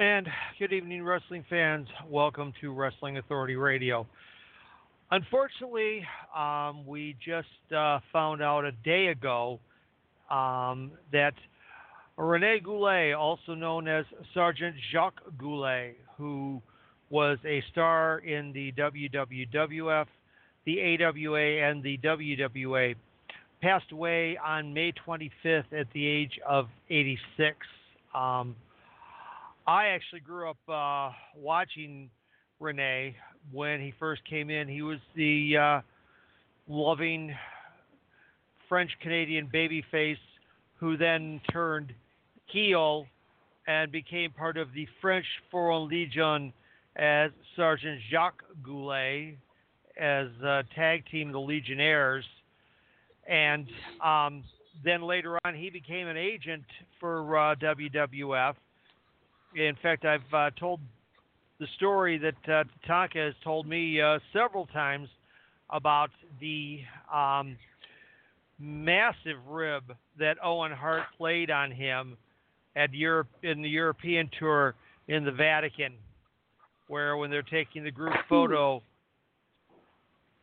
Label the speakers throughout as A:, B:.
A: And good evening, wrestling fans. Welcome to Wrestling Authority Radio. Unfortunately, um, we just uh, found out a day ago um, that Rene Goulet, also known as Sergeant Jacques Goulet, who was a star in the WWF, the AWA, and the WWA, passed away on May 25th at the age of 86. Um, I actually grew up uh, watching Rene when he first came in. He was the uh, loving French Canadian babyface who then turned heel and became part of the French Foreign Legion as Sergeant Jacques Goulet as uh, tag team the Legionnaires. And um, then later on, he became an agent for uh, WWF in fact, I've uh, told the story that uh, Tatanka has told me uh, several times about the um, massive rib that Owen Hart played on him at Europe in the European tour in the Vatican, where when they're taking the group photo,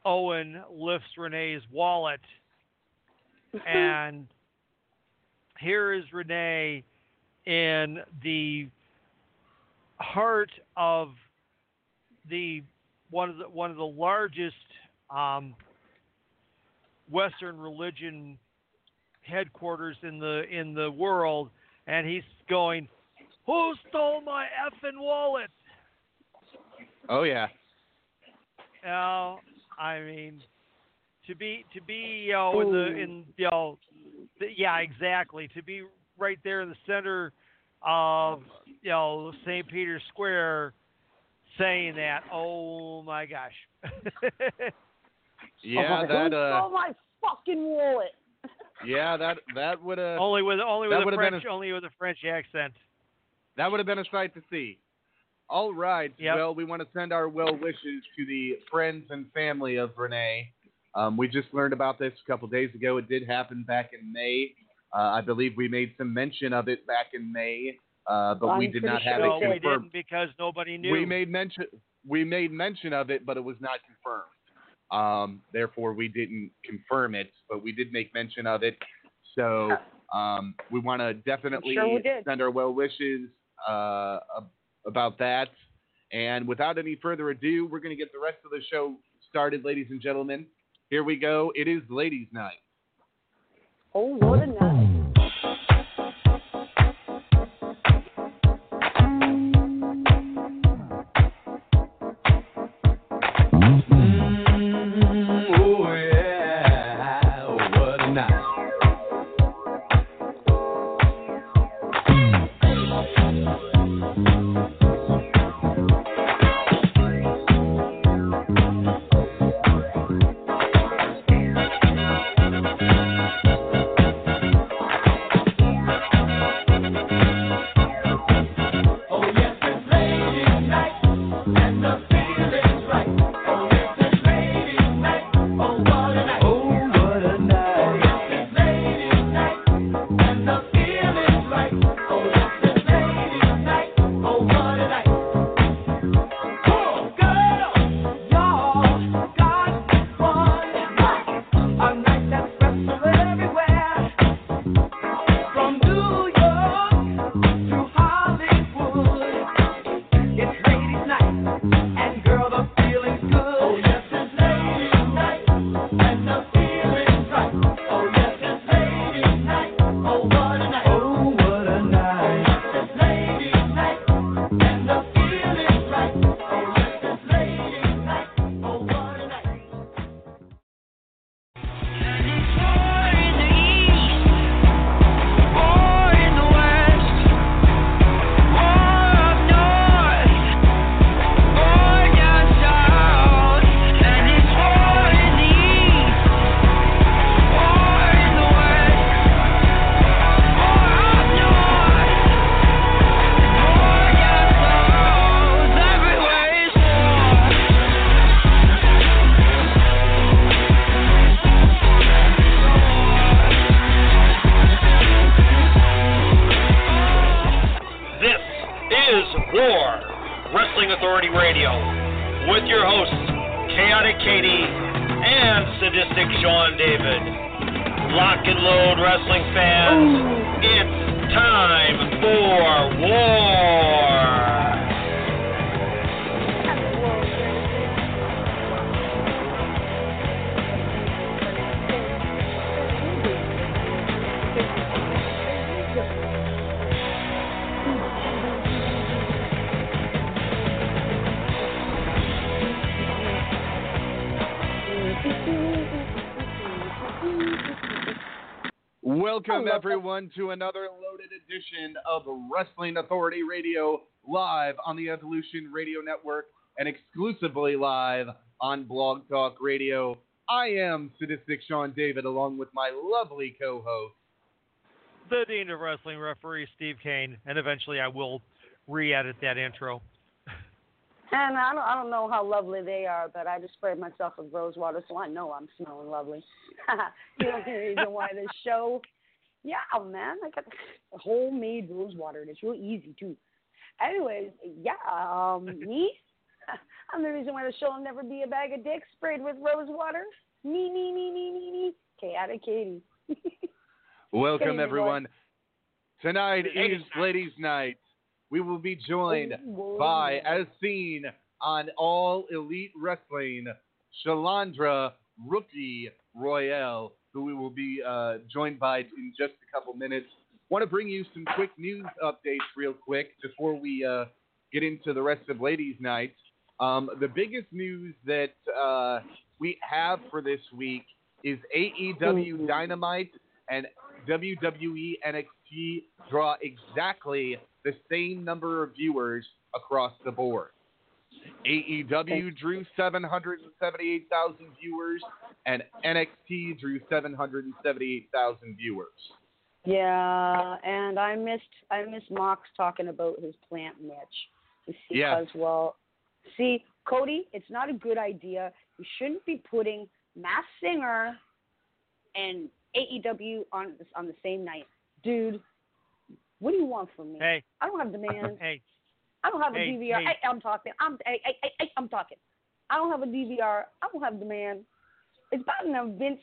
A: Owen lifts Rene's wallet, and here is Rene in the heart of the one of the one of the largest um, Western religion headquarters in the in the world, and he's going, "Who stole my effing wallet?"
B: Oh yeah.
A: Now, I mean, to be to be you know in the in you know, the, yeah exactly to be right there in the center of you know St. Peter's Square saying that. Oh my gosh.
B: yeah,
C: oh,
B: that
C: who
B: uh
C: stole my fucking wallet.
B: yeah, that that would have
A: only with only with a
B: been
A: French
B: a-
A: only with a French accent.
B: that would have been a sight to see. All right.
A: Yep.
B: Well, we want to send our well wishes to the friends and family of Rene. Um, we just learned about this a couple days ago. It did happen back in May. Uh, I believe we made some mention of it back in May, uh, but
C: I'm
B: we did not have
C: sure
A: No,
B: it
C: we
A: we
B: confirmed.
A: didn't because nobody knew.
B: We made mention we made mention of it, but it was not confirmed. Um, therefore, we didn't confirm it, but we did make mention of it. So um, we want to definitely
C: sure we
B: send our well wishes uh, about that. And without any further ado, we're going to get the rest of the show started, ladies and gentlemen. Here we go. It is Ladies' Night.
C: Oh, what a night.
D: Oh yes,
B: to another loaded edition of Wrestling Authority Radio live on the Evolution Radio Network and exclusively live on Blog Talk Radio. I am Sadistic Sean David, along with my lovely co host.
A: The Dean of Wrestling referee, Steve Kane, and eventually I will re edit that intro.
C: And I don't, I don't know how lovely they are, but I just sprayed myself with rose water, so I know I'm smelling lovely. you know the reason why this show? Yeah, man, I got homemade rose water, and it's real easy too. Anyways, yeah, um, me, I'm the reason why the show will never be a bag of dicks sprayed with rose water. Me, me, me, me, me, me. Chaotic Katie.
B: Welcome,
C: Hey,
B: everyone. Tonight is Ladies' Night. We will be joined by, as seen on All Elite Wrestling, Shalandra Rookie Royal, who we will be uh, joined by in just a couple minutes. Want to bring you some quick news updates, real quick, before we uh, get into the rest of Ladies' Night. Um, the biggest news that uh, we have for this week is AEW Dynamite and WWE NXT draw exactly the same number of viewers across the board. AEW drew 778,000 viewers, and NXT drew 778,000 viewers.
C: Yeah, and I missed I missed Mox talking about his plant niche. Because
B: Yeah.
C: well, see, Cody, it's not a good idea. You shouldn't be putting Masked Singer and AEW on the, on the same night, dude. What do you want from me?
A: Hey,
C: I don't have demands.
A: hey,
C: I don't have a
A: Hey,
C: DVR.
A: hey.
C: Hey, I'm talking. I'm hey, hey, hey, I'm talking. I don't have a DVR. I don't have demand. It's bad enough Vince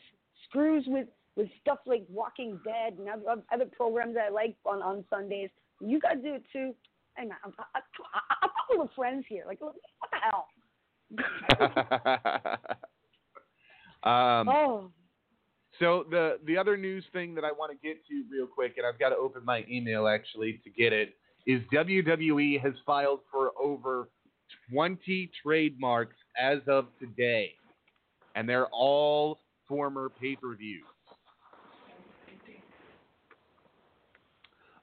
C: screws with with stuff like Walking Dead and other, other programs that I like on on Sundays. You gotta do it too. Hey man, I'm, I, I, I, I thought we were friends here. Like what the hell?
B: um,
C: oh,
B: So the the other news thing that I want to get to real quick, and I've got to open my email actually to get it, is WWE has filed for over 20 trademarks as of today, and they're all former pay-per-views.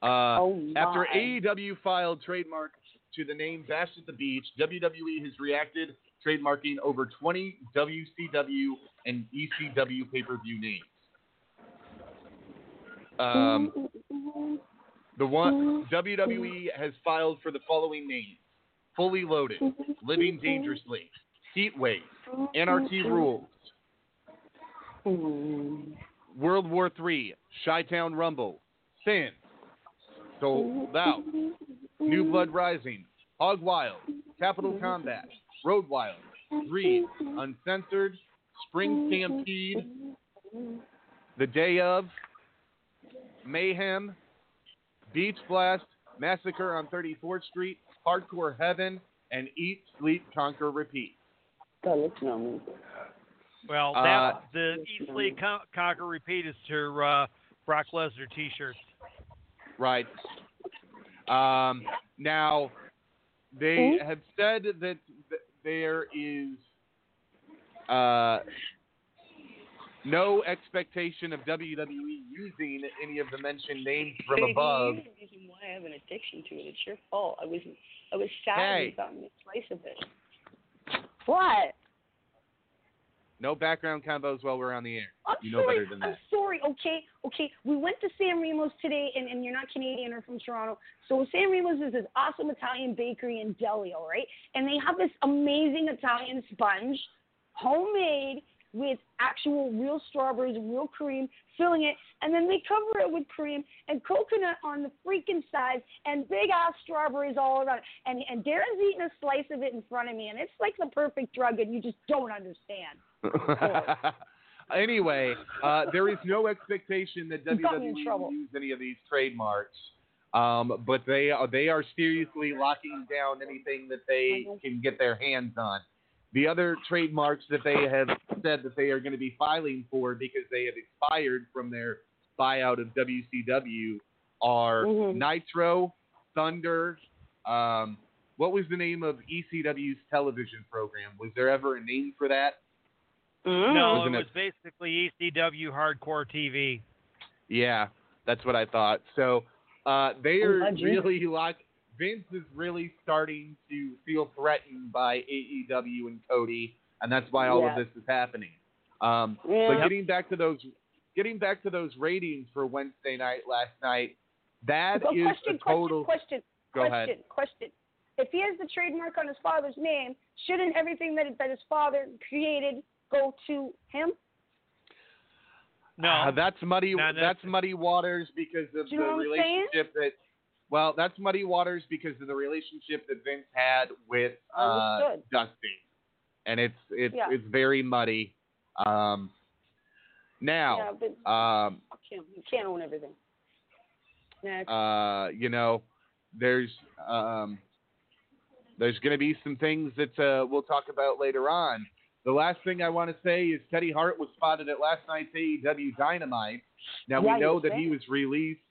B: Uh,
C: oh
B: after AEW filed trademark to the name Bash at the Beach, WWE has reacted, trademarking over 20 WCW and ECW pay per view names. Um, the one mm-hmm. WWE has filed for the following names: Fully Loaded, mm-hmm. Living mm-hmm. Dangerously, Heat Wave, Anarchy Rulz, World War III, Chi Town Rumble, Sin, Souled Out, New Blood Rising, Hog Wild, Capital Combat, Road Wild, Greed, Uncensored, Spring Stampede, The Day of, Mayhem, Beach Blast, Massacre on 34th Street, Hardcore Heaven, and Eat, Sleep, Conquer, Repeat.
C: God, look at
A: well,
B: Uh,
A: the Eat Sleep Con- Conquer Repeat is to uh, Brock Lesnar T-shirts.
B: Right. Um, now, they have said that th- there is uh, no expectation of WWE using any of the mentioned names from above.
C: The reason why I have an addiction to it. It's your fault. I was I was sad
B: Hey.
C: got slice of it. What?
B: No background combos while we're on the air.
C: I'm
B: You know
C: sorry.
B: better than
C: I'm sorry. Okay, okay. We went to San Remo's today, and, and you're not Canadian or from Toronto. So San Remo's is this awesome Italian bakery in Delhi, all right? And they have this amazing Italian sponge, homemade with actual real strawberries and real cream, filling it, and then they cover it with cream and coconut on the freaking sides and big ass strawberries all around. And and Darren's eating a slice of it in front of me, and it's like the perfect drug, and you just don't understand.
B: anyway, uh, there is no expectation that
C: You got me
B: WWE will use any of these trademarks, um, but they are they are seriously locking down anything that they can get their hands on. The other trademarks that they have said that they are going to be filing for because they have expired from their buyout of WCW are
C: Mhm.
B: Nitro, Thunder. Um, what was the name of ECW's television program? Was there ever a name for that?
C: Mm.
A: No, it
B: Wasn't
A: was
B: it-
A: basically ECW Hardcore TV.
B: Yeah, that's what I thought. So uh, they are really like Vince is really starting to feel threatened by AEW and Cody, and that's why all
C: Yeah.
B: of this is happening. Um,
C: Yeah.
B: But getting back to those, getting back to those ratings for Wednesday night last night, that
C: Oh,
B: is
C: question,
B: a total.
C: question,
B: Go
C: question,
B: ahead.
C: question, question. If he has the trademark on his father's name, shouldn't everything that that his father created go to him?
A: No,
B: Uh, that's muddy.
A: Not
B: That's muddy waters because of
C: Do you know
B: the
C: what I'm saying?
B: relationship that. Well, that's muddy waters because of the relationship that Vince had with uh, Dusty, and it's it's
C: Yeah.
B: it's very muddy. Um, now,
C: yeah, but
B: um,
C: you can't, you can't own everything. Next.
B: uh, you know, there's um, there's going to be some things that uh, we'll talk about later on. The last thing I want to say is Teddy Hart was spotted at last night's AEW Dynamite. Now
C: Yeah,
B: we know that he was released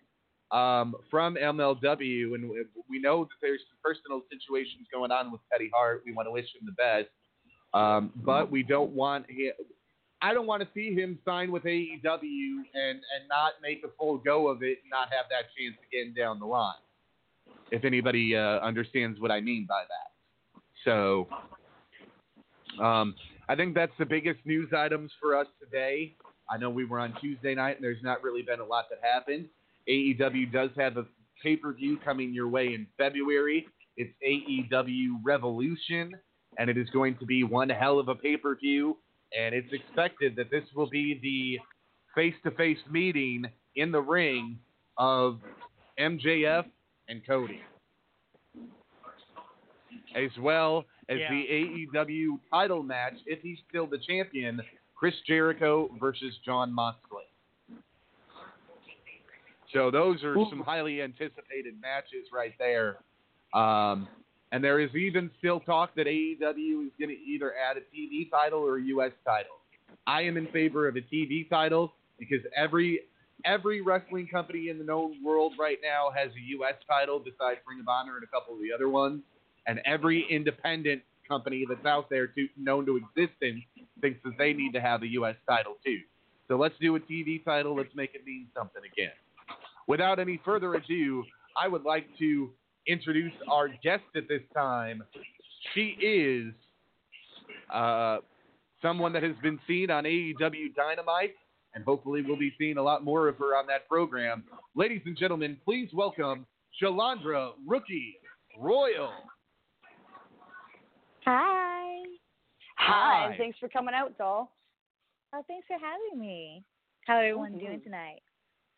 B: um, from MLW, and we know that there's some personal situations going on with Teddy Hart. We want to wish him the best, um, but we don't want him. I don't want to see him sign with AEW and and not make a full go of it, and not have that chance again down the line. If anybody uh, understands what I mean by that, so um, I think that's the biggest news items for us today. I know we were on Tuesday night, and there's not really been a lot that happened. AEW does have a pay per view coming your way in February. It's AEW Revolution, and it is going to be one hell of a pay per view. And it's expected that this will be the face to face meeting in the ring of MJF and Cody, as well as
A: Yeah.
B: the AEW title match, if he's still the champion, Chris Jericho versus Jon Moxley. So those are some highly anticipated matches right there. Um, and there is even still talk that AEW is going to either add a TV title or a U.S. title. I am in favor of a TV title because every every wrestling company in the known world right now has a U.S. title besides Ring of Honor and a couple of the other ones, and every independent company that's out there to, known to existence thinks that they need to have a U.S. title too. So let's do a TV title. Let's make it mean something again. Without any further ado, I would like to introduce our guest at this time. She is uh, someone that has been seen on AEW Dynamite, and hopefully we'll be seeing a lot more of her on that program. Ladies and gentlemen, please welcome Shalandra Rookie Royal.
E: Hi.
C: Hi, and
B: Hi.
C: thanks for coming out, doll.
E: Oh, thanks for having me. How everyone
C: Mhm.
E: doing tonight?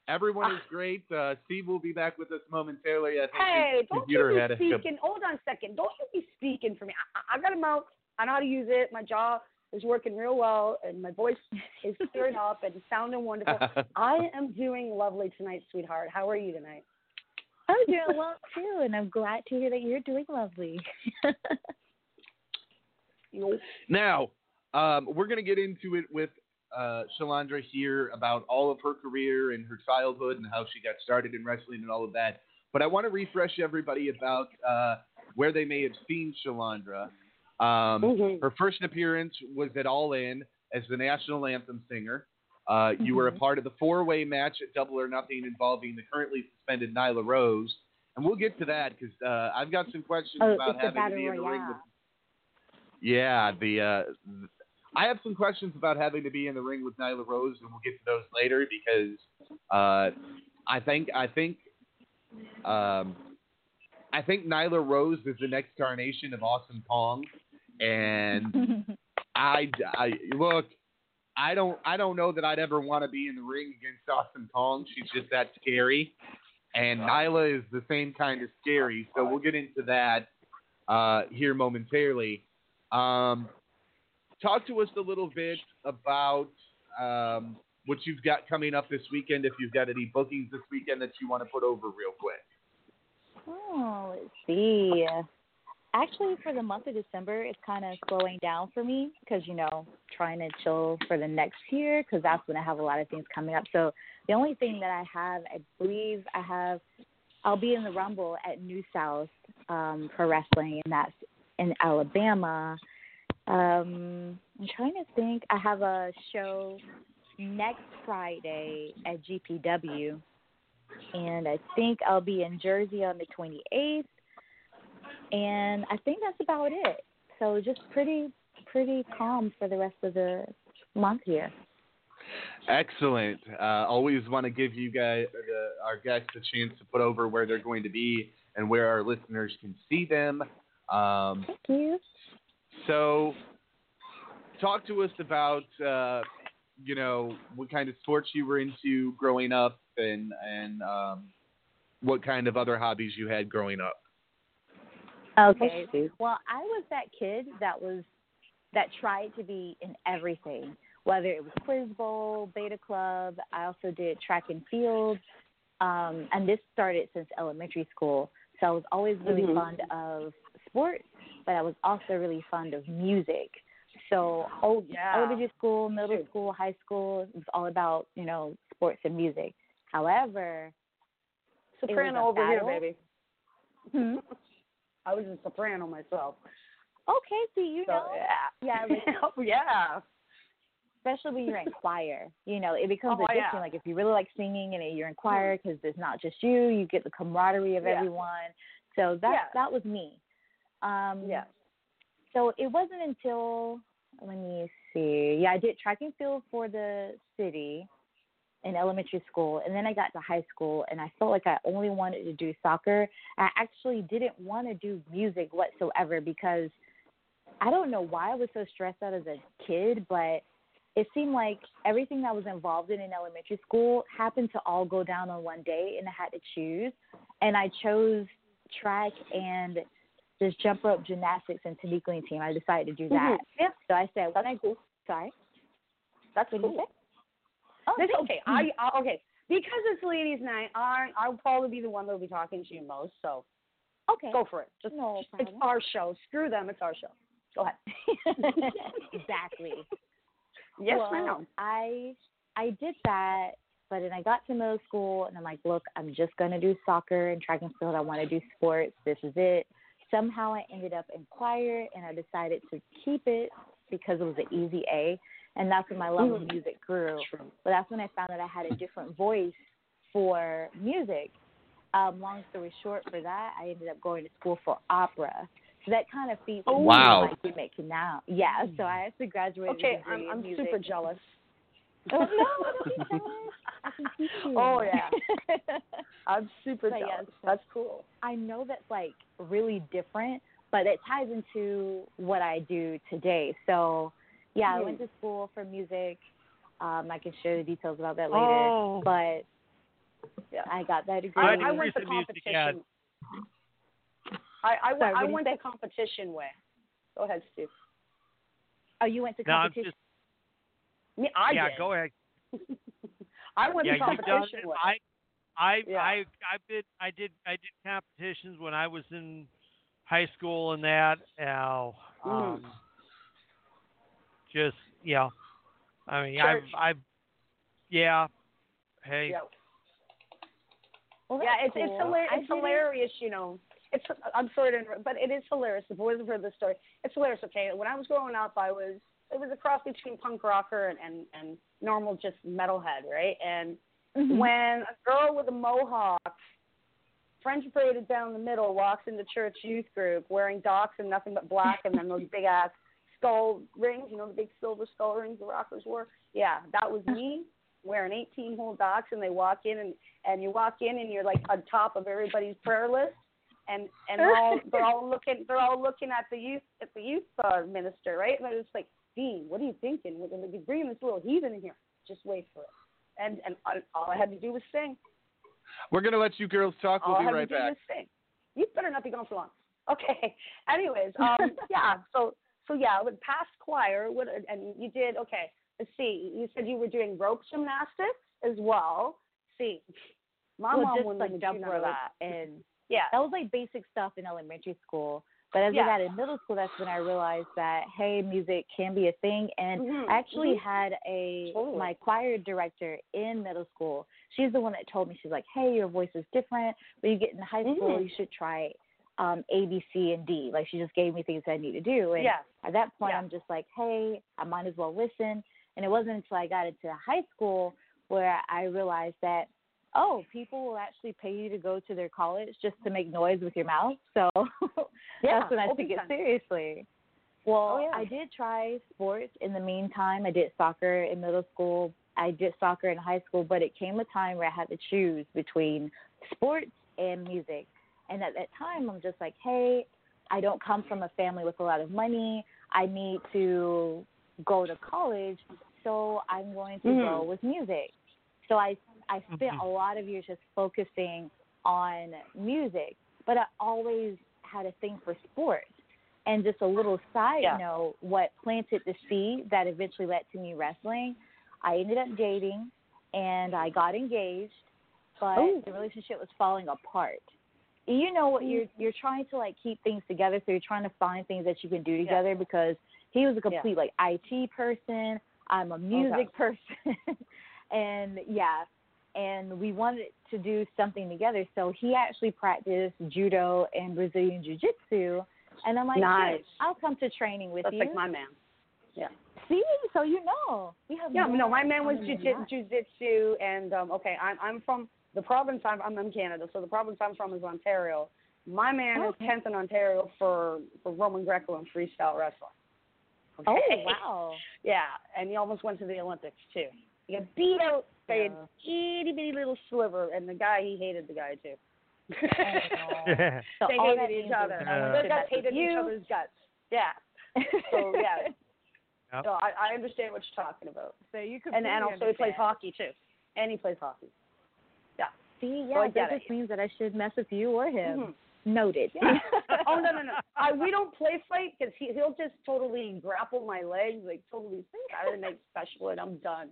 B: Everyone is great. Uh, Steve will be back with us momentarily. I think
C: Hey, don't you
B: had
C: be
B: a
C: speaking. Hold on a second. Don't you be speaking for me. I, I got a mouth. I know how to use it. My jaw is working real well, and my voice is clearing up and sounding wonderful. I am doing lovely tonight, sweetheart. How are you tonight?
E: I'm doing well too, and I'm glad to hear that you're doing lovely.
B: Now, um, we're going to get into it with uh, Shalandra here about all of her career and her childhood and how she got started in wrestling and all of that. But I want to refresh everybody about uh, where they may have seen Shalandra. Um,
C: Mhm.
B: Her first appearance was at All In as the national anthem singer. Uh, you were a
E: Mhm.
B: part of the four-way match at Double or Nothing involving the currently suspended Nyla Rose, and we'll get to that because uh, I've got some questions
E: oh,
B: about having to be in the ring with yeah, the uh, I have some questions about having to be in the ring with Nyla Rose, and we'll get to those later because uh, I think I think um, I think Nyla Rose is the next carnation of Awesome Kong, and I, I look. I don't I don't know that I'd ever want to be in the ring against Awesome Kong. She's just that scary, and Nyla is the same kind of scary. So we'll get into that uh, here momentarily. Um, talk to us a little bit about um, what you've got coming up this weekend. If you've got any bookings this weekend that you want to put over real quick.
E: Oh, let's see. Actually, for the month of December, it's kind of slowing down for me because, you know, trying to chill for the next year because that's when I have a lot of things coming up. So the only thing that I have, I believe I have, I'll be in the Rumble at New South um, for wrestling, and that's in Alabama. Um, I'm trying to think. I have a show next Friday at GPW, and I think I'll be in Jersey on the 28th and I think that's about it. So just pretty pretty calm for the rest of the month here.
B: Excellent. Uh, always want to give you guys, the, our guests, a chance to put over where they're going to be and where our listeners can see them. Um,
E: Thank you.
B: So, talk to us about, uh, you know, what kind of sports you were into growing up, and and um, what kind of other hobbies you had growing up.
E: Okay. Well, I was that kid that was that tried to be in everything, whether it was quiz bowl, beta club. I also did track and field, um, and this started since elementary school. So I was always really
C: Mhm.
E: fond of sports, but I was also really fond of music. So oh,
C: Yeah.
E: elementary school, middle school, high school, it was all about you know sports and music. However,
C: Soprano over here, baby.
E: hmm?
C: I was a soprano myself.
E: okay, so you
C: So,
E: know,
C: yeah.
E: yeah, like
C: yeah.
E: especially when you're in choir. You know, it becomes
C: Oh,
E: addicting.
C: yeah.
E: Like if you really like singing and you're in choir because it's not just you, you get the camaraderie of
C: Yeah.
E: everyone. So that
C: Yeah.
E: that was me. Um,
C: Yeah.
E: So it wasn't until let me see. Yeah, I did track and field for the city in elementary school, and then I got to high school, and I felt like I only wanted to do soccer. I actually didn't want to do music whatsoever because I don't know why I was so stressed out as a kid, but it seemed like everything that was involved in in elementary school happened to all go down on one day, and I had to choose. And I chose track and this jump rope gymnastics and taekwondo team. I decided to do that.
C: Mhm. Yeah.
E: So I said, when I go, sorry,
C: That's
E: what
C: cool.
E: you say? Oh,
C: This,
E: thanks.
C: okay, I, I okay because it's ladies' night. I I'll probably be the one that'll be talking to you most. So
E: okay.
C: go for it. Just
E: No
C: it's our show. Screw them. It's our show. Go ahead.
E: exactly.
C: Yes,
E: well,
C: ma'am.
E: I I did that, but then I got to middle school, and I'm like, look, I'm just gonna do soccer and track and field. I want to do sports. This is it. Somehow I ended up in choir, and I decided to keep it because it was an easy A, and that's when my love of
C: Mhm.
E: music grew. But that's when I found that I had a different voice for music. Um, long story short, for that, I ended up going to school for opera. So that kind of feeds into
B: Wow.
E: my gimmick now. Yeah, so I actually graduated.
C: Okay, I'm I'm super jealous.
E: Oh no, don't be jealous. I can teach you.
C: Oh, yeah. I'm super
E: But yeah, so-
C: That's cool.
E: I know that's like really different, but it ties into what I do today. So, yeah, I went
C: Hmm.
E: to school for music. Um, I can share the details about that later.
A: Oh.
E: But
C: Yeah.
E: I got that degree.
C: I,
A: Glad
C: I went the
A: recent music
C: competition. I I,
E: Sorry,
C: I
E: what did
C: went the competition way. Go ahead, Steve.
E: oh, you went to
A: No, I'm
E: competition.
A: just
C: Me, I
A: yeah.
C: did.
A: Go ahead.
C: I went
A: yeah,
C: the
A: you done
C: competition
A: it.
C: way.
A: I, I,
C: Yeah.
A: I, I did, I did, I did competitions when I was in high school and that. Now,
C: Mm.
A: um, just yeah. I mean,
C: Church.
A: I've, I've, yeah. Hey,
C: yeah.
E: Well,
C: yeah, it's
E: cool.
C: it's, hilar- it's
E: did it-
C: hilarious, you know. It's I'm sorry to interrupt, but it is hilarious. The boys have heard this story, it's hilarious. Okay, when I was growing up, I was it was a cross between punk rocker and and, and normal just metalhead, right? And
E: Mhm.
C: when a girl with a mohawk, French braided down the middle, walks into church youth group wearing docks and nothing but black, and then those big ass skull rings, you know, the big silver skull rings the rockers wore. Yeah, that was me wearing 18 hole docks, and they walk in, and and you walk in, and you're like on top of everybody's prayer list. And and they're all they're all looking they're all looking at the youth at the youth uh, minister right and they're just like Dean what are you thinking we're going to be bringing this little heathen in here just wait for it and and all I had to do was sing
B: We're gonna let you girls talk. We'll
C: all
B: be
C: I had
B: right
C: to do
B: back.
C: was sing. You better not be gone for long. Okay. Anyways, um, yeah. So so yeah, with past choir, what and you did okay. let's see. You said you were doing rope gymnastics as well. see, my
E: well,
C: mom
E: just
C: wouldn't
E: like jump
C: do
E: for that, and
C: Yeah.
E: that was like basic stuff in elementary school. But as
C: Yeah.
E: I got in middle school, that's when I realized that hey, music can be a thing. And
C: Mhm,
E: I actually
C: mhm.
E: had a
C: Totally.
E: my choir director in middle school. She's the one that told me she's like, hey, your voice is different. When you get in high school,
C: Mhm.
E: you should try um A, B, C, and D. Like she just gave me things I need to do. And
C: Yeah.
E: at that point,
C: Yeah.
E: I'm just like, hey, I might as well listen. And it wasn't until I got into high school where I realized that oh, people will actually pay you to go to their college just to make noise with your mouth. So
C: Yeah,
E: that's when I took it
C: time.
E: seriously. Well,
C: Oh, yeah.
E: I did try sports in the meantime. I did soccer in middle school. I did soccer in high school, but it came a time where I had to choose between sports and music. And at that time, I'm just like, hey, I don't come from a family with a lot of money. I need to go to college, so I'm going to
C: Mhm.
E: go with music. So I I spent a lot of years just focusing on music, but I always had a thing for sports. And just a little side
C: Yeah.
E: note, what planted the seed that eventually led to me wrestling, I ended up dating and I got engaged, but
C: Ooh.
E: the relationship was falling apart. You know what mm. you're you're trying to like keep things together, so you're trying to find things that you can do together because he was a complete like IT person, I'm a music person. and yeah, and we wanted to do something together. So he actually practiced judo and Brazilian jiu jitsu. And I'm like, "Sure,
C: Nice.
E: I'll come to training with
C: That's
E: you.
C: That's like my man. Yeah.
E: See, so you know. We have
C: Yeah, no, my man was jiu jitsu, and um, okay, I'm I'm from the province. I'm I'm in Canada, so the province I'm from is Ontario. My man
E: Okay.
C: is tenth in Ontario for for Roman Greco and freestyle wrestling.
E: Oh wow.
C: Yeah, and he almost went to the Olympics too. He got beat out by
E: Yeah.
C: an itty bitty little sliver, and the guy he hated the guy too.
A: Yeah.
E: So
C: they hated each other.
E: no one
C: Their
E: should
C: guts
E: mess with
C: hated each other's guts. Yeah. So yeah.
A: Yep.
C: So I, I understand what you're talking about.
E: So you could
C: And and also he plays hockey too. And he plays hockey. Yeah.
E: See,
C: So I
E: yeah,
C: get
E: that
C: it.
E: just means that I should mess with you or him.
C: Mhm.
E: Noted.
C: oh no no no! I, we don't play fight because he he'll just totally grapple my legs, like totally out of the next special, and I'm done.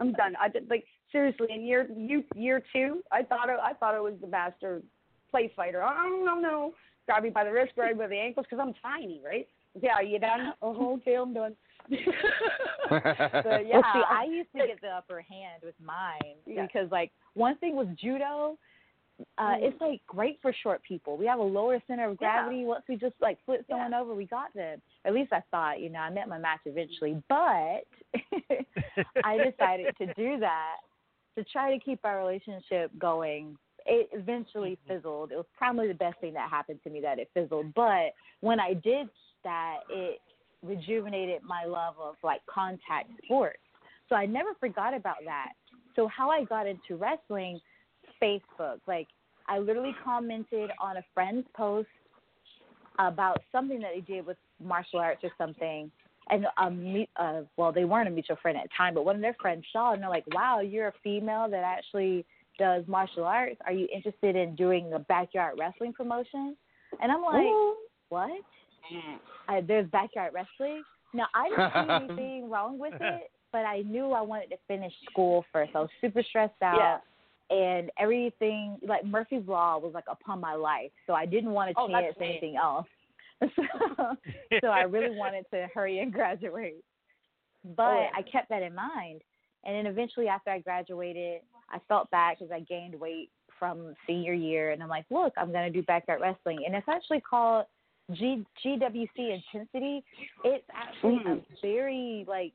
C: I'm done. I did like seriously in year you year two, I thought it, I thought it was the master play fighter. Oh no no, grab me by the wrist, grab me by the ankles because I'm tiny, right? Yeah, you done? Oh, okay, I'm done. but yeah,
E: Well, see, I used to get the upper hand with mine
C: Yeah.
E: because, like, one thing with judo, uh,
C: Mhm.
E: it's like great for short people. We have a lower center of
C: Yeah.
E: gravity. Once we just like flip
C: Yeah.
E: someone over, we got them. At least I thought. You know, I met my match eventually, but I decided to do that to try to keep our relationship going. It eventually fizzled. It was probably the best thing that happened to me that it fizzled. But when I did that, it rejuvenated my love of like contact sports. So I never forgot about that. So how I got into wrestling, Facebook. Like I literally commented on a friend's post about something that they did with martial arts or something. And um, uh, well, they weren't a mutual friend at the time, but one of their friends saw, and they're like, "Wow, you're a female that actually does martial arts. Are you interested in doing a backyard wrestling promotion?" And I'm like, "What? I, there's backyard wrestling. Now I didn't see anything wrong with it, but I knew I wanted to finish school first. I was super stressed out, and everything like Murphy's Law was like upon my life, so I didn't want to
C: Oh,
E: chance anything else. so, so I really wanted to hurry and graduate, but
C: Oh, yeah.
E: I kept that in mind. And then eventually, after I graduated, I felt bad because I gained weight from senior year, and I'm like, look, I'm gonna do backyard wrestling, and it's actually called G GWC Intensity. It's actually a hmm. very like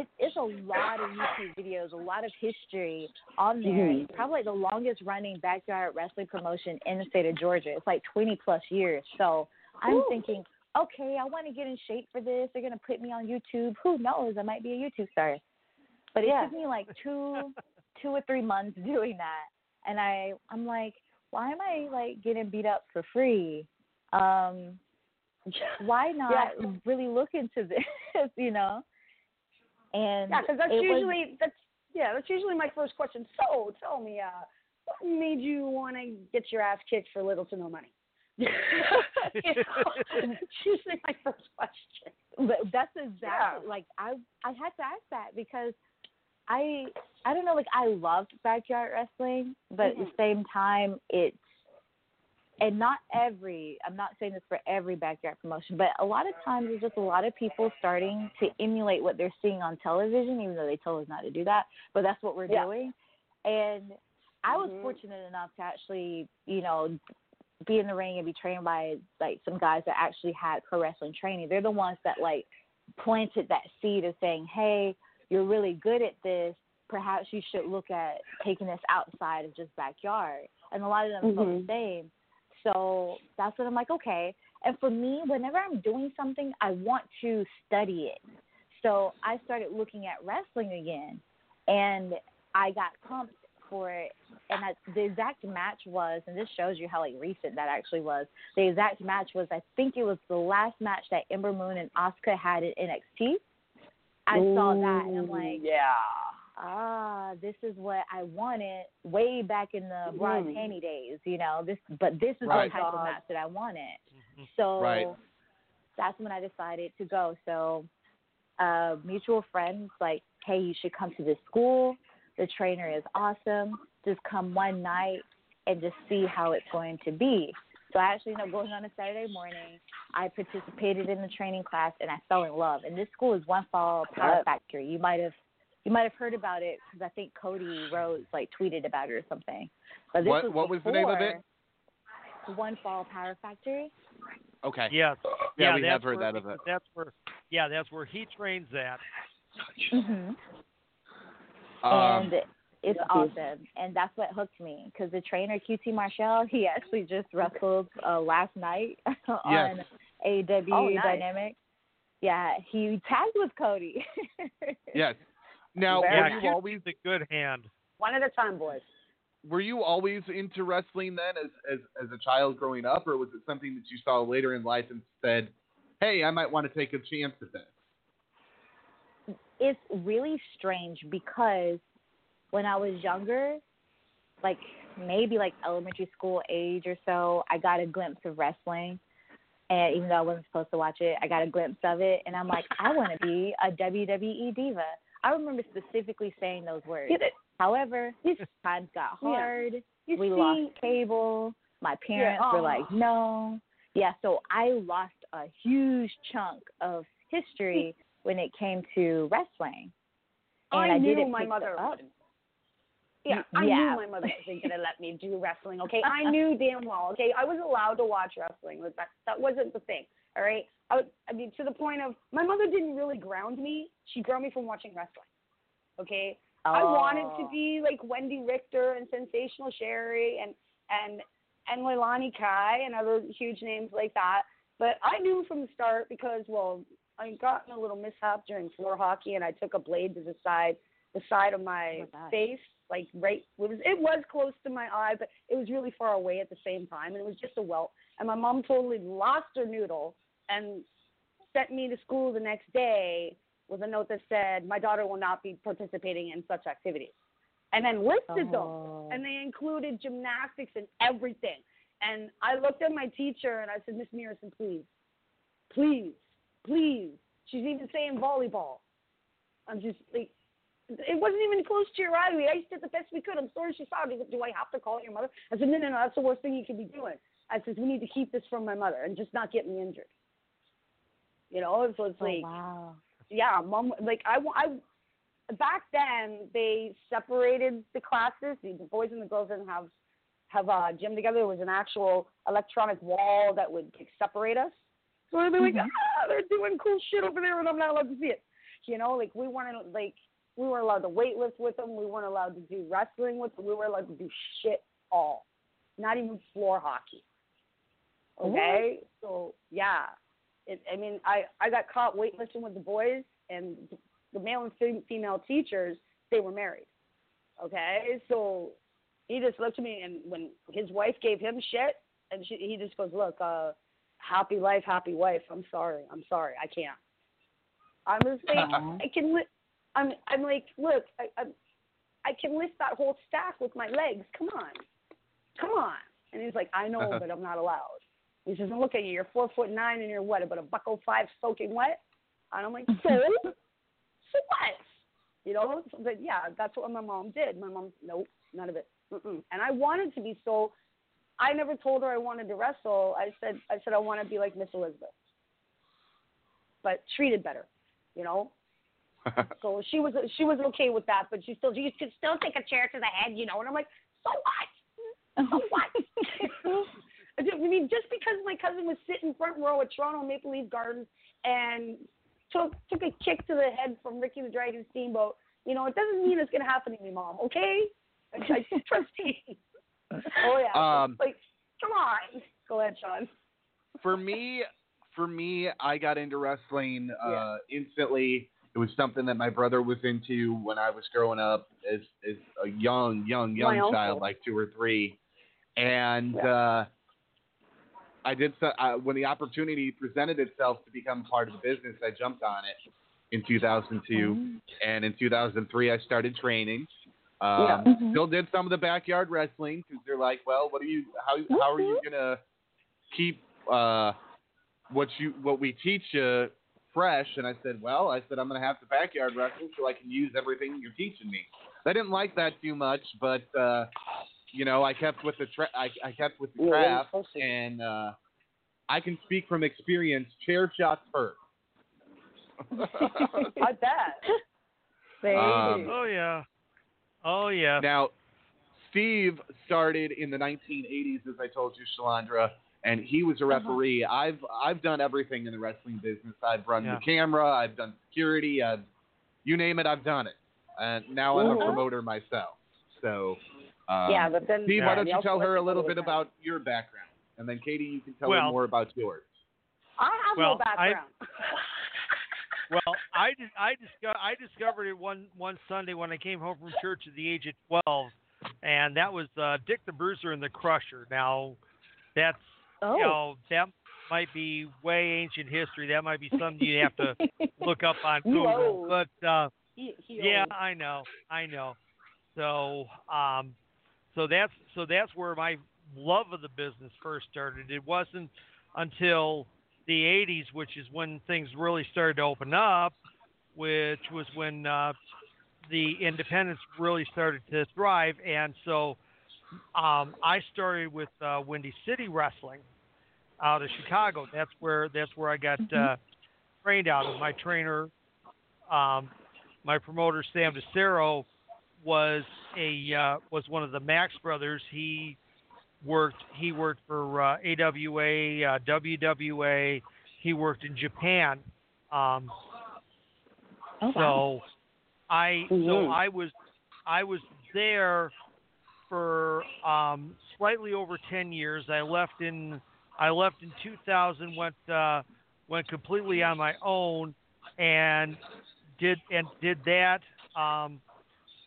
E: it, it's a lot of YouTube videos, a lot of history on there.
C: Mhm.
E: It's probably the longest running backyard wrestling promotion in the state of Georgia. It's like 20 plus years. So I'm thinking, okay, I want to get in shape for this. They're gonna put me on YouTube. Who knows? I might be a YouTube star. But it
C: Yeah.
E: took me like two, two or three months doing that, and I, I'm like, why am I like getting beat up for free? Um, why not
C: Yeah.
E: really look into this? You know. And
C: Yeah, because that's
E: it was-
C: usually that's yeah, that's usually my first question. So tell me, uh, what made you want to get your ass kicked for little to no money? you know, it's usually my first question.
E: But that's exactly like I I had to ask that because I I don't know like I loved backyard wrestling, but at the same time it's and not every I'm not saying this for every backyard promotion, but a lot of times there's just a lot of people starting to emulate what they're seeing on television, even though they told us not to do that. But that's what we're
C: Yeah.
E: doing. And I was
C: Mhm.
E: fortunate enough to actually, you know, be in the ring and be trained by like some guys that actually had pro wrestling training. They're the ones that like planted that seed of saying, "Hey, you're really good at this. Perhaps you should look at taking this outside of just backyard." And a lot of them felt the
C: Mhm.
E: same. So that's when I'm like, okay. And for me, whenever I'm doing something, I want to study it. So I started looking at wrestling again, and I got pumped for it. And I, the exact match was, and this shows you how like recent that actually was. The exact match was, I think it was the last match that Ember Moon and Asuka had in NXT. I saw that, and I'm like,
C: yeah.
E: Ah, this is what I wanted way back in the bra and
C: Mhm.
E: panty days, you know. This, but this is
B: Right.
E: the type of
C: God.
E: match that I wanted.
A: Mhm.
E: So
B: Right.
E: that's when I decided to go. So uh mutual friends like, hey, you should come to this school. The trainer is awesome. Just come one night and just see how it's going to be. So I actually ended up going on a Saturday morning. I participated in the training class and I fell in love. And this school is One Fall Power Factory. You might have you might have heard about it because I think Cody Rhodes like tweeted about it or something. But this
B: What-
E: was
B: what was the name of it?
E: One Fall Power Factory.
B: Okay.
A: Yes.
B: Yeah, we
A: that's
B: have heard
A: where-
B: that of it.
A: That's where. Yeah, that's where he trains at.
E: hmm
B: Um,
E: and it's awesome. And that's what hooked me because the trainer QT Marshall, he actually just wrestled uh, last night on AEW
C: Oh, nice.
E: Dynamite. Yeah, he tagged with Cody.
B: yes. Now,
C: Very
B: were you always
A: a good hand.
C: One at a time, boys.
B: were you always into wrestling then, as as as a child growing up, or was it something that you saw later in life and said, "Hey, I might want to take a chance at this"?
E: it's really strange because when I was younger, like maybe like elementary school age or so, I got a glimpse of wrestling. And even though I wasn't supposed to watch it, I got a glimpse of it, and I'm like, I want to be a WWE diva. I remember specifically saying those words. However, times got hard.
C: You
E: we
C: see,
E: lost cable. My parents
C: Yeah.
E: were like, no. Yeah, so I lost a huge chunk of history hmm. when it came to wrestling. And
C: I,
E: I,
C: knew my mother would. Yeah, I
E: Yeah.
C: knew my mother wasn't gonna let me do wrestling. Okay, I knew damn well. Okay, I was allowed to watch wrestling. That, that wasn't the thing. All right, I, would, I mean to the point of my mother didn't really ground me. She grounded me from watching wrestling. Okay, I wanted to
E: Oh.
C: be like Wendi Richter and Sensational Sherri and and and Leilani Kai and other huge names like that. But I knew from the start because well, I got in a little mishap during floor hockey and I took a blade to the side the side of my
E: Oh
C: face, like right it was it was close to my eye, but it was really far away at the same time and it was just a welt. And my mom totally lost her noodle and sent me to school the next day with a note that said, My daughter will not be participating in such activities. And then listed
E: Oh.
C: them. And they included gymnastics and everything. And I looked at my teacher and I said, Miss Mearson, please, please, please. She's even saying volleyball. I'm just like, it wasn't even close to your eye. We I did the best we could. I'm sorry she saw it. Do I have to call your mother? I said, no, no, no. That's the worst thing you could be doing. I said, we need to keep this from my mother and just not get me injured. You know, so it's
E: Oh,
C: like,
E: wow.
C: yeah, mom. Like I, I, back then they separated the classes. The boys and the girls didn't have have a gym together. There was an actual electronic wall that would like, separate us. So I'd be like, ah, they're doing cool shit over there, and I'm not allowed to see it. You know, like we weren't like we weren't allowed to weight lift with them. We weren't allowed to do wrestling with them. We were allowed to do shit all, not even floor hockey. Okay, so yeah, it, I mean, I I got caught weightlifting with the boys, and the male and fem- female teachers they were married. Okay, so he just looked at me, and when his wife gave him shit, and she, he just goes, "Look, uh, happy life, happy wife. I'm sorry, I'm sorry, I can't." I'm just like. I can li- I'm I'm like, look, I I I can lift that whole stack with my legs. Come on, come on. And he's like, I know, but I'm not allowed. He says, look at you. You're four foot nine, and you're what? About a buck oh five, soaking wet. And I'm like, so, so what? You know, so, but yeah, that's what my mom did. My mom, nope, none of it. Mm-mm. And I wanted to be so. I never told her I wanted to wrestle. I said, I said I want to be like Miss Elizabeth, but treated better. You know, so she was she was okay with that, but she still you could still take a chair to the head, you know. And I'm like, so what? So what? I mean, just because my cousin was sitting front row at Toronto Maple Leaf Gardens and took took a kick to the head from Ricky the Dragon Steamboat, you know, it doesn't mean it's gonna happen to me, Mom. Okay? I, I trust me. oh yeah.
B: Um,
C: like, come on. Go ahead, Sean.
B: for me, for me, I got into wrestling uh, instantly. It was something that my brother was into when I was growing up as as a young, young, young
C: My uncle.
B: child, like two or three, and
C: Yeah.
B: uh, I did. So, uh, when the opportunity presented itself to become part of the business, I jumped on it in 2002, and in 2003, I started training. Um,
C: Yeah.
E: Mhm.
B: Still did some of the backyard wrestling because they're like, well, what are you? How how are you gonna keep uh, what you what we teach you fresh? And I said, well, I said I'm gonna have to backyard wrestle so I can use everything you're teaching me. They didn't like that too much, but uh, you know, I kept with the tra- I, I kept with the
C: Yeah,
B: craft,
C: you're supposed to.
B: and uh, I can speak from experience. Chair shots hurt.
C: I bet.
B: Um,
A: Oh yeah. Oh yeah.
B: Now, Steve started in the 1980s, as I told you, Shalandra, and he was a
C: Uh-huh.
B: referee. I've I've done everything in the wrestling business. I've run
A: Yeah.
B: the camera. I've done security. I've you name it, I've done it. And now I'm a promoter myself. So, um,
C: yeah, but then
B: Steve,
C: yeah,
B: why don't you tell her a little bit
C: with that.
B: about your background, and then Katie, you can tell her more about yours.
C: I have
A: Well,
C: no background.
A: Well, I dis- I disco- I discovered it one one Sunday when I came home from church at the age of twelve, and that was uh, Dick the Bruiser and the Crusher. Now, that's
C: oh.
A: you know that might be way ancient history. That might be something you have to look up on Google.
C: Whoa.
A: But uh,
C: He, he
A: yeah,
C: owns-
A: I know, I know. So, um, so that's so that's where my love of the business first started. It wasn't until the '80s, which is when things really started to open up, which was when uh, the independents really started to thrive, and so um, I started with uh, Windy City Wrestling out of Chicago. That's where that's where I got uh, trained out of. My trainer, um, my promoter Sam DeCero, was a uh, was one of the Max brothers. He worked he worked for uh, AWA, uh, WWA. He worked in Japan. Um,
E: Oh, wow.
A: so I so
C: Mhm.
A: I was I was there for um, slightly over ten years. I left in I left in 2000. Went uh, went completely on my own and did and did that um,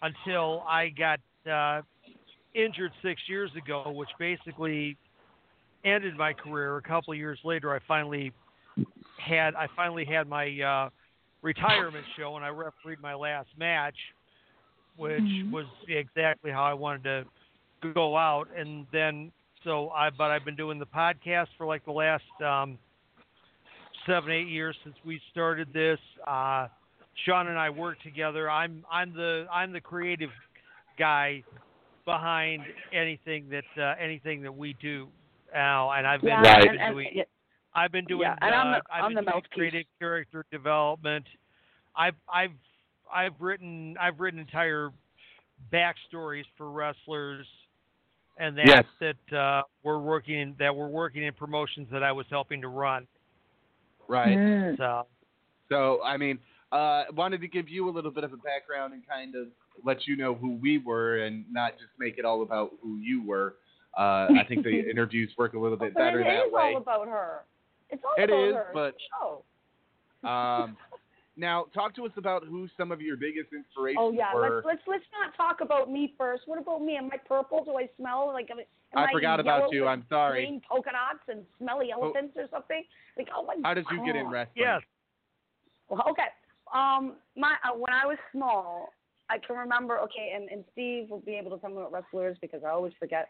A: until I got uh, injured six years ago, which basically ended my career. A couple of years later, I finally had I finally had my uh, retirement show, and I refereed my last match, which
E: Mhm.
A: was exactly how I wanted to go out. And then, so I, but I've been doing the podcast for like the last um, seven, eight years since we started this. Uh, Sean and I work together. I'm I'm the I'm the creative guy behind anything that uh, anything that we do now, and I've been,
C: Yeah,
B: Right.
A: I've
C: and,
A: been
C: and,
A: doing
C: yeah,
A: I've been doing
C: Yeah, and I'm
A: uh,
C: the-
A: I've
C: I'm
A: been
C: the
A: doing creative character development. I've I've I've written I've written entire backstories for wrestlers, and that
B: Yes.
A: that uh, we're working in, that we're working in promotions that I was helping to run.
B: Right.
E: Mm.
A: So
B: So, I mean, uh, wanted to give you a little bit of a background and kind of let you know who we were and not just make it all about who you were. Uh, I think the interviews work a little bit
C: but
B: better
C: it
B: that
C: is
B: way.
C: all about her. It's all
B: It
C: about
B: is,
C: her.
B: but-
C: It's.
B: Um, now, talk to us about who some of your biggest inspirations
C: Oh yeah,
B: were.
C: let's let's let's not talk about me first. What about me? Am I purple? Do I smell like? Am
B: I
C: I
B: forgot about you. I'm sorry.
C: Green polka dots and smelly elephants or something. Like oh my.
B: How did you get in
C: God.
B: wrestling?
A: yes,
C: Well, okay. Um, my uh, when I was small, I can remember. Okay, and and Steve will be able to tell me about wrestlers because I always forget.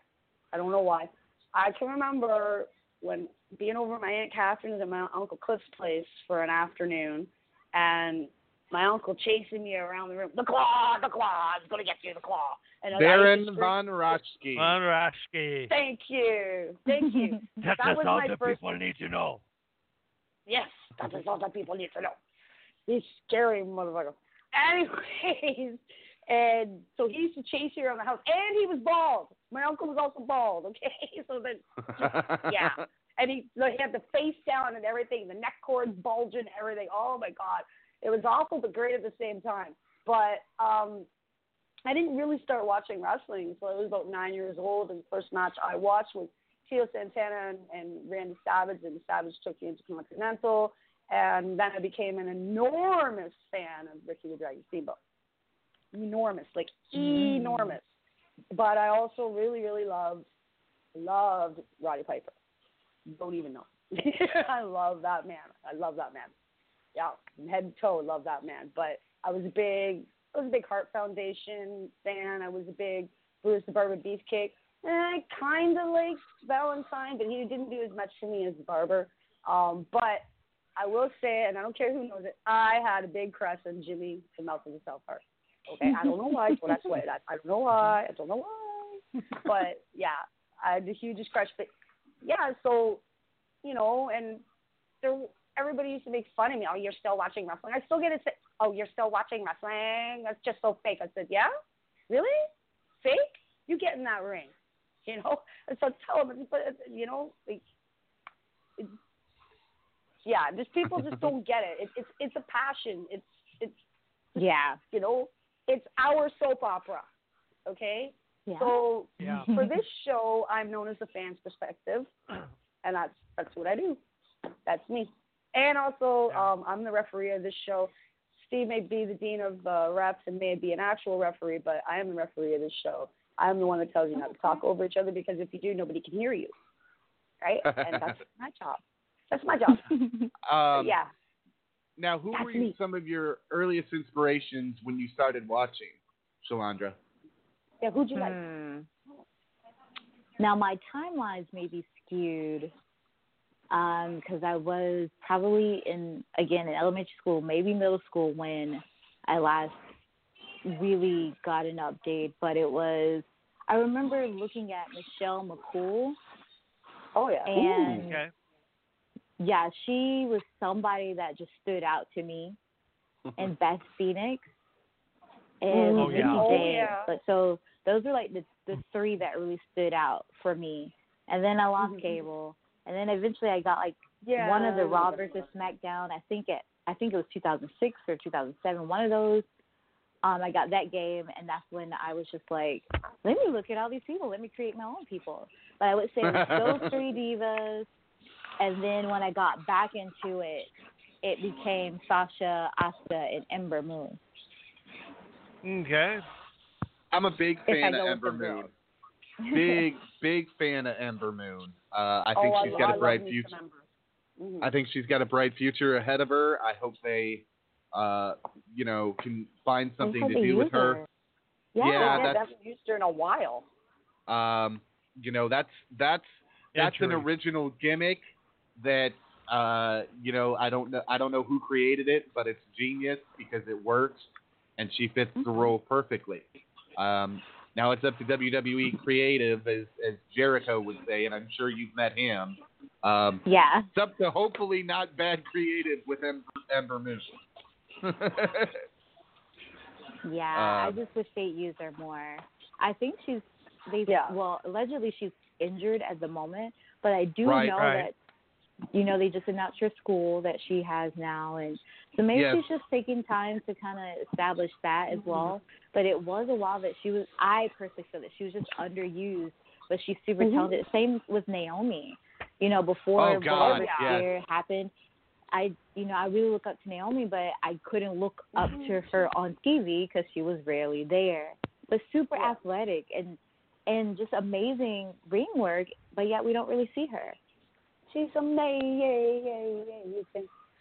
C: I don't know why. I can remember when being over at my aunt Catherine's and my uncle Cliff's place for an afternoon, and my uncle chasing me around the room. The claw, the claw, it's gonna get you, the claw. And I used to
B: Baron
C: scream-
B: von Rochke.
A: Von Raschke.
C: Thank you, thank you.
A: That's
C: that was
A: all
C: my
A: the
C: first.
A: people need to know.
C: Yes, that is all that people need to know. He's scary motherfucker. Anyways, and so he used to chase you around the house, and he was bald. My uncle was also bald. Okay, so then yeah. and he like, he had the face down and everything, the neck cords bulging, everything. Oh my god, it was awful but great at the same time. But um, I didn't really start watching wrestling until I was about nine years old, and the first match I watched was Tito Santana and, and Randy Savage, and Savage took me into Continental, and then I became an enormous fan of Ricky the Dragon Steamboat. Enormous, like enormous. But I also really, really loved, loved Roddy Piper. Don't even know. I love that man. I love that man. Yeah, head to toe, love that man. But I was a big, I was a big Heart Foundation fan. I was a big Brutus the Barber Beefcake. And I kind of liked Valentine, but he didn't do as much for me as the Barber. Um, but I will say, it, and I don't care who knows it, I had a big crush on Jimmy from Mouth of the South Park. Okay, I don't know why, that's why. I, I don't know why. I don't know why. But yeah, I had the hugest crush. But yeah, so you know, and there, everybody used to make fun of me. Oh, you're still watching wrestling? I still get it. Oh, you're still watching wrestling? That's just so fake. I said, yeah, really? Fake? You get in that ring, you know? And so tell them, but you know, like, yeah, just people just don't get it. it. It's it's a passion. It's it's
E: Yeah.
C: you know, it's our soap opera. Okay?
E: Yeah.
C: So
A: Yeah.
C: for this show, I'm known as the fan's perspective, and that's that's what I do. That's me. And also,
A: Yeah.
C: um, I'm the referee of this show. Steve may be the dean of uh, reps and may be an actual referee, but I am the referee of this show. I'm the one that tells you not to talk over each other because if you do, nobody can hear you. Right? And that's my job. That's my job.
B: Um,
C: yeah.
B: Now, who
C: That's
B: were you, some of your earliest inspirations when you started watching, Shalandra?
C: Yeah. Who'd you like?
E: Hmm. Now my timelines may be skewed because I was probably in again in elementary school, maybe middle school when I last really got an update. But it was I remember looking at Michelle McCool
C: Oh yeah.
E: and
A: Okay.
E: Yeah, she was somebody that just stood out to me, and Beth Phoenix, and
A: Oh,
E: Mickie
A: yeah.
C: Oh,
E: James.
C: yeah.
E: But so those are like the the three that really stood out for me. And then I lost
C: Mhm.
E: cable, and then eventually I got like
C: yeah.
E: one of the
C: I
E: Raw versus. SmackDown. I think it I think it was 2006 or 2007. One of those. Um, I got that game, and that's when I was just like, let me look at all these people. Let me create my own people. But I would say those three divas, and then when I got back into it, it became Sasha, Asuka, and Ember Moon.
A: Okay.
B: I'm a big fan of Ember Moon. Big, big fan of Ember Moon. Uh, I think
C: oh,
B: she's
C: I,
B: got
C: I
B: a bright future.
C: some Ember. Mhm.
B: I think she's got a bright future ahead of her. I hope they, uh, you know, can find something to do with
E: use
B: her.
E: Yeah,
B: Yeah,
C: yeah,
B: that's-
C: they used her in a while.
B: Um, you know, that's that's that's an original gimmick that uh, you know I don't know I don't know who created it, but it's genius because it works and she fits the role perfectly. Um, now it's up to WWE creative, as as Jericho would say, and I'm sure you've met him. Um,
E: yeah.
B: it's up to hopefully not bad creative with Ember, Ember Moon.
E: Yeah, I
B: Um,
E: just wish they'd use her more. I think she's they
C: Yeah.
E: well, allegedly she's injured at the moment, but I do
B: Right,
E: know
A: right.
E: that you know they just announced her school that she has now and so maybe
B: Yes.
E: she's just taking time to kind of establish that
C: Mm-hmm.
E: as well. But it was a while that she was I personally feel that she was just underused, but she's super
C: Mhm.
E: talented. Same with Naomi. You know, before
B: Oh, God,
E: whatever
B: yes.
E: happened, I you know I really look up to Naomi, but I couldn't look up to her on TV because she was rarely there. But super
C: Yeah.
E: athletic and and just amazing ring work, but yet we don't really see her.
C: She's amazing.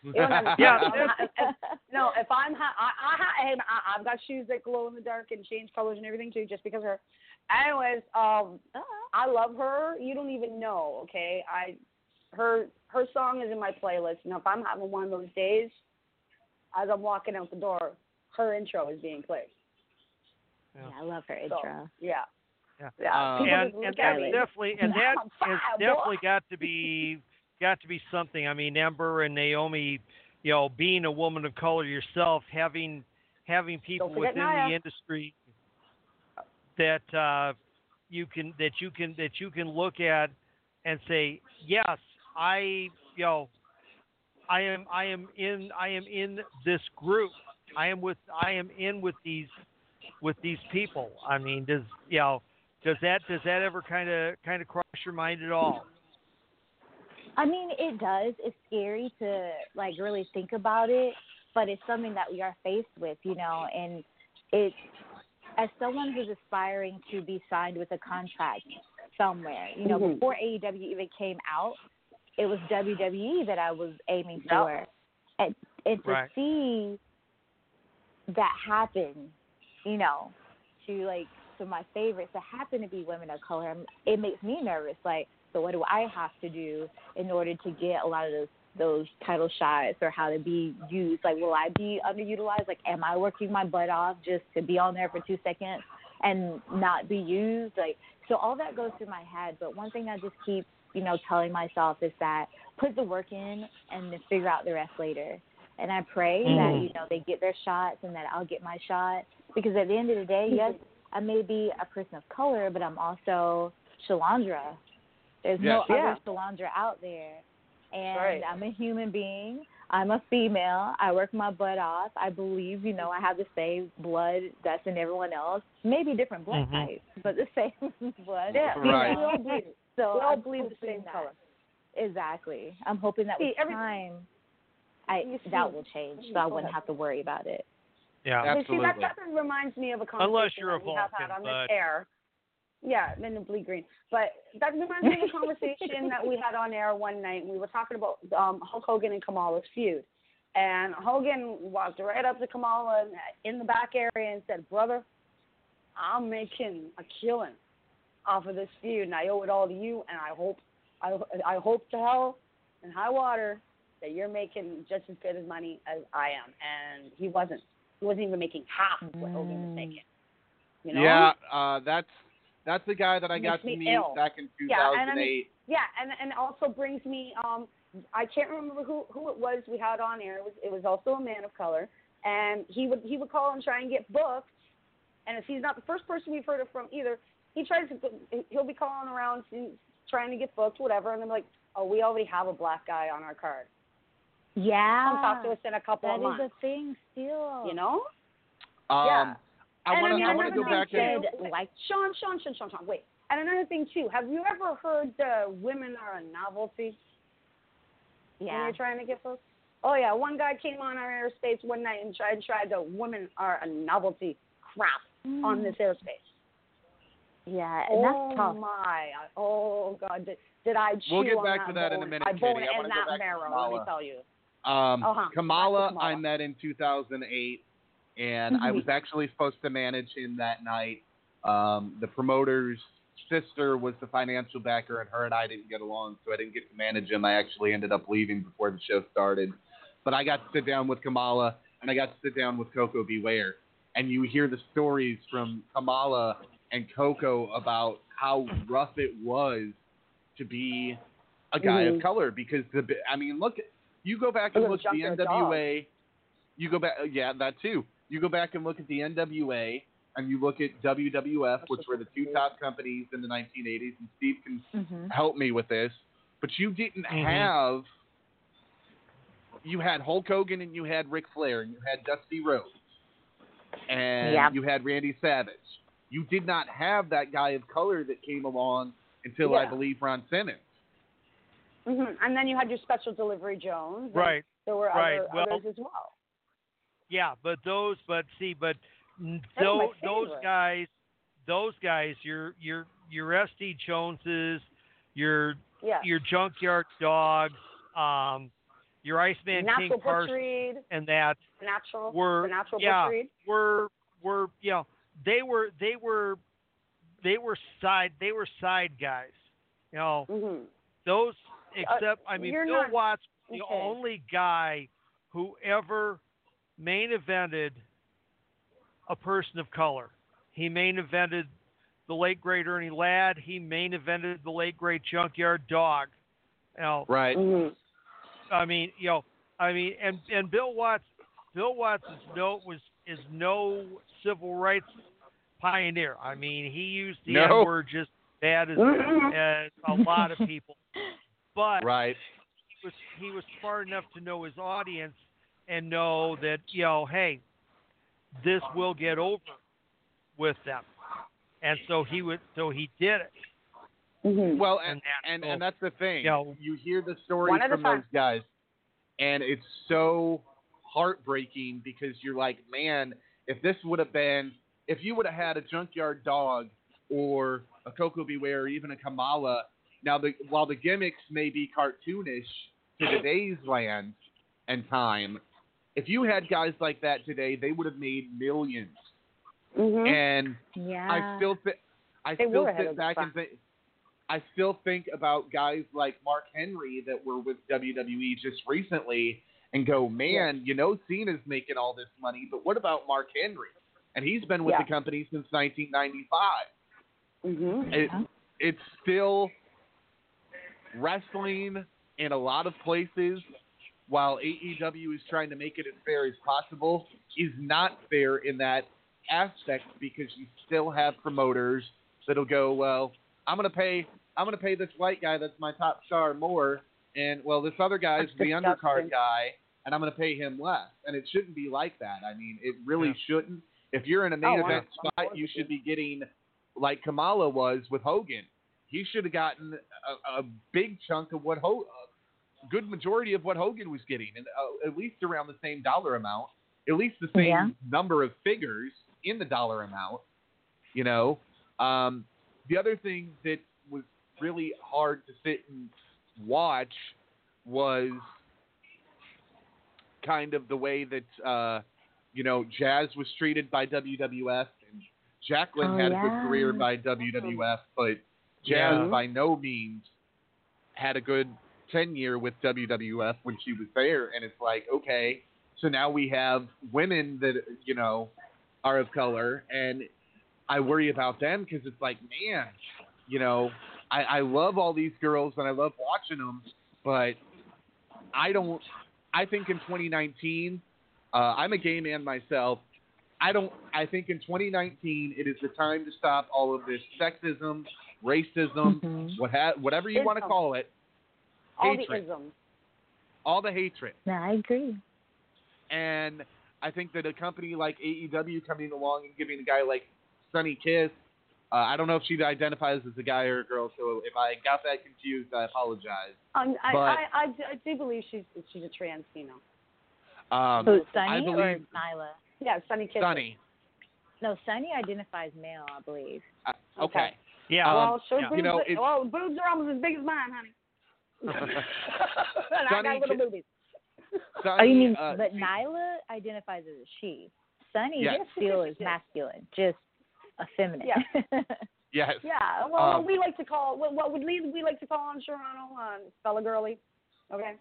C: You don't.
A: Yeah.
C: I'm ha- if- no, if I'm ha- I, I, ha- I, I've got shoes that glow in the dark and change colors and everything too, just because of her. Anyways, um, I love her. You don't even know. Okay, I her her song is in my playlist. Now, if I'm having one of those days, as I'm walking out the door, her intro is being played.
E: Yeah, I love her
C: So,
E: intro.
C: yeah.
A: Yeah.
C: Yeah.
B: Um,
A: and and that's
C: me.
A: definitely and that has
C: boy.
A: definitely got to be got to be something. I mean, Ember and Naomi, you know, being a woman of color yourself, having having people within
C: Naya.
A: the industry that uh, you can that you can that you can look at and say, yes, I you know, I am I am in I am in this group. I am with I am in with these with these people. I mean, does you know does that does that ever kind of kind of cross your mind at all?
E: I mean, it does. It's scary to like really think about it, but it's something that we are faced with, you know. And it, as someone who's aspiring to be signed with a contract somewhere, you know,
C: Mhm.
E: before AEW even came out, it was WWE that I was aiming
C: Yep.
E: for, and and to
A: Right.
E: see that happen, you know, to like to my favorites that happen to be women of color, it makes me nervous. Like, so what do I have to do in order to get a lot of those those title shots or how to be used? Like, will I be underutilized? Like, am I working my butt off just to be on there for two seconds and not be used? Like, so all that goes through my head. But one thing I just keep, you know, telling myself is that put the work in and then figure out the rest later. And I pray that
A: Mhm.
E: you know they get their shots and that I'll get my shot because at the end of the day, yes, I may be a person of color, but I'm also Shalandra. There's no
C: Yeah.
E: other Shalandra out there, and
C: Right.
E: I'm a human being. I'm a female. I work my butt off. I believe, you know, I have the same blood that's in everyone else. Maybe different blood
A: Mhm.
E: types, but the same blood.
C: Yeah.
B: Right.
C: We all bleed.
E: So
C: We all
E: I'm
C: bleed the same
E: that-
C: color.
E: Exactly. I'm hoping that
C: See,
E: with
C: every-
E: time, I
C: see-
E: that will change, so I wouldn't
C: ahead.
E: have to worry about it.
A: Yeah.
C: But see, that,
B: Absolutely.
C: that kind of reminds me of a conversation
A: Unless you're a
C: that we have had on
A: but-
C: this air. Yeah, then the bleed green. But that reminds me of a conversation that we had on air one night, and we were talking about um, Hulk Hogan and Kamala's feud. And Hogan walked right up to Kamala in the back area and said, "Brother, I'm making a killing off of this feud, and I owe it all to you. And I hope, I, I hope to hell and high water that you're making just as good as money as I am." And he wasn't. He wasn't even making half of what Hogan was
E: Mm.
C: making. You know?
B: Yeah, uh, that's that's the guy that I got to meet
C: ill.
B: back in
C: Yeah, and I
B: 2008.
C: mean- Yeah, and and also brings me um I can't remember who who it was we had on air. It was it was also a man of color, and he would he would call and try and get booked. And if he's not the first person we've heard it from either, he tries to he'll be calling around trying to get booked, whatever, and they're like, oh, we already have a black guy on our card.
E: Yeah.
C: Come talk to us in a couple
E: That
C: of
E: is
C: months.
E: a thing still.
C: You know?
B: um,
C: yeah.
B: I
C: And
B: want to I want to
C: another
B: go
C: thing
B: back
C: too-
B: and
E: like
C: Sean, Sean, Sean, Sean, Sean. Wait. And another thing too. Have you ever heard uh, women are a novelty?
E: Yeah.
C: when you're trying to get folks? Oh yeah, one guy came on our airspace one night and tried tried the women are a novelty crap on this airspace.
E: Yeah, and
C: oh
E: that's tough.
C: my! Oh god, did, did I chew
B: We'll get
C: on
B: back to that in a
C: bone?
B: minute,
C: I
B: Katie.
C: bone
B: I
C: in that
B: back
C: marrow. Let me tell you.
B: Um,
C: Uh-huh.
B: Kamala,
C: Kamala.
B: I met in 2008, and I
C: Mhm.
B: was actually supposed to manage him that night. Um, the promoter's sister was the financial backer, and her and I didn't get along, so I didn't get to manage him. I actually ended up leaving before the show started. But I got to sit down with Kamala, and I got to sit down with Koko B. Ware, and you hear the stories from Kamala and Koko about how rough it was to be a guy
C: Mhm.
B: of color because the I mean look you go back and
C: Look,
B: look at the
C: junkyard
B: NWA you go back yeah that too. You go back and look at the NWA and you look at WWF which were the two top companies in the 1980s and Steve can
E: hmm
B: help me with this but you didn't
A: Mhm.
B: have you had Hulk Hogan and you had Ric Flair and you had Dusty Rhodes and
E: Yep.
B: you had Randy Savage. You did not have that guy of color that came along until I believe Ron Simmons
C: hmm And then you had your special delivery Jones.
A: Right.
C: There were
A: Right.
C: other,
A: Well-
C: others as well.
A: Yeah, but those, but see, but
C: Those
A: those guys, those guys, your your your SD Joneses, your
C: Yeah.
A: your junkyard dogs, um, your Iceman
C: natural
A: King Parsons, and that
C: natural,
A: were
C: the natural
A: yeah were were you know they were they were they were side they were side guys, you know
C: hmm
A: those except I mean
C: Uh,
A: Bill
C: not-
A: Watts was the
C: okay.
A: only guy who ever main evented a person of color. He main evented the late great Ernie Ladd. He main evented the late great Junkyard Dog. You know,
B: Right.
C: Mhm.
A: I mean, you know, I mean, and and Bill Watts, Bill Watts' note was is no civil rights pioneer. I mean, he used the
B: No.
A: N word just bad as,
C: Mhm.
A: as a lot of people, but
B: Right.
A: he was he was smart enough to know his audience and know that you know, hey, this will get over with them, and so he would so he did it.
C: Mhm.
B: Well, and
A: And that's
B: and,
A: so-
B: and that's the thing.
A: you know,
B: you hear the stories
C: one at
B: from those
C: time.
B: guys, and it's so heartbreaking because you're like, man, if this would have been, if you would have had a junkyard dog or a Koko B. Ware or even a Kamala, now the while the gimmicks may be cartoonish to today's land and time, if you had guys like that today, they would have made millions.
C: Mhm.
B: And
E: Yeah.
B: I still thi- I
C: They
B: still sit back and think. I still think about guys like Mark Henry that were with WWE just recently, and go, man, you know, Cena's making all this money, but what about Mark Henry? And he's been with
C: Yeah.
B: the company since 1995.
C: Mhm.
B: It, it's still wrestling in a lot of places. While AEW is trying to make it as fair as possible, is not fair in that aspect because you still have promoters that'll go, well, I'm gonna pay, I'm gonna pay this white guy that's my top star more, and well, this other guy's the undercard guy, and I'm gonna pay him less, and it shouldn't be like that. I mean, it really
A: Yeah.
B: shouldn't. If you're in a main
C: Oh,
B: event
C: yeah.
B: spot, you should be getting like Kamala was with Hogan. He should have gotten a, a big chunk of what Ho, a good majority of what Hogan was getting, and uh, at least around the same dollar amount, at least the same
E: Yeah.
B: number of figures in the dollar amount. You know, um, the other thing that was really hard to sit and watch was kind of the way that uh, you know Jazz was treated by WWF, and Jacqueline
E: Oh,
B: had a good career by WWF, but Jazz
A: Yeah.
B: by no means had a good tenure with WWF when she was there, and it's like okay, so now we have women that you know are of color, and I worry about them because it's like man, you know, I, I love all these girls and I love watching them, but I don't. I think in 2019, uh, I'm a gay man myself. I don't. I think in 2019, it is the time to stop all of this sexism, racism,
E: Mhm.
B: what ha- whatever you want to call it,
C: All
B: hatred.
C: the isms.
B: all the hatred.
E: Yeah, I agree.
B: And I think that a company like AEW coming along and giving a guy like Sonny Kiss, uh, I don't know if she identifies as a guy or a girl, so if I got that confused, I apologize.
C: Um, I,
B: But-
C: I, I, I do believe she's she's a trans female.
B: Um,
E: Who,
B: I
E: Sonny or Nyla?
C: Yeah, Sonny Kiss.
B: Sonny.
E: No, Sonny identifies male, I believe.
B: Uh,
C: Okay.
B: okay.
A: Yeah.
B: Um,
C: Well, her
A: yeah.
C: boobs,
B: You know,
C: are- well, boobs are almost as big as mine, honey. and I got little
B: Ki-
C: boobies.
B: Sonny,
E: oh, you mean,
B: uh,
E: but
B: she-
E: Nyla identifies as a she. Sonny
B: Yes.
E: still
C: Yes,
E: is
C: yes.
E: masculine, just effeminate.
B: yes.
C: Yeah, well,
B: Um,
C: what we like to call what, what would we, we like to call on Toronto, um, fella girly. Okay,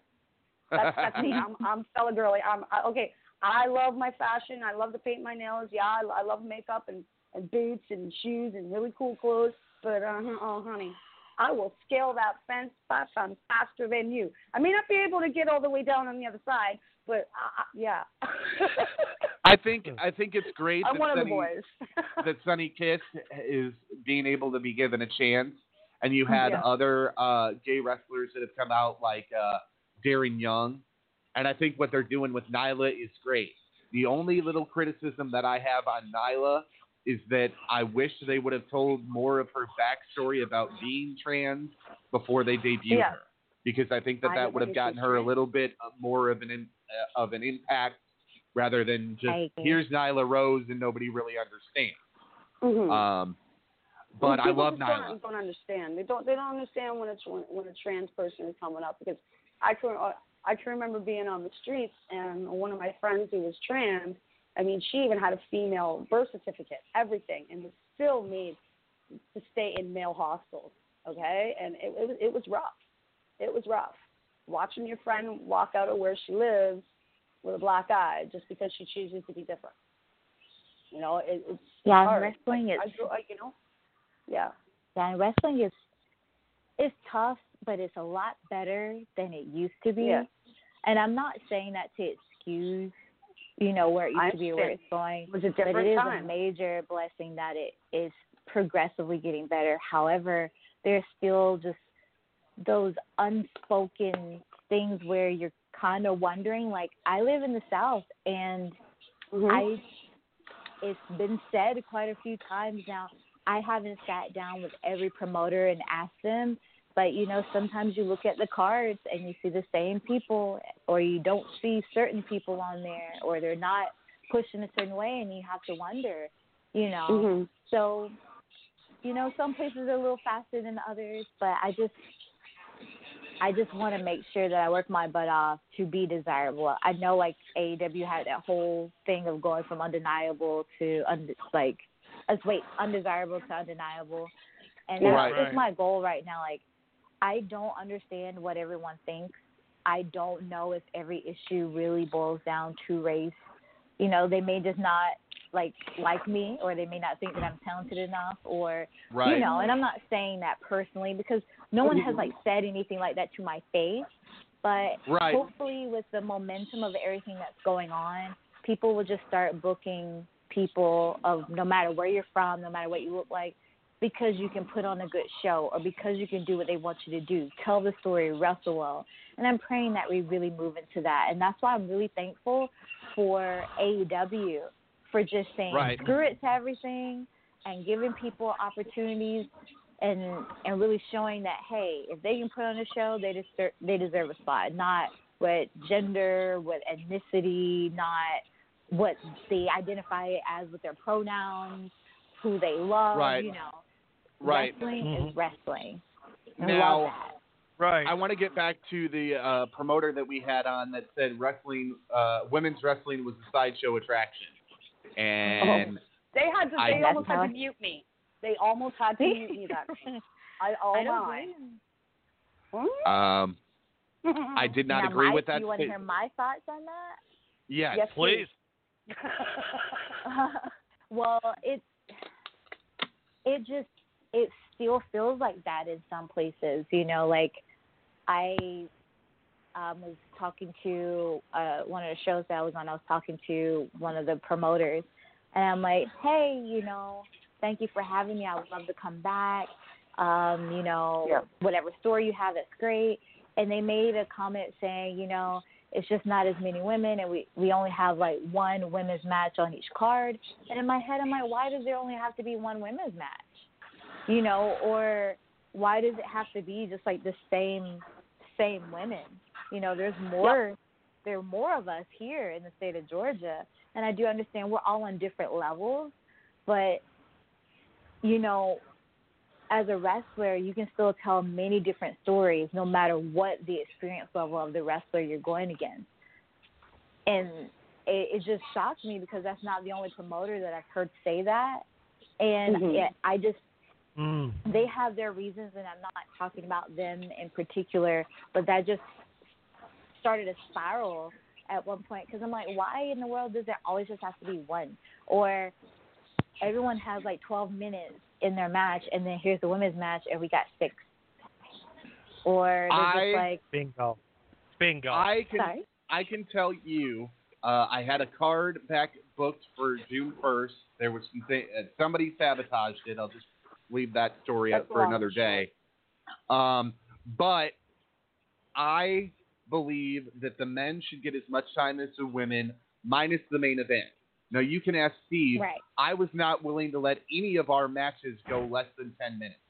C: that's that's me. I'm I'm fella girly. I'm I, okay. I love my fashion. I love to paint my nails. Yeah, I, I love makeup and and boots and shoes and really cool clothes. But uh, oh, honey, I will scale that fence five times faster than you. I may not be able to get all the way down on the other side, but uh, uh, yeah.
B: I think I think it's great
C: I'm
B: that
C: one of the
B: Sonny,
C: boys.
B: that Sonny Kiss is being able to be given a chance, and you had
C: Yeah.
B: other uh, gay wrestlers that have come out like uh, Darren Young, and I think what they're doing with Nyla is great. The only little criticism that I have on Nyla is that I wish they would have told more of her backstory about being trans before they debuted
C: Yeah.
B: her, because I think that
C: I
B: that would have gotten her a little bit more of an in, uh, of an impact rather than just here's Nyla Rose and nobody really understands.
C: Mhm.
B: Um, but I love Nyla.
C: Don't, don't understand. They don't. They don't understand when it's when, when a trans person is coming up because I can uh, I can remember being on the streets and one of my friends who was trans. I mean, she even had a female birth certificate, everything, and was still made to stay in male hostels. Okay, and it, it was it was rough. It was rough. Watching your friend walk out of where she lives with a black eye just because she chooses to be different. You know, it, it's
E: Yeah,
C: hard.
E: wrestling
C: I,
E: is
C: I, I, you know, yeah.
E: yeah, and wrestling is it's tough, but it's a lot better than it used to be.
C: Yeah.
E: And I'm not saying that to excuse, you know, where it used
C: I
E: to be where it's going.
C: It was a different but
E: it is
C: time.
E: a major blessing that it is progressively getting better. However, there's still just those unspoken things where you're kind of wondering. Like I live in the South, and
C: Mhm.
E: I it's been said quite a few times now. I haven't sat down with every promoter and asked them, but you know, sometimes you look at the cards and you see the same people, or you don't see certain people on there, or they're not pushing a certain way, and you have to wonder, you know.
C: Mhm.
E: So, you know, some places are a little faster than others, but I just I just want to make sure that I work my butt off to be desirable. I know like AEW had that whole thing of going from undeniable to und- like let's wait, undesirable to undeniable. And that's
B: Right.
E: just my goal right now. Like I don't understand what everyone thinks. I don't know if every issue really boils down to race. You know, they may just not like like me or they may not think that I'm talented enough or
B: Right.
E: you know, and I'm not saying that personally because no one has like said anything like that to my face. But
B: Right.
E: hopefully with the momentum of everything that's going on, people will just start booking people of no matter where you're from, no matter what you look like, because you can put on a good show or because you can do what they want you to do. Tell the story, wrestle well. And I'm praying that we really move into that. And that's why I'm really thankful for AEW for just saying
B: Right.
E: screw it to everything and giving people opportunities and and really showing that hey, if they can put on a show, they deserve they deserve a spot. Not what gender, what ethnicity, not what they identify as with their pronouns, who they love.
B: Right.
E: You know,
B: Right.
E: wrestling
A: Mhm.
E: is wrestling. I
B: Now-
A: Right.
B: I want to get back to the uh, promoter that we had on that said wrestling, uh, women's wrestling was a sideshow attraction, and
C: They had to.
B: I-
C: They almost had to mute me. They almost had to mute me that day. I, oh
E: I don't
C: my.
B: um, I did not
E: now,
B: agree
E: Mike,
B: with that.
E: You want to hear my thoughts on that?
B: yes.
C: Yes,
A: Please.
E: well, it it just it still feels like that in some places. You know, like I um, was talking to uh, one of the shows that I was on. I was talking to one of the promoters, and I'm like, hey, you know, thank you for having me. I would love to come back. Um, you know,
C: Yeah.
E: whatever story you have, that's great. And they made a comment saying, you know, it's just not as many women, and we we only have like one women's match on each card. And in my head, I'm like, why does there only have to be one women's match? You know, or why does it have to be just like the same same women? You know, there's more. There are more of us here in the state of Georgia, and I do understand we're all on different levels, but you know, as a wrestler, you can still tell many different stories no matter what the experience level of the wrestler you're going against. And it, it just shocked me because that's not the only promoter that I've heard say that. And
C: Mhm.
E: it, I just,
A: Mm.
E: they have their reasons, and I'm not talking about them in particular, but that just started a spiral at one point because I'm like, why in the world does there always just have to be one? Or everyone has like 12 minutes in their match, and then here's the women's match, and we got six. Or they're
B: I-
E: just like,
A: Bingo. Bingo.
B: I can
E: sorry.
B: I can tell you, uh, I had a card back booked for June first. There was some thi- uh, somebody sabotaged it. I'll just leave that story
C: That's
B: up for another day. Um, but I believe that the men should get as much time as the women, minus the main event. Now you can ask Steve.
E: Right.
B: I was not willing to let any of our matches go less than 10 minutes.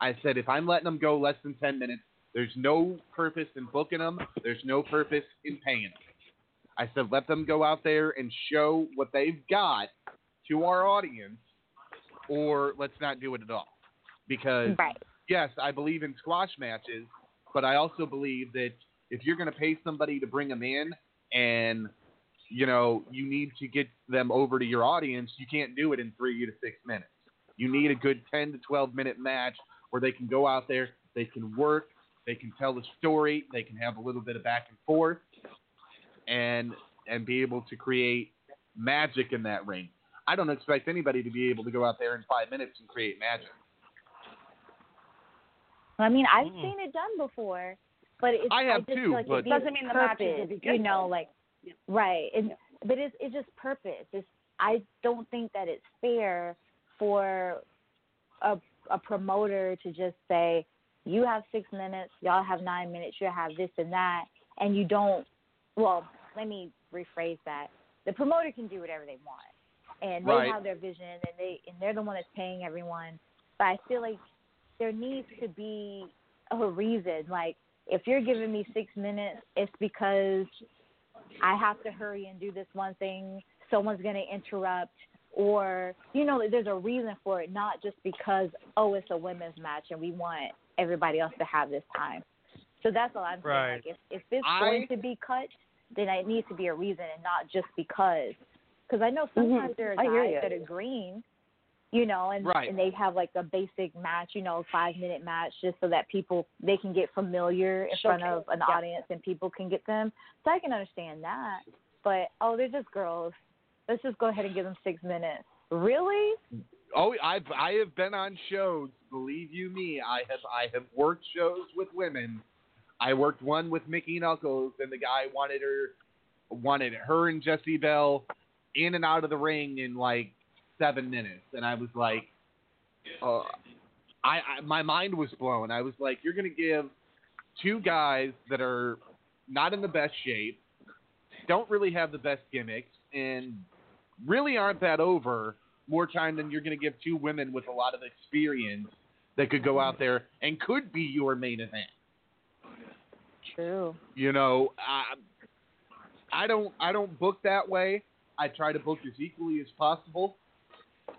B: I said, if I'm letting them go less than 10 minutes, there's no purpose in booking them. There's no purpose in paying them. I said, let them go out there and show what they've got to our audience, or let's not do it at all. Because,
E: Right.
B: yes, I believe in squash matches, but I also believe that if you're going to pay somebody to bring them in and you know, you need to get them over to your audience. You can't do it in three to six minutes. You need a good 10 to 12 minute match where they can go out there, they can work, they can tell the story, they can have a little bit of back and forth. And and be able to create magic in that ring. I don't expect anybody to be able to go out there in five minutes and create magic.
E: I mean, I've
A: Mm-mm.
E: seen it done before, but it's
B: I have
E: just
B: too,
E: like
B: but-
E: it
C: Doesn't mean the matches will
E: purpose,
C: be good,
E: You know, like
C: Yeah.
E: right. And, But it's it's just purpose. It's I don't think that it's fair for a a promoter to just say you have six minutes, y'all have nine minutes, you have this and that, and you don't. Well, let me rephrase that. The promoter can do whatever they want, and they
B: Right.
E: have their vision, and they and they're the one that's paying everyone. But I feel like there needs to be a reason. Like if you're giving me six minutes, it's because I have to hurry and do this one thing. Someone's going to interrupt, or you know, there's a reason for it, not just because oh, it's a women's match and we want everybody else to have this time. So that's all I'm saying. Like if if it's
B: I-
E: going to be cut, then it needs to be a reason and not just because. Because I know sometimes there are
C: Mm-hmm. I hear
E: guys that are green, you know, and
B: Right.
E: and they have like a basic match, you know, five minute match, just so that people they can get familiar in front of an
C: Yeah.
E: audience and people can get them. So I can understand that. But oh, they're just girls. Let's just go ahead and give them six minutes. Really?
B: Oh, I've I have been on shows. Believe you me, I have I have worked shows with women. I worked one with Mickie Knuckles, and the guy wanted her wanted her and Jesse Bell in and out of the ring in like seven minutes, and I was like, uh, I, I my mind was blown. I was like, you're gonna give two guys that are not in the best shape, don't really have the best gimmicks, and really aren't that over more time than you're going to give two women with a lot of experience that could go out there and could be your main event.
E: True.
B: You know, I, I don't I don't book that way. I try to book as equally as possible,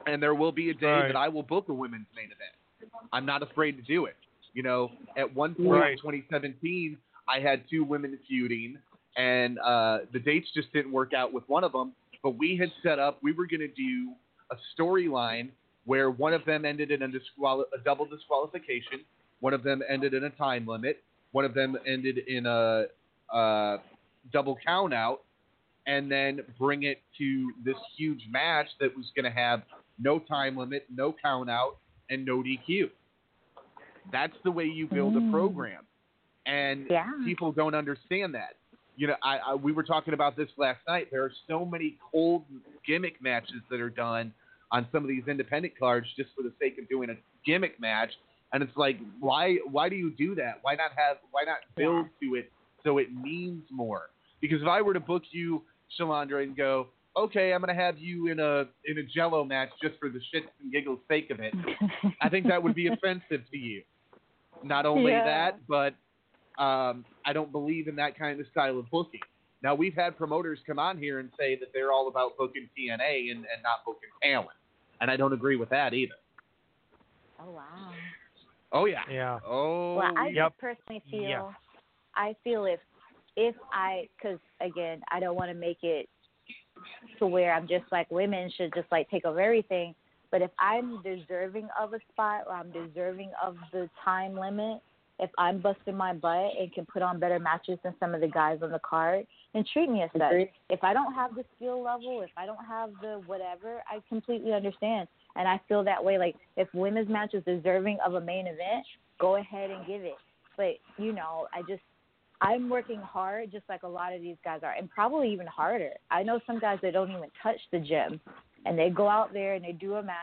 B: and there will be a day
A: Right.
B: that I will book a women's main event. I'm not afraid to do it. You know, at one point
A: Right.
B: in 2017, I had two women feuding, and uh, the dates just didn't work out with one of them. But we had set up we were going to do a storyline where one of them ended in a, disqual- a double disqualification, one of them ended in a time limit, one of them ended in a, a double count out, and then bring it to this huge match that was going to have no time limit, no count out, and no DQ. That's the way you build a
E: Mm.
B: program, and
E: Yeah.
B: people don't understand that. You know, I, I we were talking about this last night. There are so many cold gimmick matches that are done on some of these independent cards just for the sake of doing a gimmick match, and it's like, why why do you do that? Why not have why not build to it so it means more? Because if I were to book you, Shalandra, and go, okay, I'm gonna have you in a in a Jello match just for the shits and giggles sake of it, I think that would be offensive to you. Not only
E: Yeah.
B: that, but um, I don't believe in that kind of style of booking. Now we've had promoters come on here and say that they're all about booking TNA and, and not booking talent, and I don't agree with that either.
E: oh wow.
B: Oh yeah.
A: Yeah.
B: Oh.
E: Well, I
A: Yep.
E: just personally feel,
A: Yeah.
E: I feel if if I, because again, I don't want to make it to where I'm just like women should just like take over everything. But if I'm deserving of a spot or I'm deserving of the time limit, if I'm busting my butt and can put on better matches than some of the guys on the card, then treat me as such.
C: Agreed.
E: If I don't have the skill level, if I don't have the whatever, I completely understand. And I feel that way. Like if women's match is deserving of a main event, go ahead and give it. But you know, I just I'm working hard, just like a lot of these guys are, and probably even harder. I know some guys that don't even touch the gym, and they go out there and they do a match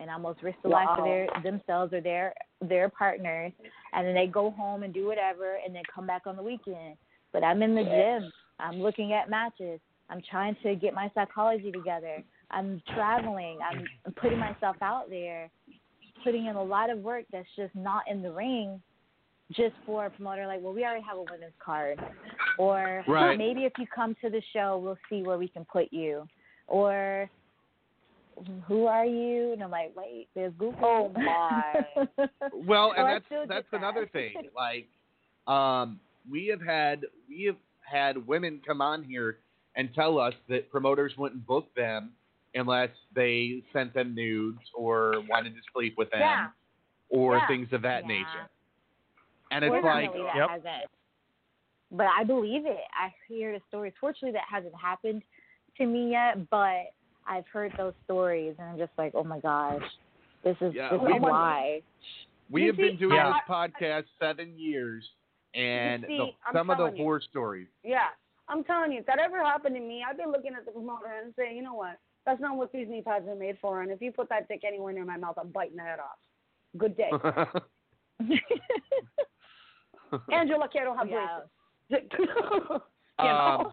E: and almost risk the life of their themselves or their their partners, and then they go home and do whatever, and then come back on the weekend. But I'm in the gym. I'm looking at matches. I'm trying to get my psychology together. I'm traveling. I'm putting myself out there, putting in a lot of work that's just not in the ring just for a promoter like, well, we already have a women's card. Or
B: Right.
E: maybe if you come to the show, we'll see where we can put you. Or who are you? And I'm like, wait, there's Google.
C: Oh, my.
B: Well, and that's that's
E: that.
B: another thing. Like, um, we have had we have had women come on here and tell us that promoters wouldn't book them unless they sent them nudes or wanted to sleep with them
E: Yeah.
B: or
E: Yeah.
B: things of that
E: Yeah.
B: nature. And it's like,
E: that
A: Yep.
E: hasn't but I believe it. I hear the stories. Fortunately, that hasn't happened to me yet, but I've heard those stories, and I'm just like, oh my gosh, this is
B: Yeah,
E: this
B: we-
E: is why.
B: We
C: You
B: have been doing
C: I-
B: this podcast seven years, and
C: see,
B: the, some of the
C: you.
B: horror stories.
C: Yeah, I'm telling you, if that ever happened to me, I'd be looking at the promoter and saying, you know what? That's not what these knee pads are made for. And if you put that dick anywhere near my mouth, I'm biting the head off. Good day. and you're lucky I don't have
E: Yeah.
C: braces. you know?
B: um,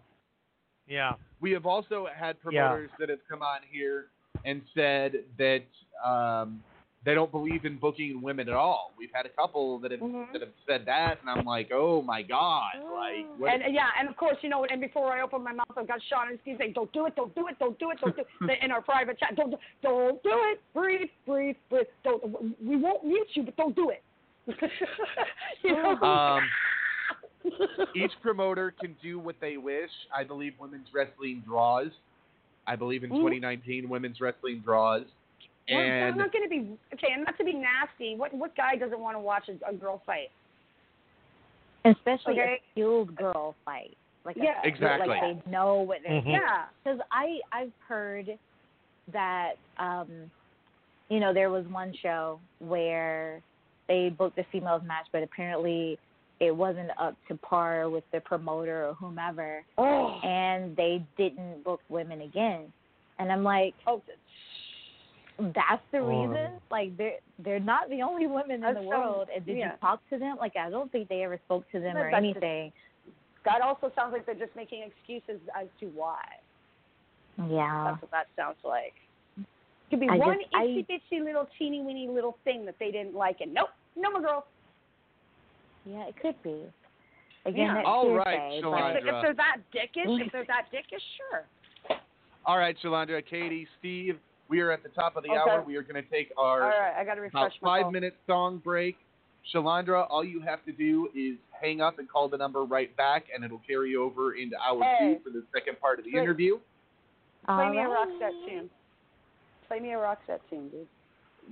A: Yeah.
B: we have also had promoters that have come on here and said that um, they don't believe in booking women at all. We've had a couple that have
C: Mhm.
B: that have said that, and I'm like, oh my god, like what?
C: And uh, yeah, and of course, you know, and before I open my mouth, I've got Sean and Steve saying, "Don't do it, don't do it, don't do it, don't do it." In our private chat, don't, don't do it. Breathe, breathe, breathe. Don't. We won't mute you, but don't do it. you know?
B: um, each promoter can do what they wish. I believe women's wrestling draws. I believe in
C: Mm.
B: 2019 women's wrestling draws.
C: Well,
B: And
C: I'm not going to be okay. And not to be nasty. What what guy doesn't want to watch a, a girl fight?
E: Especially
C: Okay.
E: a skilled girl fight. Like a,
C: Yeah.
B: Exactly.
E: Like they know what they're
A: Mhm.
C: Yeah.
E: because I I've heard that um you know there was one show where they booked the females match, but apparently it wasn't up to par with the promoter or whomever,
C: Oh.
E: and they didn't book women again. And I'm like,
C: Oh.
E: that's the
A: Oh.
E: reason. Like they're they're not the only women in
C: That's
E: the
C: so-
E: world. And did
C: yeah.
E: you talk to them? Like I don't think they ever spoke to them
C: That-
E: or
C: that's just-
E: anything.
C: That also sounds like they're just making excuses as to why.
E: Yeah.
C: That's what that sounds like. Could be
E: I
C: one
E: just- I-
C: itsy bitsy little teeny weeny little thing that they didn't like, and nope, no more girls.
E: Yeah, it could be. Again,
C: Yeah.
E: that's
B: All
E: hearsay,
B: right,
E: but-
C: If, if they're that dickish, if they're that dickish, sure.
B: all right, Shalandra, Katie, Steve, we are at the top of the
C: Okay.
B: hour. We are going to take our
C: All right, I got to refresh my
B: five
C: phone.
B: minute song break. Shalandra, all you have to do is hang up and call the number right back, and it'll carry over into hour
C: Hey.
B: two for the second part of the
C: Great.
B: interview.
C: Play
E: All
C: me a
E: right.
C: Roxette tune. Play me a Roxette tune, dude.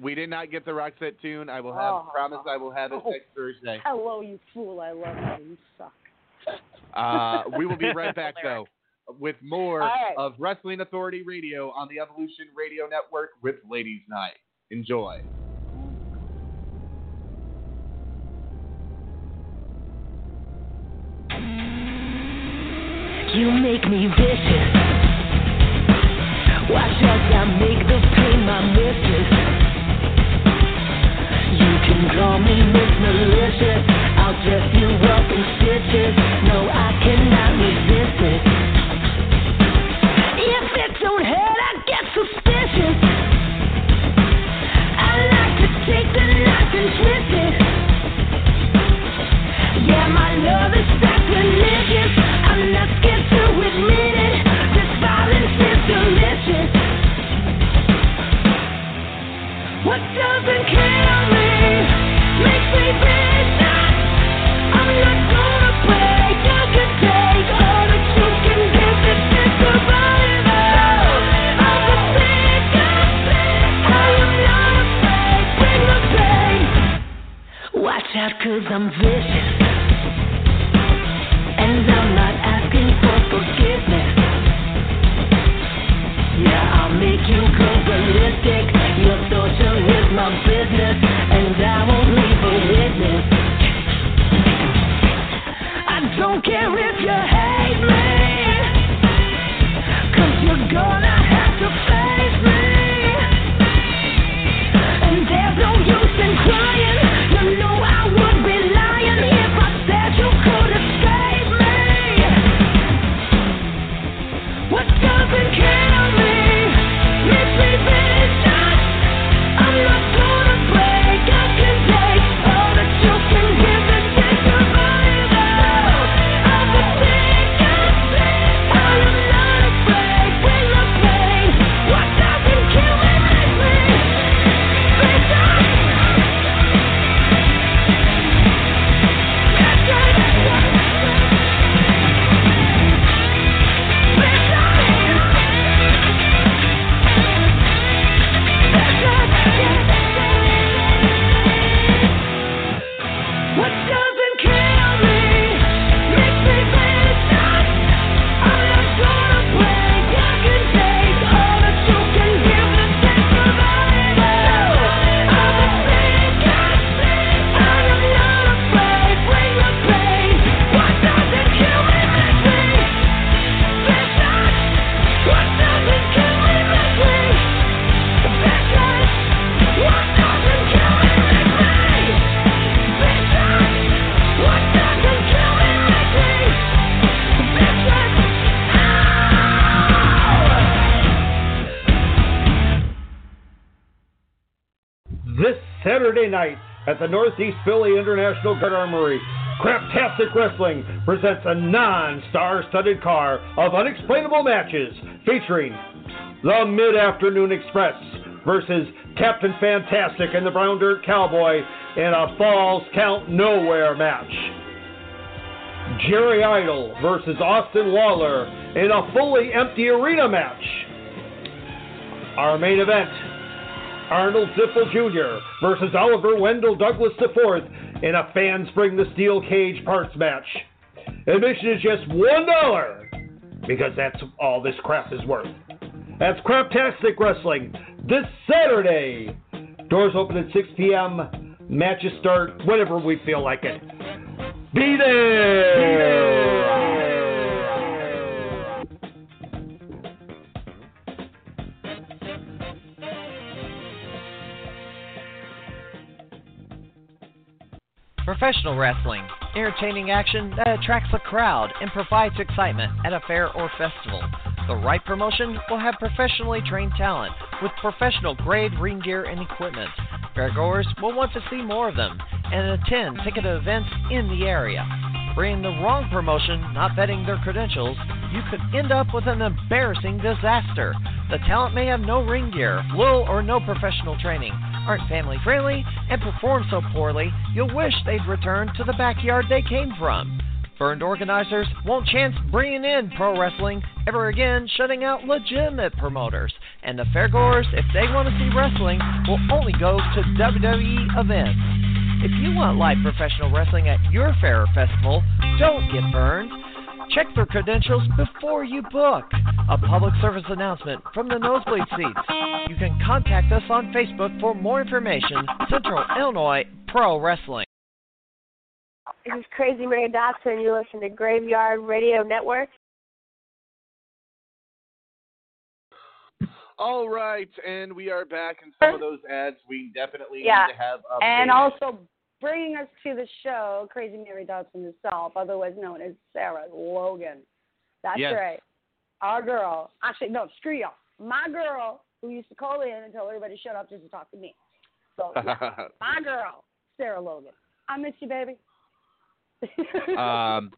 B: We did not get the Roxette tune. I will have
C: Oh.
B: promise I will have it
C: Oh.
B: next Thursday.
C: Hello, you fool. I love you. You suck.
B: Uh, we will be right back though with more
C: All right.
B: of Wrestling Authority Radio on the Evolution Radio Network with Ladies Night. Enjoy.
D: You make me vicious. Watch as I make the pain my mistress. Me Miss. I'll dress you up cause I'm vicious.
F: Saturday night at the Northeast Philly International Guard Armory. Craptastic Wrestling presents a non-star studded car of unexplainable matches featuring the Mid-Afternoon Express versus Captain Fantastic and the Brown Dirt Cowboy in a Falls Count Nowhere match. Jerry Idol versus Austin Lawler in a fully empty arena match. Our main event, Arnold Ziffel Jr. versus Oliver Wendell Douglas IV in a Fans Bring the Steel Cage parts match. Admission is just $1 because that's all this crap is worth. That's Craptastic Wrestling this Saturday. Doors open at 6 p.m. Matches start whenever we feel like it. Be there!
G: Professional wrestling, entertaining action that attracts a crowd and provides excitement at a fair or festival. The right promotion will have professionally trained talent with professional grade ring gear and equipment. Fairgoers will want to see more of them and attend ticketed events in the area. Bringing the wrong promotion, not vetting their credentials, you could end up with an embarrassing disaster. The talent may have no ring gear, little or no professional training, aren't family friendly, and perform so poorly you'll wish they'd returned to the backyard they came from. Burned organizers won't chance bringing in pro wrestling ever again, shutting out legitimate promoters. And the fairgoers, if they want to see wrestling, will only go to WWE events. If you want live professional wrestling at your fair festival, don't get burned. Check their credentials before you book. A public service announcement from the nosebleed seats. You can contact us on Facebook for more information. Central Illinois Pro Wrestling.
H: This is Crazy Mary Dobson. You listen to Graveyard Radio Network.
B: All right, and we are back. And some of those ads we definitely
C: Yeah.
B: need to have updated.
C: And also bringing us to the show, Crazy Mary Dobson herself, otherwise known as Sarah Logan. That's
B: Yes.
C: right. Our girl. Actually, no, screw you. My girl who used to call in and tell everybody to shut up just to talk to me. So, yeah, my girl, Sarah Logan. I miss you, baby.
B: um,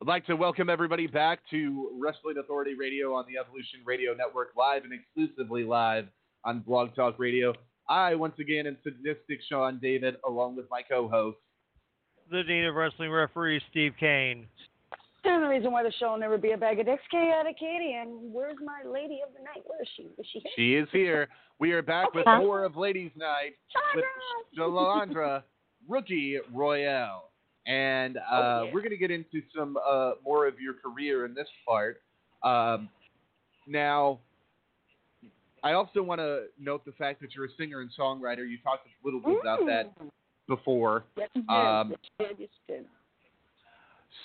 B: I'd like to welcome everybody back to Wrestling Authority Radio on the Evolution Radio Network, live and exclusively live on Blog Talk Radio. I, once again, am Sadistic Sean David, along with my co-host.
A: The Dean of Wrestling referee, Steve Kane.
C: And the reason why the show will never be a bag of dicks, chaotic Katie. And where's my lady of the night? Where is she? Is she here?
B: She is here. We are back with more of Ladies Night with Shalandra Rookie Royal. And uh,
C: Oh, yeah.
B: we're going to get into some uh, more of your career in this part. Um, now, I also want to note the fact that you're a singer and songwriter. You talked a little bit about that before.
C: Yes, you did.
B: Um,
C: yes, you did. Yes, you did.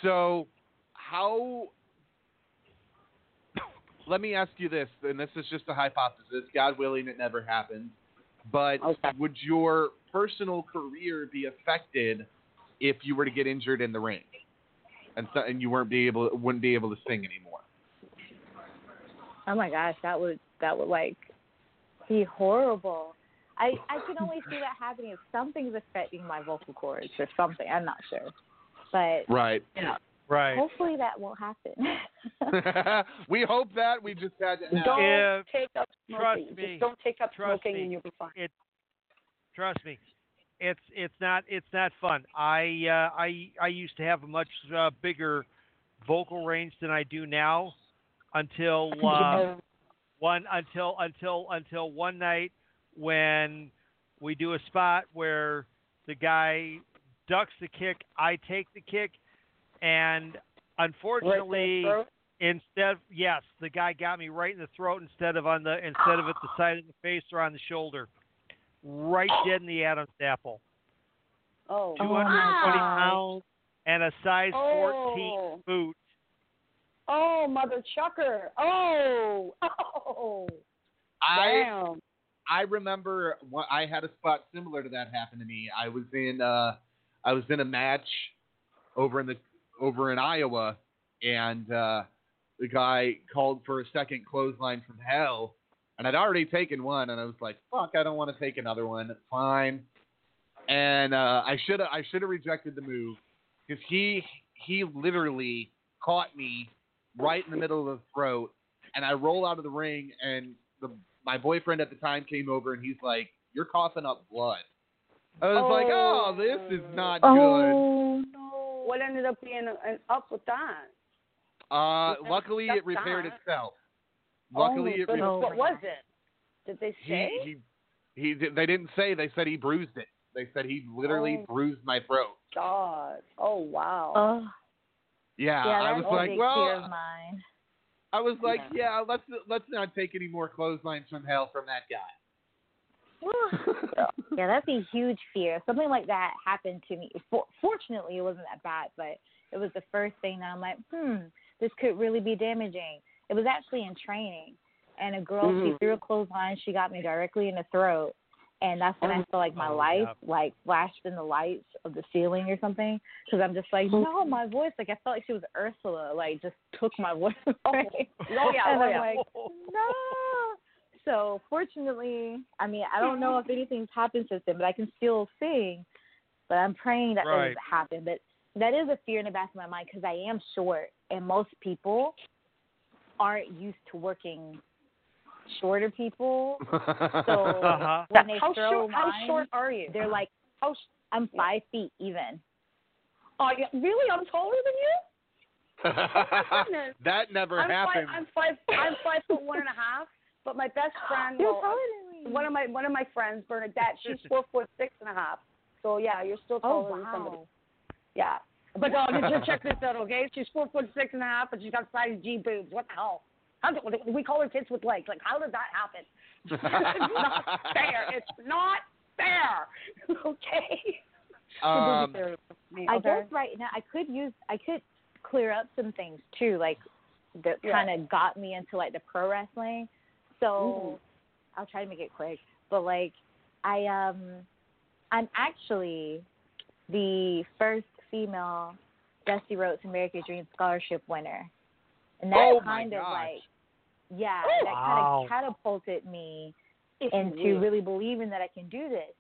B: So, how? Let me ask you this, and this is just a hypothesis. God willing, it never happens. But would your personal career be affected if you were to get injured in the ring, and so, and you weren't be able wouldn't be able to sing anymore?
E: Oh my gosh, that would that would like be horrible. I I can only see that happening if something's affecting my vocal cords or something. I'm not sure, but
B: Right.
E: you know,
A: Right.
E: hopefully that won't happen.
B: we hope that we just had to.
C: Don't
A: If-
C: take up smoking.
A: trust
C: smoking.
A: me.
C: Just don't take up
A: Trust
C: smoking
A: me.
C: and you'll be fine.
A: It, trust me, it's it's not it's not fun. I uh, I I used to have a much uh, bigger vocal range than I do now until uh, one until until until one night when we do a spot where the guy ducks the kick, I take the kick, and unfortunately instead yes, the guy got me right in the throat instead of on the instead of at the side of the face or on the shoulder. Right dead in the Adam's apple.
C: Oh,
A: Two hundred and twenty
C: wow.
A: pounds and a size
C: Oh.
A: fourteen boot.
C: Oh, mother chucker. Oh, oh.
B: I
C: Damn.
B: I remember wh- I had a spot similar to that happen to me. I was in uh I was in a match over in the over in Iowa and uh the guy called for a second clothesline from hell and I'd already taken one, and I was like, "Fuck, I don't want to take another one." Fine. And uh, I should have I should have rejected the move because he he literally caught me right in the middle of the throat, and I roll out of the ring, and the my boyfriend at the time came over, and he's like, "You're coughing up blood." I was like, "Oh, this is not good."
C: Oh no! What ended up being an up with that?
B: Uh,
C: That's-
B: luckily, it repaired
C: not.
B: itself.
C: oh
B: Luckily,
C: my
B: it
C: goodness.
B: repaired.
C: What was it? Did they say?
B: he, he he did- they didn't say they said he bruised it they said he literally
C: Oh.
B: bruised my throat
C: God. Oh wow.
E: Oh,
B: yeah,
E: yeah,
B: i was like well
E: mine.
B: i was like yeah. let's let's not take any more clotheslines from hell from that guy
E: yeah, that's a huge fear. Something like that happened to me. For, fortunately, it wasn't that bad, but it was the first thing that I'm like, hmm, this could really be damaging. It was actually in training, and a girl she
C: Mhm.
E: threw a clothesline. She got me directly in the throat, and that's when I oh, felt like my
A: Oh,
E: life
A: yeah.
E: like flashed in the lights of the ceiling or something. Because I'm just like, oh. no, my voice. Like I felt like she was Ursula. Like just took my voice oh, away.
C: Oh yeah.
E: and
C: Oh
E: I'm
C: yeah.
E: like, no. So fortunately, I mean, I don't know if anything's happened since then, but I can still sing. But I'm praying that
A: Right.
E: doesn't happen. But that is a fear in the back of my mind because I am short, and most people aren't used to working shorter people. So
A: Uh-huh.
E: when they
C: How
E: throw
C: short? How short are you?
E: they're like,
C: How? sh-
E: I'm five feet even.
C: Oh, yeah, really? I'm taller than you? goodness.
B: that never
C: I'm
B: happened
C: Five, I'm five. I'm five foot one and a half. But my best friend,
E: You're
C: well,
E: taller than me.
C: one of my one of my friends, Bernadette, she's four foot six and a half. So yeah, you're still
E: Oh
C: taller than somebody. Yeah. But dog, uh, just check this out, okay? She's four foot six and a half, and she's got size G boobs. What the hell? How do, we call her tits with legs? Like, how did that happen? it's not fair. It's not fair. Okay.
B: um,
E: I guess right now I could use I could clear up some things too, like that
C: Yeah.
E: kind of got me into like the pro wrestling. So I'll try to make it quick. But like I um I'm actually the first female Dusty Rhodes American Dream Scholarship winner. And that
B: Oh,
E: kind of
B: gosh.
E: like yeah,
C: Oh,
E: that
A: wow.
E: kind of catapulted me
C: If you
E: into
C: would.
E: really believing that I can do this.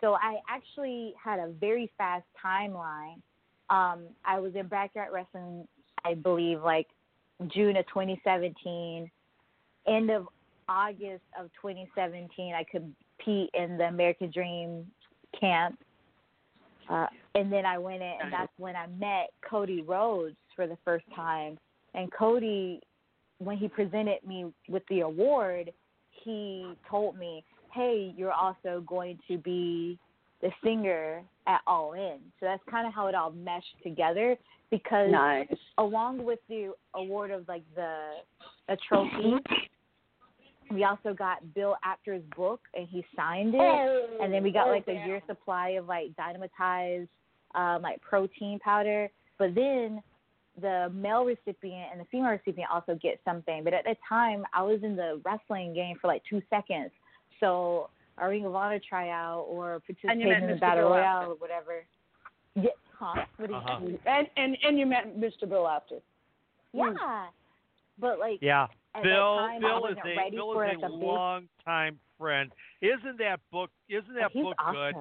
E: So I actually had a very fast timeline. Um, I was in backyard wrestling, I believe, like June of 2017. End of August of 2017, I compete in the American Dream camp. Uh, and then I went in, and that's when I met Cody Rhodes for the first time. And Cody, when he presented me with the award, he told me, "Hey, you're also going to be the singer at All In." So that's kind of how it all meshed together. Because
C: Nice.
E: along with the award of like the a trophy, we also got Bill Apter's book, and he signed it.
C: Oh,
E: and then we got
C: oh,
E: like a year supply of like dynamitized um, like protein powder. But then the male recipient and the female recipient also get something. But at the time, I was in the wrestling game for like two seconds. So a Ring of Honor tryout or
C: And you met
E: participating in the
C: Mr.
E: battle
C: Bill
E: royale or whatever. Yeah, huh? What do
A: Uh-huh.
E: mean?
C: And and and you met Mr. Bill after.
E: Yeah, but like
A: Yeah. Bill
E: that time, I
A: Bill is a
E: ready
A: Bill is
E: like
A: a
E: a big.
A: long time friend. Isn't that book isn't that
E: He's
A: book
E: awesome.
A: good?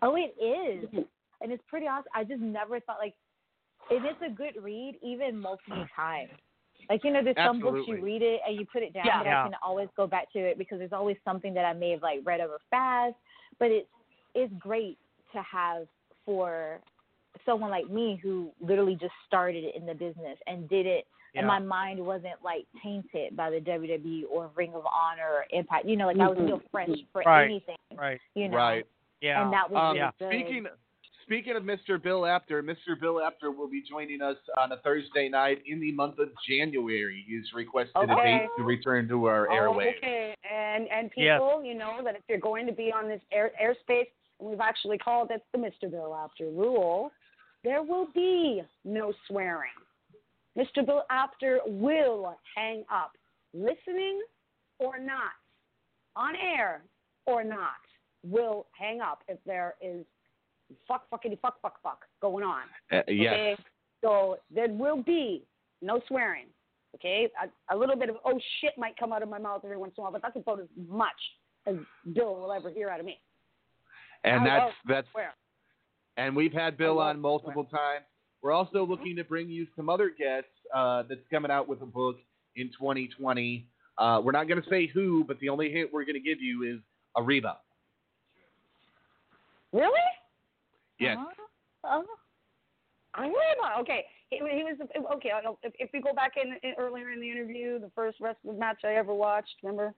E: Oh, it is, and it's pretty awesome. I just never thought like, and it's a good read even multiple times. Like you know, there's some books you read it and you put it down,
C: Yeah.
E: but
A: Yeah.
E: I can always go back to it because there's always something that I may have like read over fast. But it's it's great to have for someone like me who literally just started in the business and did it and my mind wasn't like tainted by the WWE or Ring of Honor or Impact. You know, like I was still fresh for
A: Right.
E: anything.
A: Right.
E: You know,
B: right
A: Yeah.
E: and that was
B: um,
E: really good.
B: speaking speaking of Mr. Bill Apter, Mr. Bill Apter will be joining us on a Thursday night in the month of January. He's requested a date to return to our oh, airwaves.
C: Okay, and and
A: Yes.
C: people, you know that if you're going to be on this air airspace, and we've actually called it the Mr. Bill Apter rule, there will be no swearing. Mr. Bill Apter will hang up, listening or not, on air or not, will hang up if there is fuck fuckity fuck fuck fuck going on.
B: Uh, yes.
C: Okay? So there will be no swearing. Okay, a, a little bit of oh shit might come out of my mouth every once in a while, but that's about as much as Bill will ever hear out of me.
B: And
C: I
B: that's that's
C: swear.
B: and we've had Bill on multiple times. We're also looking to bring you some other guests uh, that's coming out with a book in 2020. Uh, we're not going to say who, but the only hint we're going to give you is Ariba.
C: Really?
B: Yes.
C: Oh. I really about okay. He, he was okay. If, if we go back in, in earlier in the interview, the first wrestling match I ever watched, remember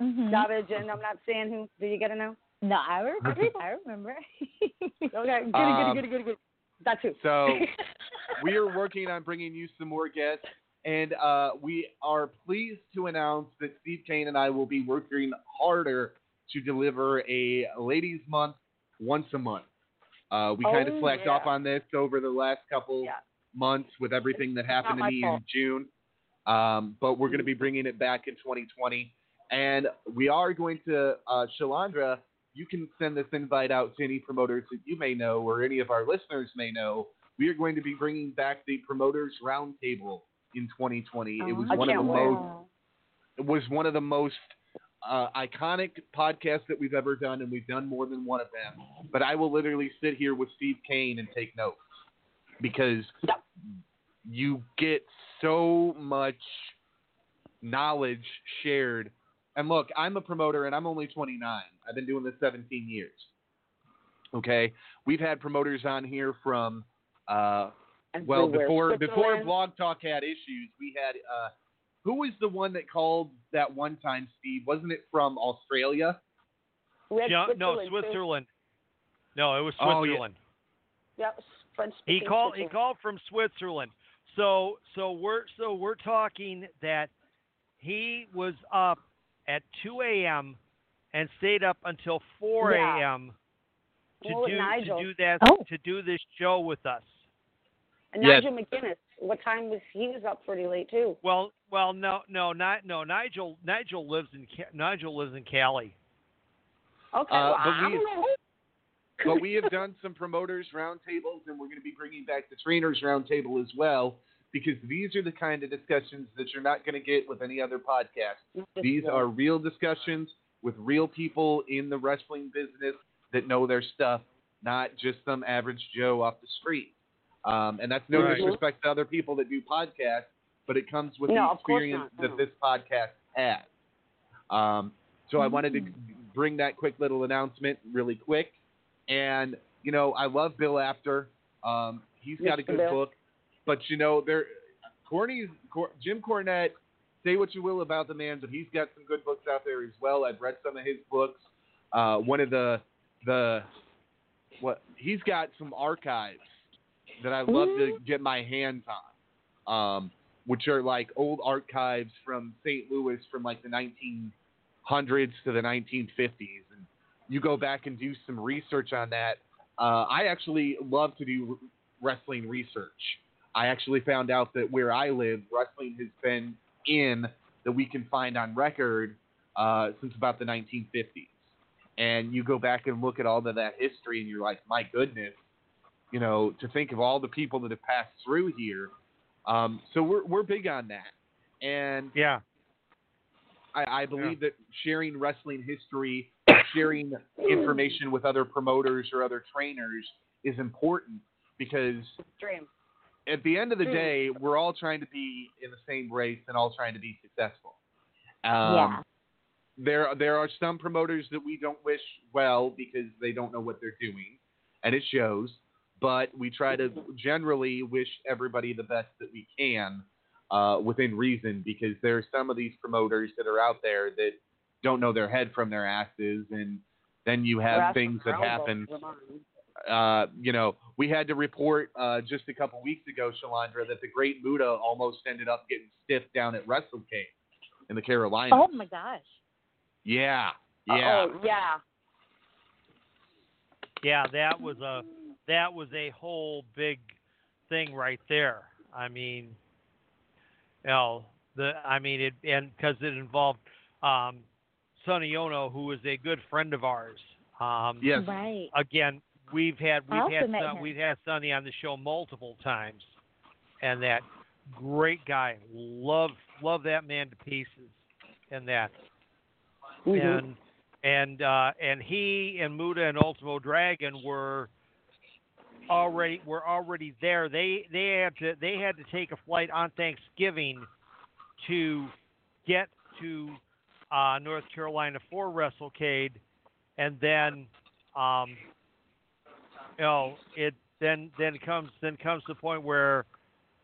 E: Mhm.
C: Savage, and I'm not saying who. Do you get it now?
E: No, I remember. I remember.
C: Okay, good,
B: Um,
C: good, good, good, good. That's who.
B: So we are working on bringing you some more guests, and uh, we are pleased to announce that Steve Kane and I will be working harder to deliver a Ladies Month once a month. Uh, we kind of
C: Oh,
B: slacked
C: yeah.
B: off on this over the last couple
C: Yeah.
B: months with everything that happened to me
C: fault.
B: in June. Um, but we're going to be bringing it back in 2020. And we are going to, uh, Shalandra, you can send this invite out to any promoters that you may know or any of our listeners may know. We are going to be bringing back the Promoters Roundtable in 2020. It was
C: I
B: one of the
C: wait.
B: most it was one of the most uh, iconic podcasts that we've ever done, and we've done more than one of them. But I will literally sit here with Steve Kane and take notes because you get so much knowledge shared. And look, I'm a promoter, and I'm only 29. I've been doing this 17 years. Okay, we've had promoters on here from uh, well before before Blog Talk had issues. We had uh, who was the one that called that one time, Steve? Wasn't it from Australia?
C: We
A: Yeah, no,
C: Switzerland, too.
A: Switzerland. No, it was
B: Oh, yeah.
A: Switzerland.
C: Yeah, French
A: He
C: speaking
A: called. He called from Switzerland. So so we're so we're talking that he was up at 2 a.m. and stayed up until 4
C: Yeah.
A: a.m. to
C: Well,
A: do
C: Nigel.
A: to do that
E: Oh.
A: to do this show with us.
C: And
B: Yes.
C: Nigel McGuinness. What time was he? Was up pretty late too.
A: Well, well, no, no, not no. Nigel Nigel lives in Nigel lives in Cali.
C: Okay,
B: Uh,
C: well,
B: but
C: I
B: we-
C: don't know.
B: but we have done some promoters roundtables, and we're going to be bringing back the trainers roundtable as well, because these are the kind of discussions that you're not going to get with any other podcast. These are real discussions with real people in the wrestling business that know their stuff, not just some average Joe off the street. Um, and that's no
A: Right.
B: disrespect to other people that do podcasts, but it comes with
C: No,
B: the experience that this podcast has. Um, so I wanted to bring that quick little announcement really quick. And you know, I love Bill Apter. Um, he's got a good
C: Bill.
B: book, but you know, there, Corny's Cor, Jim Cornette. Say what you will about the man, but he's got some good books out there as well. I've read some of his books. Uh, one of the the what he's got some archives that I love to get my hands on, um, which are like old archives from St. Louis from like the 1900s to the 1950s, and you go back and do some research on that. Uh, I actually love to do wrestling research. I actually found out that where I live, wrestling has been in that we can find on record uh, since about the 1950s. And you go back and look at all of that history, and you're like, my goodness, you know, to think of all the people that have passed through here. Um, so we're we're big on that, and
A: Yeah.
B: I, I believe that sharing wrestling history, sharing information with other promoters or other trainers is important because
C: Dream.
B: at the end of the
C: Mm.
B: day, we're all trying to be in the same race and all trying to be successful. Um,
E: Yeah.
B: There, there are some promoters that we don't wish well because they don't know what they're doing, and it shows. But we try to generally wish everybody the best that we can, uh, within reason, because there are some of these promoters that are out there that don't know their head from their asses, and then you have
C: Grasp
B: things that happen uh, you know, we had to report uh, just a couple weeks ago, Shalandra, that the Great Muta almost ended up getting stiffed down at WrestleCade in the Carolinas.
E: Oh my gosh.
B: Yeah, yeah.
C: Oh yeah.
A: Yeah, that was a that was a whole big thing right there. I mean, you know, the I mean it and because it involved um, Sonny Onoo, who is a good friend of ours. Um,
B: Yes.
E: Right.
A: Again, we've had we've had
E: met
A: Son- we've had Sonny on the show multiple times, and that. great guy. Love love that man to pieces. And that.
C: Mhm.
A: And and uh, and he and Muta and Ultimo Dragon were already were already there. They they had to they had to take a flight on Thanksgiving to get to uh, North Carolina for WrestleCade, and then um, you know it then then comes then comes the point where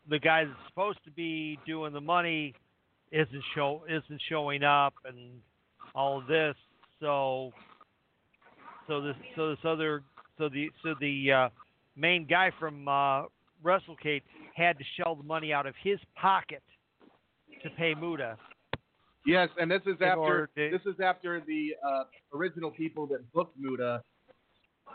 A: the guy that's supposed to be doing the money isn't show isn't showing up and all of this. So so this so this other so the so the uh, main guy from uh, WrestleCade had to shell the money out of his pocket to pay Muta.
B: Yes, and this is after
A: to-
B: this is after the uh, original people that booked Muta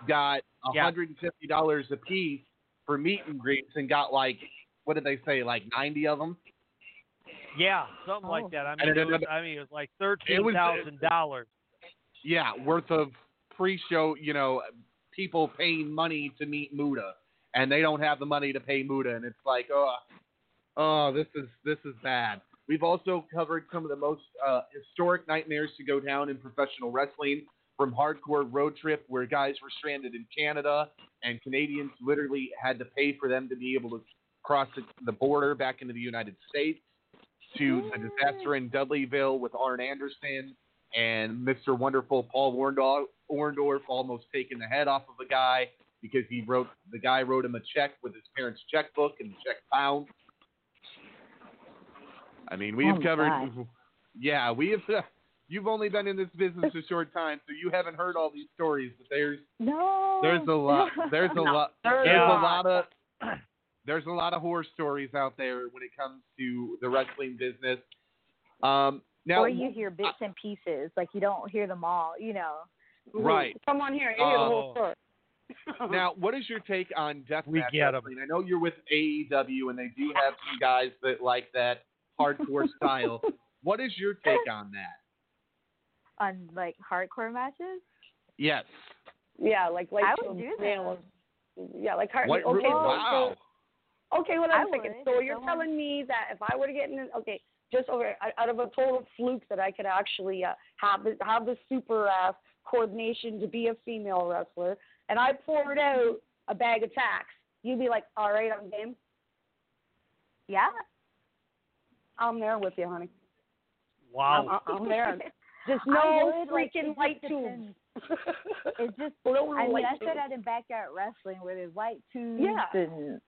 B: got
A: Yeah.
B: hundred and fifty dollars a piece for meet and greets and got like what did they say like ninety of them?
A: Yeah, something
E: Oh.
A: like that. I mean, it
B: another-
A: was, I mean, it was like thirteen thousand dollars.
B: Yeah, worth of pre-show. You know, people paying money to meet Muta, and they don't have the money to pay Muta, and it's like, oh, oh, this is this is bad. We've also covered some of the most uh, historic nightmares to go down in professional wrestling, from hardcore road trip where guys were stranded in Canada and Canadians literally had to pay for them to be able to cross the, border back into the United States, to the disaster in Dudleyville with Arn Anderson and Mr. Wonderful Paul Orndorff, Orndorff almost taking the head off of a guy because he wrote the guy wrote him a check with his parents' checkbook and the check bounced. I mean, we've
E: Oh,
B: covered.
E: God.
B: Yeah, we have. You've only been in this business a short time, so you haven't heard all these stories. But there's
E: No.
B: there's a lot. There's a
C: No,
B: lot.
C: there's
B: There's a lot of. There's a lot of horror stories out there when it comes to the wrestling business. Um, now,
E: or you hear bits and pieces, like you don't hear them all, you know.
B: Right.
C: Come on here. Hear the whole
A: Oh.
C: story.
B: Now, what is your take on
A: We
B: deathmatch
A: get 'em.
B: wrestling? I know you're with AEW, and they do have some guys that like that hardcore style. What is your take on that?
E: On like hardcore matches.
B: Yes.
C: Yeah, like like
E: I would do
C: a
E: that.
C: Yeah, like hard.
B: What?
C: okay, so-
B: wow.
C: so- okay, hold
E: I
C: on a second. So you're
E: someone-
C: telling me that if I were to get in, okay, just over out of a total fluke that I could actually uh, have the, have the super ass coordination to be a female wrestler, and I poured out a bag of tacks, you'd be like, all right, I'm game.
E: Yeah.
C: I'm there with you, honey.
A: Wow.
C: I'm, I'm there. Just no
E: would, like,
C: freaking
E: it
C: light
E: just
C: tubes.
E: It's just
C: No
E: I mean I said
C: tubes.
E: that in backyard wrestling where there's light tubes
C: Yeah.
E: and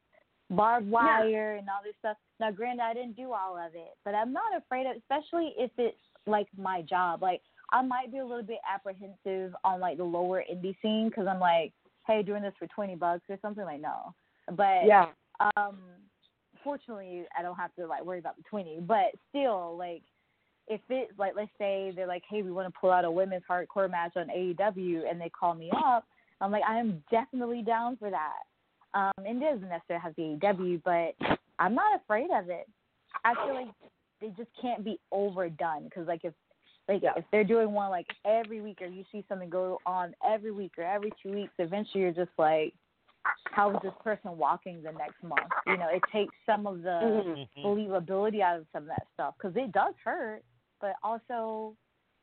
E: barbed wire and all this stuff. Now granted I didn't do all of it, but I'm not afraid of especially if it's like my job. Like I might be a little bit apprehensive on like the lower indie scene because I'm like, hey, doing this for twenty bucks or something like no. But
C: Yeah.
E: um fortunately I don't have to like worry about the twenty. But still like if it's like let's say they're like, Hey, we want to pull out a women's hardcore match on AEW and they call me up, I'm like, I am definitely down for that. Um and it doesn't necessarily have to be AEW, but I'm not afraid of it. I feel like they just can't be overdone because like if like yeah. if they're doing one like every week or you see something go on every week or every two weeks, eventually you're just like, how is this person walking the next month? You know, it takes some of the
C: Mhm.
E: believability out of some of that stuff because it does hurt, but also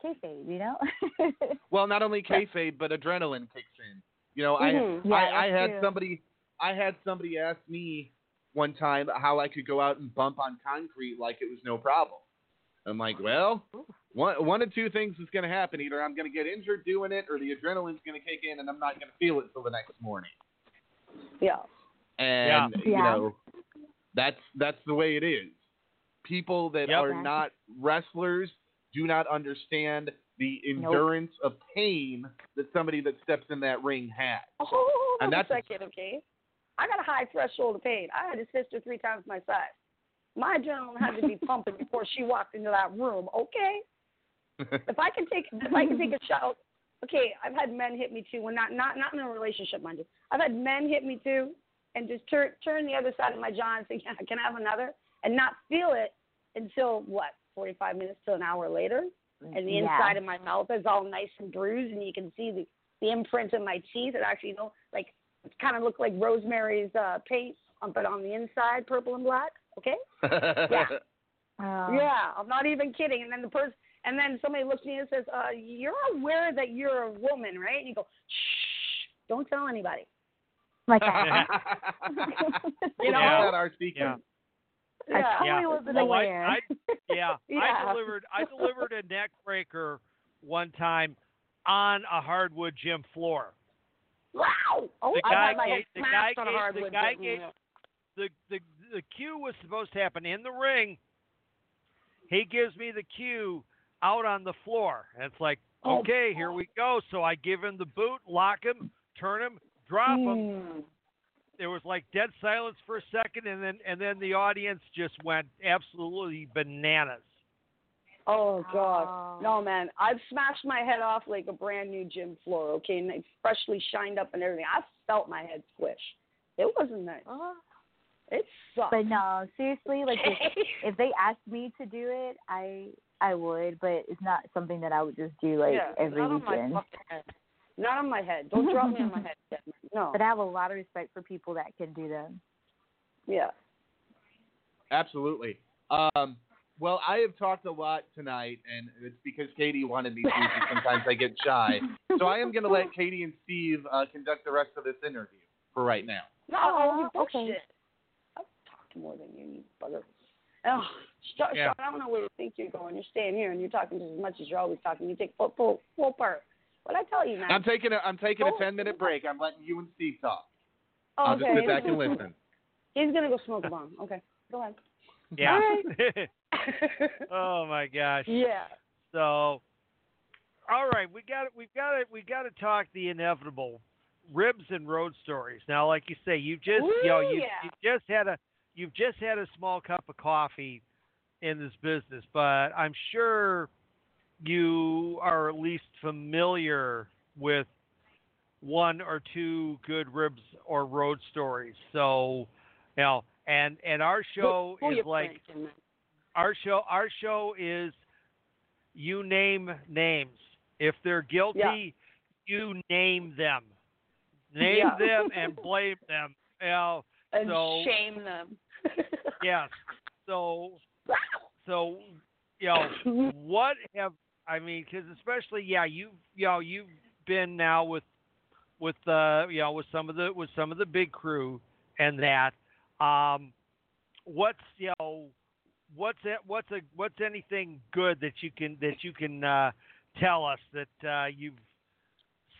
E: kayfabe, you know.
B: Well, not only kayfabe, but adrenaline kicks in. You know,
C: Mhm.
B: I
E: Yeah,
B: I, I had
E: true.
B: somebody I had somebody ask me one time how I could go out and bump on concrete like it was no problem. I'm like, well, one one of two things is going to happen: either I'm going to get injured doing it, or the adrenaline's going to kick in, and I'm not going to feel it till the next morning.
C: Yeah.
B: And you know, that's that's the way it is. People that
A: Yep.
B: are not wrestlers do not understand the endurance of pain that somebody that steps in that ring has.
C: Oh, hold
B: And
C: on a
B: that's-
C: second, okay? I got a high threshold of pain. I had a sister three times my size. My adrenaline had to be pumping before she walked into that room. Okay, if I can take if I can take a shot. Okay, I've had men hit me too. When not not not in a relationship, mind you. I've had men hit me too, and just turn turn the other side of my jaw and say, "Can I- can I have another?" and not feel it until what forty five minutes to an hour later, and the
E: Yeah.
C: inside of my mouth is all nice and bruised, and you can see the the imprint of my teeth. It actually, you know, like it kind of looked like Rosemary's uh, paste, um, but on the inside, purple and black. Okay. Yeah.
E: Um,
C: Yeah, I'm not even kidding. And then the person, and then somebody looks at me and says, uh, "You're aware that you're a woman, right?" And you go, "Shh, don't tell anybody."
E: Like I,
C: You know?
B: That's not our secret.
A: Yeah.
C: Yeah.
E: I totally
A: Yeah.
E: wasn't
A: Well, I-
E: aware.
A: I- Yeah, I delivered I delivered a neck breaker one time on a hardwood gym floor.
C: Wow! Oh,
A: The
C: I
A: guy
C: had my
A: gave-
C: head
A: the
C: smashed
A: guy
C: on a
A: gave- the
C: hardwood
A: guy gave- The the the cue was supposed to happen in the ring. He gives me the cue out on the floor. And it's like,
C: Oh.
A: okay, here we go. So I give him the boot, lock him, turn him, drop him.
C: Mm.
A: There was like dead silence for a second and then and then the audience just went absolutely bananas.
C: Oh God,
E: Oh.
C: no man! I've smashed my head off like a brand new gym floor. Okay, and it's freshly shined up and everything. I felt my head squish. It wasn't nice.
E: Oh.
C: It sucked.
E: But no, seriously, like if, if they asked me to do it, I I would, but it's not something that I would just do like
C: yeah,
E: every
C: not on my head. Not on my head. Don't drop me on my head. No.
E: But I have a lot of respect for people that can do them.
C: Yeah.
B: Absolutely. Um, well, I have talked a lot tonight, and it's because Katie wanted me to. because Sometimes I get shy, so I am going to let Katie and Steve uh, conduct the rest of this interview for right now.
C: No,
E: Aw,
C: you
E: okay.
C: Bullshit. I've talked more than you, you bugger. Oh, Sean,
A: Yeah.
C: I don't know where you think you're going. You're staying here and you're talking just as much as you're always talking. You take full full full part. What I tell you, man?
B: I'm taking a I'm taking a
C: Oh.
B: ten minute break. I'm letting you and Steve talk.
C: oh,
B: I'll
C: okay.
B: just sit back and listen.
C: He's gonna go smoke a bomb. Okay, go ahead.
A: Yeah. Oh my gosh.
C: yeah.
A: So, all right, we got it. We've got it. We got to talk the inevitable ribs and road stories. Now, like you say, you just you know you,
C: yeah.
A: you just had a you've just had a small cup of coffee in this business, but I'm sure you are at least familiar with one or two good ribs or road stories. So, you know, and and our show
C: Who
A: is like our show our show is you name names. If they're guilty, you name them. Name
C: Yeah.
A: them and blame them. You know,
C: and
A: so
C: shame them.
A: yes. So so you know what have I mean? Because especially yeah, you've you know you've been now with with uh you know with some of the with some of the big crew and that. Um, what's you know what's it, what's a what's anything good that you can that you can uh, tell us that uh, you've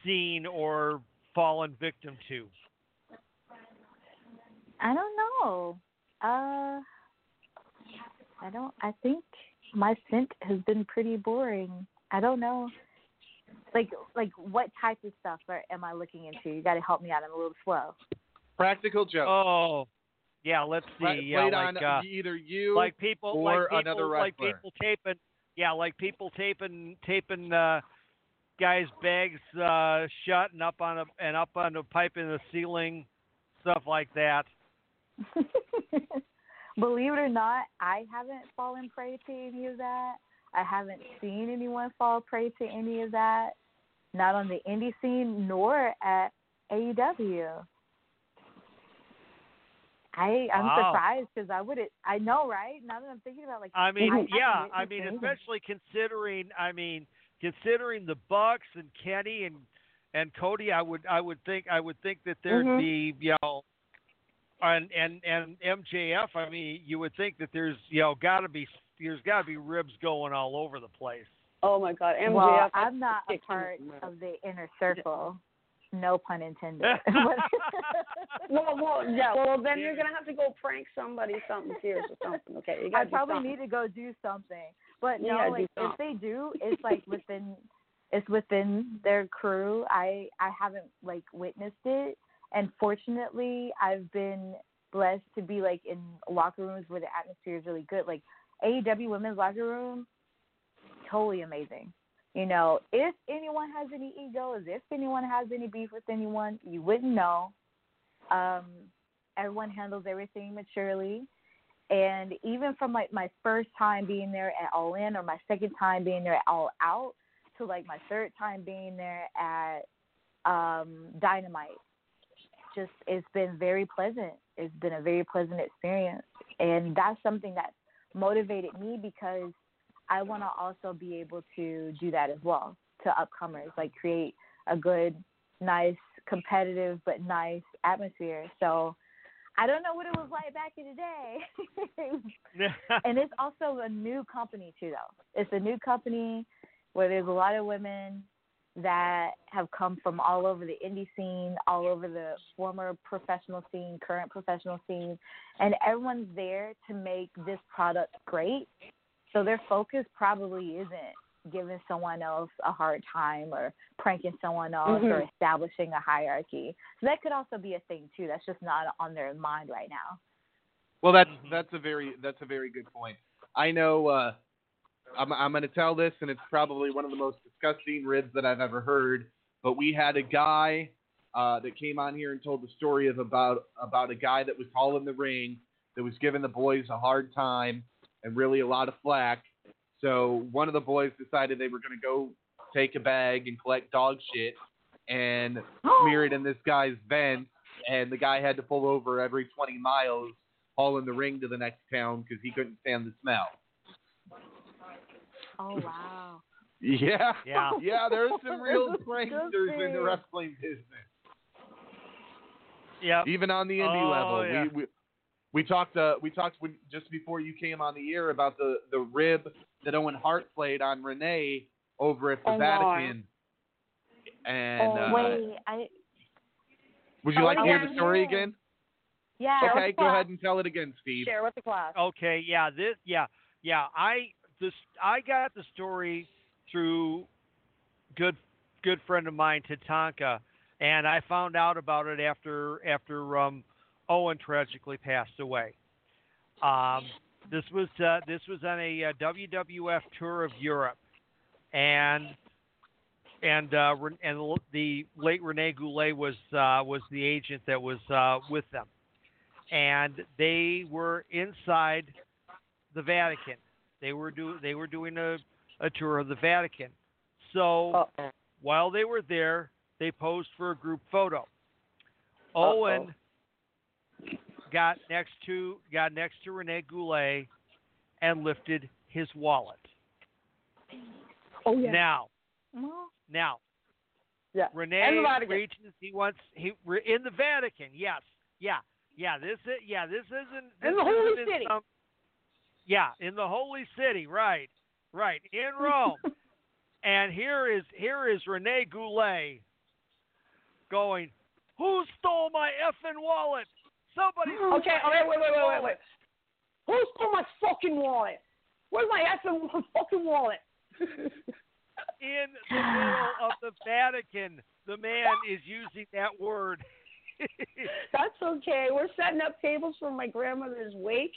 A: seen or fallen victim to?
E: I don't know. Uh, I don't. I think my scent has been pretty boring. I don't know. Like, like what type of stuff are, am I looking into? You got to help me out. I'm a little slow.
B: Practical joke.
A: Oh, yeah. Let's see.
B: Pla-
A: yeah, like
B: on
A: uh,
B: either you
A: like people
B: or
A: like people,
B: another
A: like people taping. Yeah, like people taping taping uh, guys' bags uh, shut and up on a and up on a pipe in the ceiling, stuff like that.
E: Believe it or not, I haven't fallen prey to any of that. I haven't seen anyone fall prey to any of that. Not on the indie scene nor at AEW. I I'm
A: Wow.
E: surprised because I would I know right now that I'm thinking about like
A: I mean,
E: haven't
A: yeah, I mean, especially considering, I mean, considering the Bucks and Kenny and and Cody, I would I would think I would think that there'd
C: Mhm.
A: be you know, and and and MJF. I mean, you would think that there's you know got to be there's got to be ribs going all over the place.
C: Oh my God, MJF.
E: well, I'm not a part of the inner circle. No pun intended.
C: well, well, yeah. Well, then you're gonna have to go prank somebody, something serious or something. Okay, you
E: I
C: gotta do
E: probably
C: something.
E: need to go do something. But
C: You
E: no,
C: gotta
E: like if they do, it's like within it's within their crew. I I haven't like witnessed it, and fortunately, I've been blessed to be like in locker rooms where the atmosphere is really good. Like AEW women's locker room, totally amazing. You know, if anyone has any egos, if anyone has any beef with anyone, you wouldn't know. Um, everyone handles everything maturely. And even from like my first time being there at All In or my second time being there at All Out to like my third time being there at um Dynamite, just it's been very pleasant. it's been a very pleasant experience, and that's something that motivated me because I want to also be able to do that as well to upcomers, like create a good, nice, competitive but nice atmosphere. So I don't know what it was like back in the day. and it's also a new company too though. It's a new company where there's a lot of women that have come from all over the indie scene, all over the former professional scene, current professional scene, and everyone's there to make this product great. So their focus probably isn't giving someone else a hard time or pranking someone else or
C: Mhm.
E: establishing a hierarchy. So that could also be a thing too. That's just not on their mind right now.
B: Well, that's that's a very that's a very good point. I know. Uh, I'm I'm going to tell this, and it's probably one of the most disgusting ribs that I've ever heard. But we had a guy uh, that came on here and told the story of about about a guy that was tall in the ring that was giving the boys a hard time and really a lot of flack. So one of the boys decided they were going to go take a bag and collect dog shit and smear it in this guy's vent, and the guy had to pull over every 20 miles hauling the ring to the next town because he couldn't stand the smell.
E: Oh wow.
B: Yeah,
A: Yeah.
B: yeah. There's some real pranksters in the wrestling business,
A: yeah.
B: even on the indie
A: Oh,
B: level.
A: yeah.
B: We, we we talked uh, we talked when, just before you came on the air about the the rib that Owen Hart played on Rene over at the
C: Oh, my.
B: Vatican. And
C: Oh,
B: uh,
E: Wait, I
B: would you
C: I
B: like to hear the story
C: hear.
B: again?
E: yeah.
B: Okay, go ahead and tell it again, Steve.
C: Share with the class.
A: Okay, yeah, this yeah, yeah. I this I got the story through good good friend of mine, Tatanka, and I found out about it after after um, Owen tragically passed away. Um, this was uh, this was on a uh, WWF tour of Europe, and and uh, and the late Rene Goulet was uh, was the agent that was uh, with them, and they were inside the Vatican. They were do they were doing a, a tour of the Vatican. So while they were there, they posed for a group photo. Owen got next to got next to Rene Goulet and lifted his wallet.
C: Oh yeah.
A: Now,
E: Well,
A: now,
C: Yeah.
A: Rene
C: And the Vatican.
A: reaches. He wants. He in the Vatican. Yes. Yeah. Yeah. This is. Yeah. This isn't. This
C: In the Holy
A: isn't
C: City.
A: some- yeah, in the Holy City. Right. Right. In Rome. and here is here is Rene Goulet going. Who stole my effing wallet? Somebody.
C: Okay, okay, wait, wait, wait, wait, wait. Who stole my fucking wallet? Where's my effing fucking wallet?
A: In the middle of the Vatican, the man is using that word.
C: That's okay. We're setting up tables for my grandmother's wake,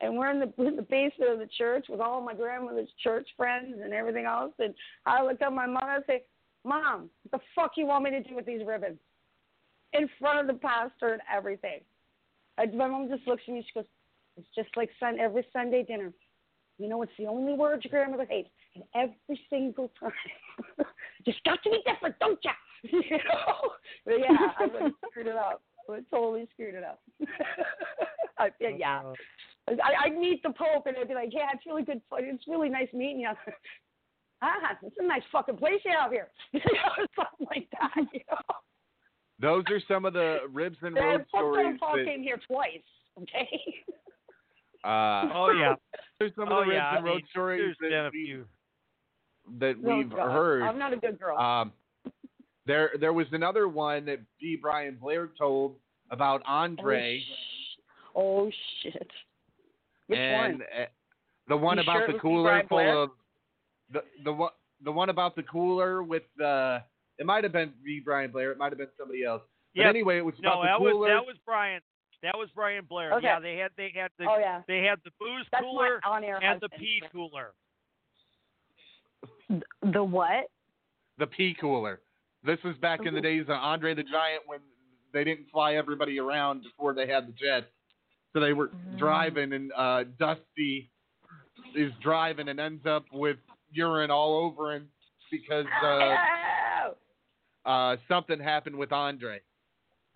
C: and we're in the in the basement of the church with all my grandmother's church friends and everything else. And I look at my mom and I say, "Mom, what the fuck you want me to do with these ribbons?" In front of the pastor and everything. I, my mom just looks at me. She goes, "It's just like sun every Sunday dinner. You know, it's the only word your grandmother hates, and every single time, just got to be different, don't ya?" you know? But yeah, I like screwed it up. I totally screwed it up. I, yeah, oh, yeah. I, I'd meet the Pope and I'd be like, "Yeah, it's really good. It's really nice meeting you." ah, it's a nice fucking place you have here. you know, something like that. You know?
B: Those are some of the ribs and
C: The
B: road
C: Pope
B: stories
C: Paul
B: that,
C: came here twice. Okay.
B: uh,
A: Oh yeah.
B: there's some
A: oh
B: of the ribs
A: yeah. I
B: and road
A: mean,
B: stories
A: there's been
B: that,
A: a
B: we,
A: few.
B: that
C: No,
B: we've
C: God,
B: heard.
C: I'm not a good girl.
B: Um, there, there was another one that B. Brian Blair told about Andre,
C: oh shit. Which
B: and
C: one?
B: uh, the one
C: You
B: about
C: sure
B: the cooler full
C: Blair?
B: of the the one the one about the cooler with the. It might have been B. Brian Blair. It might have been somebody else. But
A: Yeah.
B: anyway, it was
A: No,
B: about the
A: that was
B: cooler.
A: that was Brian. That was Brian Blair.
C: Okay.
A: Yeah, they had they had the
C: oh yeah.
A: they had the booze
C: That's
A: cooler
C: my on-air
A: and the
C: husband.
A: pee cooler.
E: the what?
B: the pee cooler. This was back in the days of Andre the Giant when they didn't fly everybody around before they had the jets. So they were
E: Mm.
B: driving, and uh, Dusty is driving and ends up with urine all over him because uh, uh, something happened with Andre,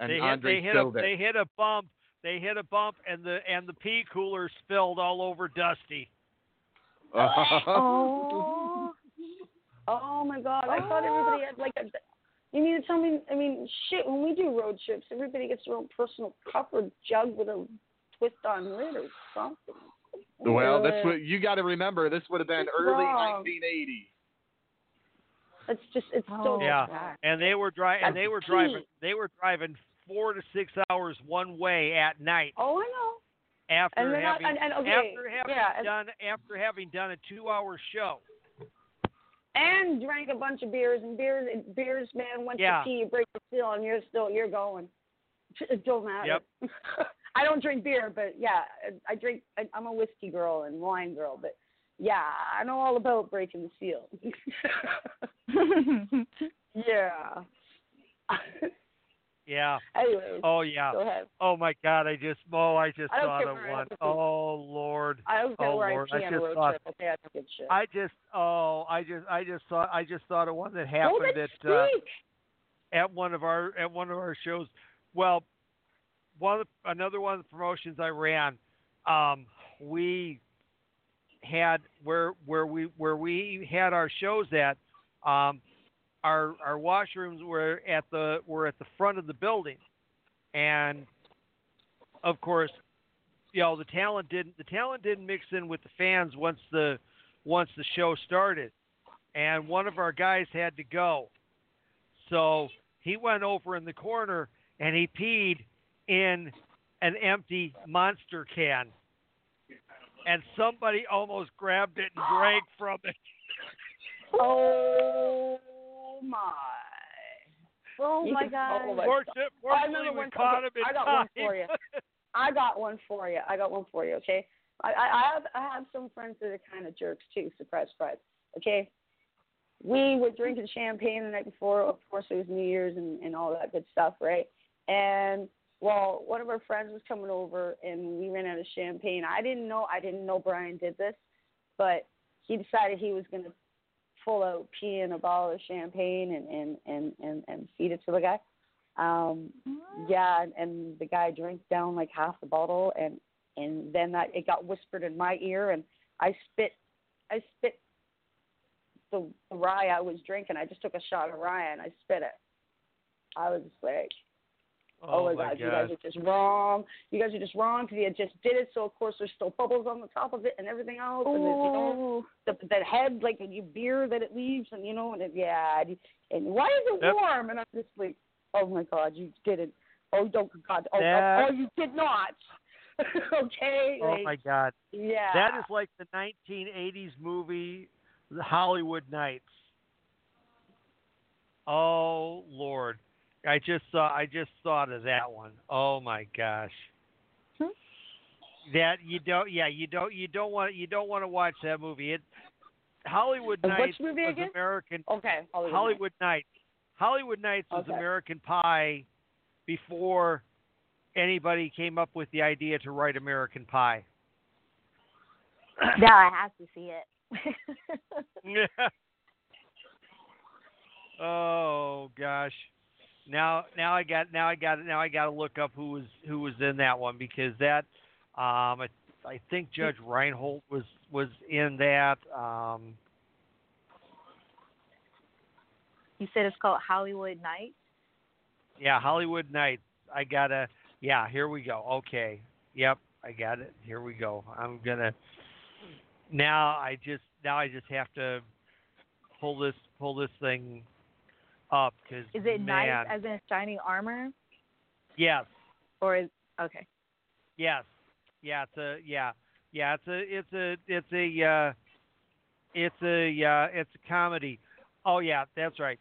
B: and
A: they hit
B: Andre
A: they hit a
B: spilled
A: they hit a bump They hit a bump, and the and the pee cooler spilled all over Dusty.
C: oh. Oh my God! I thought everybody had like a. You mean to tell me? I mean, shit. When we do road trips, everybody gets their own personal cup or jug with a twist on lid or something.
B: Well, that's what you got to remember. This would have been
C: It's
B: early
C: wrong.
B: 1980.
C: It's just it's so oh.
A: yeah,
C: bad.
A: and they were driving. And they were
C: key.
A: driving. They were driving four to six hours one way at night.
C: Oh, I know.
A: After
C: And they're not-
A: having
C: and- and, okay,
A: after having
C: yeah, and-
A: done after having done a two-hour show.
C: And drank a bunch of beers and beers. Beers, man, went
A: Yeah.
C: to pee, you break the seal, and you're still you're going. It don't matter.
A: Yep.
C: I don't drink beer, but yeah, I drink. I, I'm a whiskey girl and wine girl, but yeah, I know all about breaking the seal. yeah.
A: Yeah.
C: Anyways.
A: Oh yeah.
C: Go ahead.
A: Oh my God! I just oh I just
C: I
A: thought of one.
C: have to pee.
A: Oh Lord.
C: I don't
A: oh Lord.
C: I
A: I just thought.
C: trip. Okay, I don't give shit.
A: I just oh I just I just thought I just thought of one that happened at uh, at one of our at one of our shows. Well, one of the, another one of the promotions I ran, um, we had where where we where we had our shows at. Um, our our washrooms were at the were at the front of the building, and of course, you know the talent didn't the talent didn't mix in with the fans once the once the show started, and one of our guys had to go, so he went over in the corner and he peed in an empty monster can, and somebody almost grabbed it and drank from it.
C: Oh my.
E: Oh my
C: can-
E: god.
C: oh my
A: Fortunate-
C: I
A: fortunately,
C: remember
A: we
C: one-
A: caught
C: okay,
A: him in
C: I got
A: time.
C: one for you. I got one for you. I got one for you. Okay. I, I, I have I have some friends that are kind of jerks too. Surprise, surprise. Okay. We were drinking champagne the night before. Of course, it was New Year's and, and all that good stuff, right? And well, one of our friends was coming over, and we ran out of champagne. I didn't know. I didn't know Brian did this, but he decided he was going to full out pee in a bottle of champagne and and and and, and feed it to the guy. Um, yeah, and, and the guy drank down like half the bottle, and and then that it got whispered in my ear, and I spit, I spit the, the rye I was drinking. I just took a shot of rye and I spit it. I was just like, oh, oh my god, you guys are just wrong. You guys are just wrong because you just did it. So of course there's still bubbles on the top of it and everything else, and there's, you know the the head like when you beer that it leaves, and you know, and it, yeah, and, and why is it
A: Yep.
C: warm? And I'm just like, oh my god, you didn't. Oh, don't God. Oh,
A: That-
C: oh, oh, you did not. okay.
A: Oh
C: like,
A: my God.
C: Yeah.
A: That is like the 1980s movie, The Hollywood Knights. Oh Lord, I just saw. I just thought of that one. Oh my gosh. Hmm? That you don't. Yeah, you don't. You don't want. You don't want to watch that movie. It. Hollywood
C: which
A: Nights
C: movie
A: was
C: again?
A: American.
C: Okay. Hollywood.
A: Hollywood Knights. Hollywood Knights was
C: Okay.
A: American Pie before anybody came up with the idea to write American Pie.
E: Now I have to see it.
A: oh gosh. Now now I got now I got now I got to look up who was who was in that one because that um I, I think Judge Reinhold was was in that um
E: you said it's called Hollywood Knights.
A: yeah Hollywood Knights. I got to yeah here we go. Okay. Yep I got it. Here we go. I'm going to now I just now I just have to pull this pull this thing up cuz
E: Is it
A: man
E: nice as in shining armor,
A: yes
E: or is okay?
A: Yes. Yeah, it's a yeah. Yeah, it's a it's a it's a uh it's a uh it's a comedy. Oh yeah, that's right.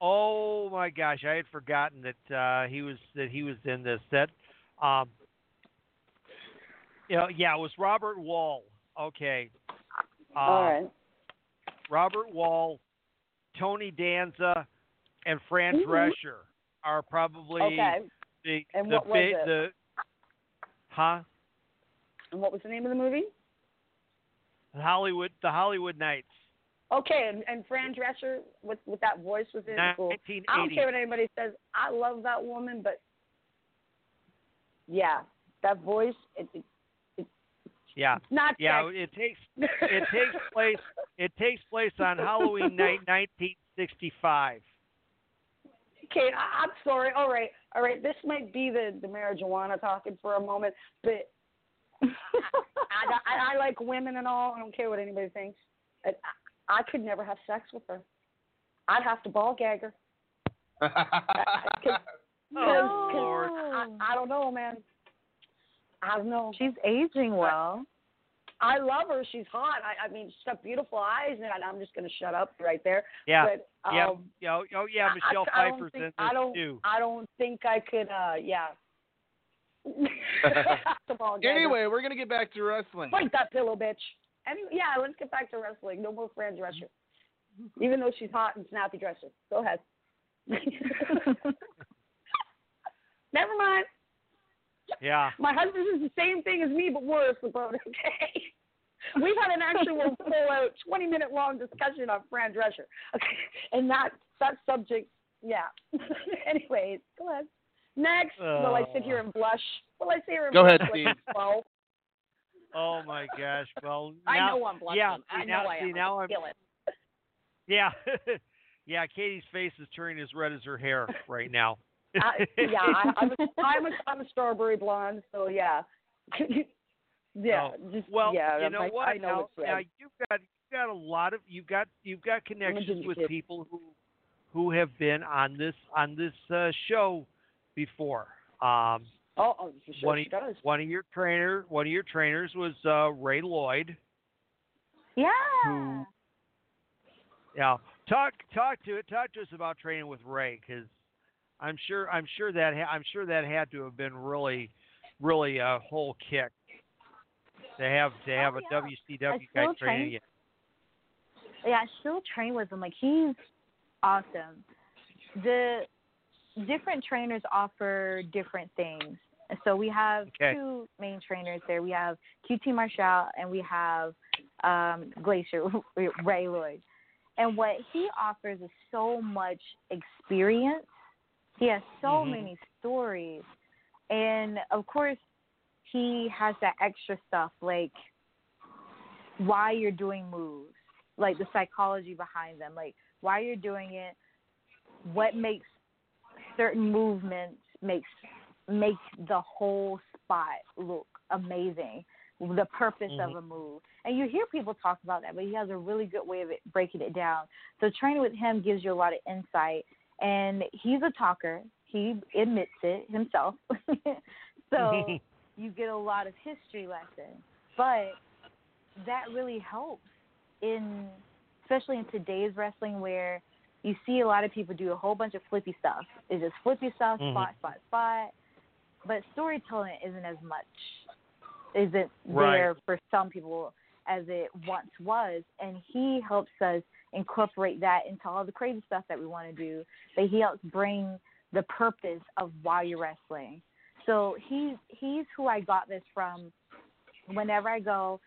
A: Oh my gosh, I had forgotten that uh he was that he was in this. That um you know, yeah, it was Robert Wuhl. Okay. Uh,
C: All right.
A: Robert Wuhl, Tony Danza, and Fran
C: Mhm.
A: Drescher are probably
C: Okay.
A: the
C: And
A: the
C: what was it?
A: the huh?
C: And what was the name of the movie?
A: Hollywood the Hollywood Knights.
C: Okay, and, and Fran Drescher with with that voice was in cool. I don't care what anybody says. I love that woman, but yeah, that voice, it, it,
A: Yeah.
C: not
A: Yeah,
C: sexy.
A: it takes it takes place it takes place on Halloween night 1965.
C: Okay, I- I'm sorry. All right, all right. This might be the the marijuana talking for a moment, but I, I, I like women and all. I don't care what anybody thinks. I, I could never have sex with her. I'd have to ball gag her. Uh, Cause,
A: Oh,
C: 'cause
A: Lord.
C: I, I don't know, man. I don't know.
E: She's aging well.
C: I love her. She's hot. I, I mean, she's got beautiful eyes, and I'm just gonna shut up right there.
A: Yeah.
C: But,
A: yeah.
C: um,
A: yeah. Oh yeah, Michelle
C: I, I don't
A: Pfeiffer's
C: think,
A: in this
C: I don't,
A: too.
C: I don't think I could. uh Yeah. The ball gagger.
B: anyway, we're gonna get back to wrestling.
C: Fight that pillow, bitch. Anyway, yeah, let's get back to wrestling. No more Fran Drescher. Even though she's hot and snappy dresser. Go ahead. Never mind.
A: Yeah.
C: My husband is the same thing as me, but worse, about okay. We've had an actual full out twenty minute long discussion on Fran Drescher. Okay. And that that subject yeah. Anyways, go ahead. Next, will I sit here and uh. blush? Will I sit here and
B: Go
C: blush
B: ahead,
C: like
B: Steve.
C: twelve?
A: Oh my gosh. Well,
C: I know I'm blushing.
A: Yeah.
C: I
A: see,
C: know
A: now,
C: I
A: see,
C: am.
A: now
C: I
A: I'm.
C: can feel it.
A: Yeah. yeah. Katie's face is turning as red as her hair right now.
C: I, yeah, I, I'm a, I'm a I'm a strawberry blonde, so yeah. yeah,
A: Oh,
C: just
A: well,
C: yeah.
A: you know
C: like,
A: what?
C: I know
A: now, now you've got you've got a lot of you've got you've got connections with
C: kid.
A: people who who have been on this on this uh, show before. Um,
C: oh, oh, for sure
A: one
C: she
A: of,
C: does.
A: one of your trainer one of your trainers was uh, Ray Lloyd.
E: Yeah.
A: Yeah, talk talk to it. Talk to us about training with Ray because I'm sure I'm sure that ha- I'm sure that had to have been really really a whole kick to have to have
E: Oh,
A: a
E: yeah.
A: WCW guy
E: still
A: training
E: train-
A: you.
E: Yeah, I still train with him. Like he's awesome. The different trainers offer different things. So we have
A: Okay.
E: two main trainers there. We have QT Marshall and we have um, Glacier Ray Lloyd. And what he offers is so much experience. He has so
A: Mhm.
E: many stories. And of course, he has that extra stuff like why you're doing moves, like the psychology behind them, like why you're doing it, what makes certain movements makes make the whole spot look amazing, the purpose of
I: Mhm.
E: a move. And you hear people talk about that, but he has a really good way of it, breaking it down. So training with him gives you a lot of insight, and he's a talker. He admits it himself. so you get a lot of history lessons. But that really helps in especially in today's wrestling where you see a lot of people do a whole bunch of flippy stuff. It's just flippy stuff,
I: Mhm.
E: spot, spot, spot. But storytelling isn't as much isn't
I: Right.
E: there for some people as it once was and he helps us incorporate that into all the crazy stuff that we want to do. But he helps bring the purpose of why you're wrestling. So he's he's who I got this from. Whenever I go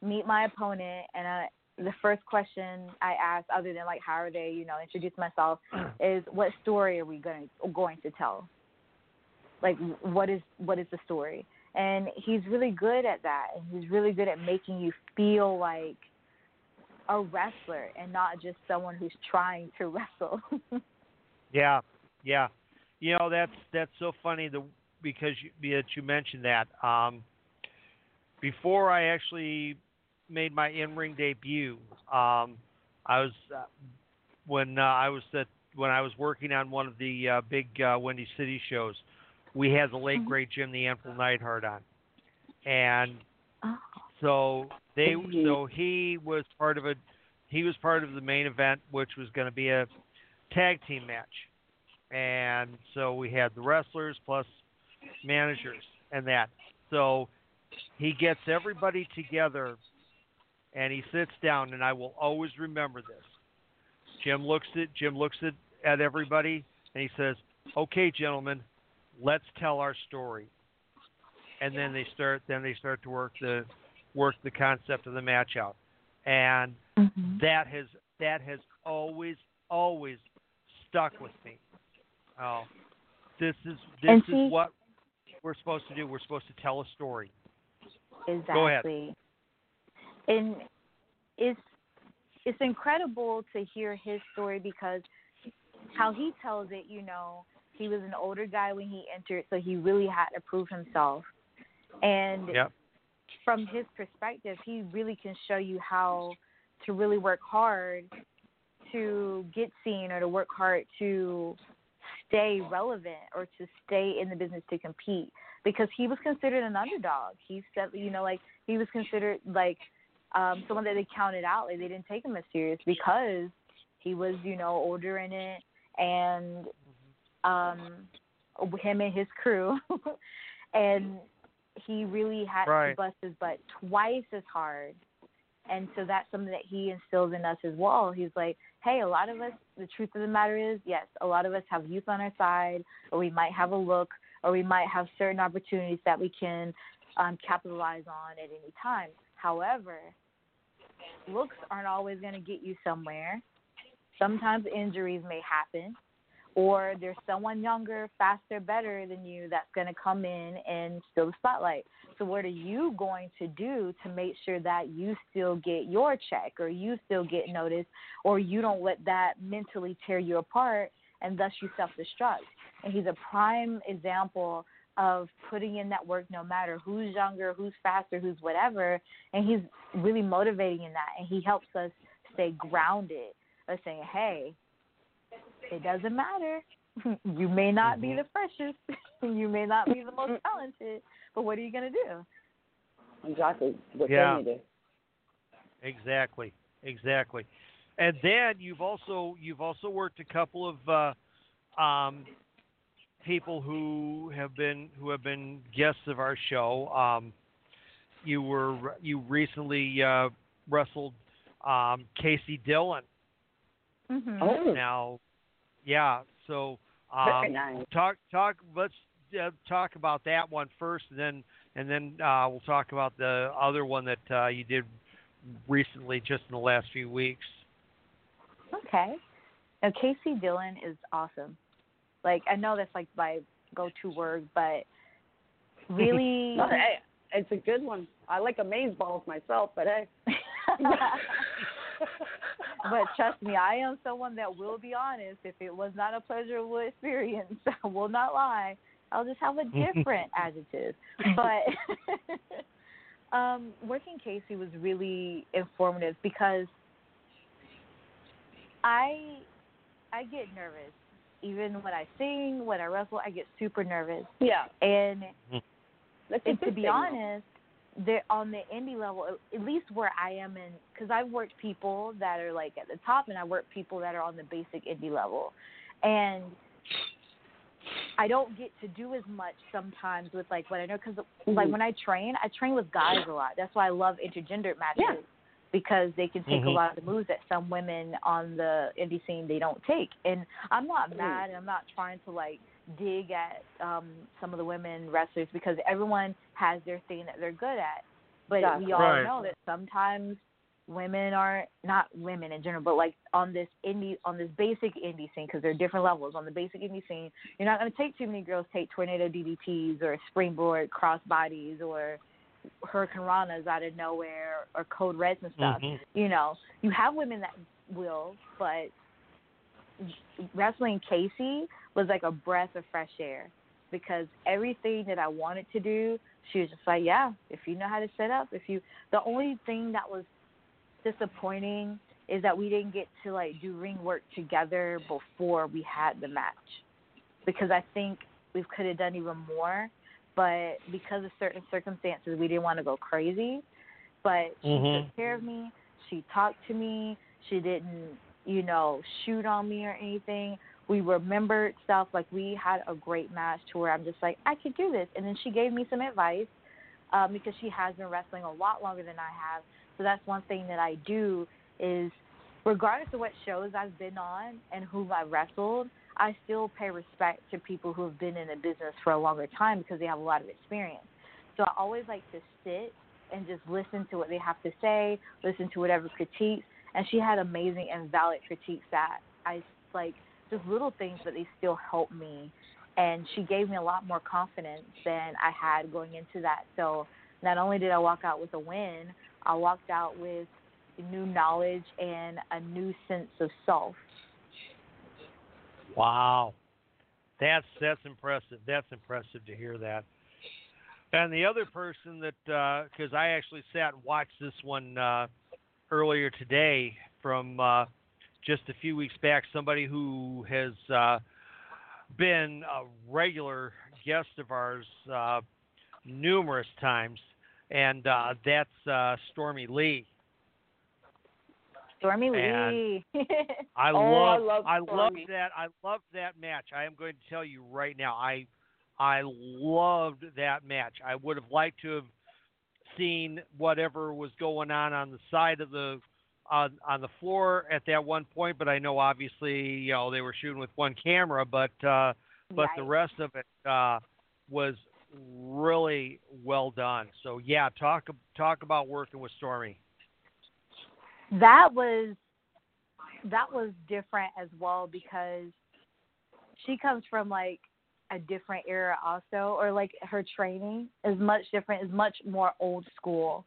E: meet my opponent, and I, the first question I ask, other than like how are they, you know, introduce myself, is what story are we going going to tell? Like what is what is the story? And he's really good at that, and he's really good at making you feel like a wrestler and not just someone who's trying to wrestle.
A: Yeah, yeah. You know that's that's so funny the because you, that you mentioned that. Um, before I actually made my in-ring debut, um, I was uh, when uh, I was at when I was working on one of the uh, big uh, Windy City shows. We had the late great Jim the Anvil Neidhart on, and so they so he was part of a he was part of the main event, which was going to be a tag team match, and so we had the wrestlers plus managers and that. So he gets everybody together, and he sits down, and I will always remember this. Jim looks at Jim looks at, at everybody, and he says, "Okay, gentlemen, let's tell our story." And then they start then they start to work the work the concept of the match out, and mm-hmm. that has that has always always stuck with me. Oh, this is this
E: And
A: is
E: see-
A: what we're supposed to do. We're supposed to tell a story.
E: Exactly.
A: Go ahead.
E: And it's it's incredible to hear his story because how he tells it, you know, he was an older guy when he entered, so he really had to prove himself. And
A: Yep.
E: From his perspective, he really can show you how to really work hard to get seen or to work hard to stay relevant or to stay in the business to compete because he was considered an underdog. He said, you know, like he was considered like um someone that they counted out. Like they didn't take him as serious because he was, you know, older in it and um him and his crew and he really had
A: Right.
E: to bust his butt twice as hard. And so that's something that he instills in us as well. He's like hey a lot of us the truth of the matter is yes a lot of us have youth on our side or we might have a look or we might have certain opportunities that we can um, capitalize on at any time. However looks aren't always going to get you somewhere. Sometimes injuries may happen or there's someone younger, faster, better than you that's going to come in and steal the spotlight. So what are you going to do to make sure that you still get your check or you still get noticed or you don't let that mentally tear you apart and thus you self-destruct? And he's a prime example of putting in that work no matter who's younger, who's faster, who's whatever. And he's really motivating in that. And he helps us stay grounded of saying, hey, it doesn't matter. You may not be the freshest, you may not be the most talented, but what are you going to do?
I: Exactly. What
A: Yeah.
I: can you do?
A: Exactly, exactly. And then you've also you've also worked a couple of uh, um, people who have been who have been guests of our show. Um, you were you recently uh, wrestled um, Casey Dillon.
E: Mm-hmm.
I: Oh.
A: Now, yeah. So um,
I: nice.
A: talk talk. Let's uh, talk about that one first, and then and then uh, we'll talk about the other one that uh, you did recently, just in the last few weeks.
E: Okay. Now, Casey Dillon is awesome. Like, I know that's like my go to word, but really.
I: No, hey, it's a good one. I like amaze balls myself, but hey.
E: but trust me, I am someone that will be honest. If it was not a pleasurable experience, I will not lie. I'll just have a different adjective. But um, working Casey was really informative because I I get nervous. Even when I sing, when I wrestle, I get super nervous.
I: Yeah.
E: And and to be honest, they're on the indie level, at- least where I am in, because I've worked people that are like at the top, and I work people that are on the basic indie level, and I don't get to do as much sometimes with like what I know, because like
I: Mhm.
E: when I train, I train with guys a lot. That's why I love intergender matches.
I: Yeah.
E: Because they can take a
I: Mhm.
E: lot of the moves that some women on the indie scene they don't take, and I'm not
I: Mhm.
E: mad. and I'm not trying to like dig at um some of the women wrestlers because everyone has their thing that they're good at. But
I: Exactly.
E: we all
I: Right.
E: know that sometimes women are not women in general, but like on this indie on this basic indie scene because there are different levels on the basic indie scene. You're not going to take too many girls take tornado DDTs or springboard crossbodies or hurricane ranas out of nowhere or code reds and stuff.
I: Mm-hmm.
A: Mhm.
E: You know, you have women that will, but wrestling Casey was like a breath of fresh air because everything that I wanted to do, she was just like, yeah, if you know how to set up, if you. The only thing that was disappointing is that we didn't get to like do ring work together before we had the match because I think we could have done even more, but because of certain circumstances, we didn't want to go crazy. But she
I: Mhm.
E: took care of me. She talked to me. She didn't, you know, shoot on me or anything. We remembered stuff. Like we had a great match to where I'm just like, I could do this. And then she gave me some advice um, because she has been wrestling a lot longer than I have. So that's one thing that I do is, regardless of what shows I've been on and who I wrestled, I still pay respect to people who have been in the business for a longer time because they have a lot of experience. So I always like to sit and just listen to what they have to say, listen to whatever critiques. And she had amazing and valid critiques that I like, just little things, but they still help me and she gave me a lot more confidence than I had going into that. So not only did I walk out with a win, I walked out with new knowledge and a new sense of self.
A: Wow, that's that's impressive. That's impressive to hear that. And the other person that, because I actually sat and watched this one uh, earlier today from uh, just a few weeks back, somebody who has uh, been a regular guest of ours uh, numerous times, and uh, that's uh, Stormy Lee.
E: Stormy
A: And
E: Lee.
A: I
I: Oh, I
A: love,
I: love
A: I love that. I love that match. I am going to tell you right now. I I loved that match. I would have liked to have seen whatever was going on on the side of the on on the floor at that one point, but I know obviously you know they were shooting with one camera, but uh, but the rest of it uh, was really well done. So yeah, talk talk about working with Stormy.
E: that was that was different as well because she comes from like a different era also or like her training is much different is much more old school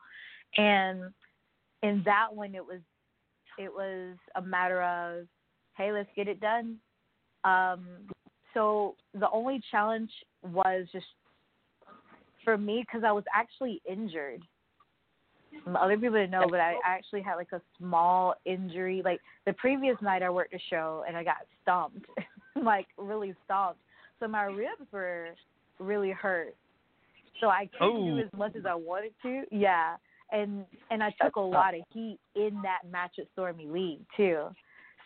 E: and in that one it was it was a matter of hey let's get it done um so the only challenge was just for me because i was actually injured other people didn't know, but I actually had like a small injury. Like the previous night, I worked a show and I got stomped, like really stomped. So my ribs were really hurt. So I couldn't do
A: Oh.
E: as much as I wanted to. Yeah, and and I took a lot of heat in that match at Stormy Lee too.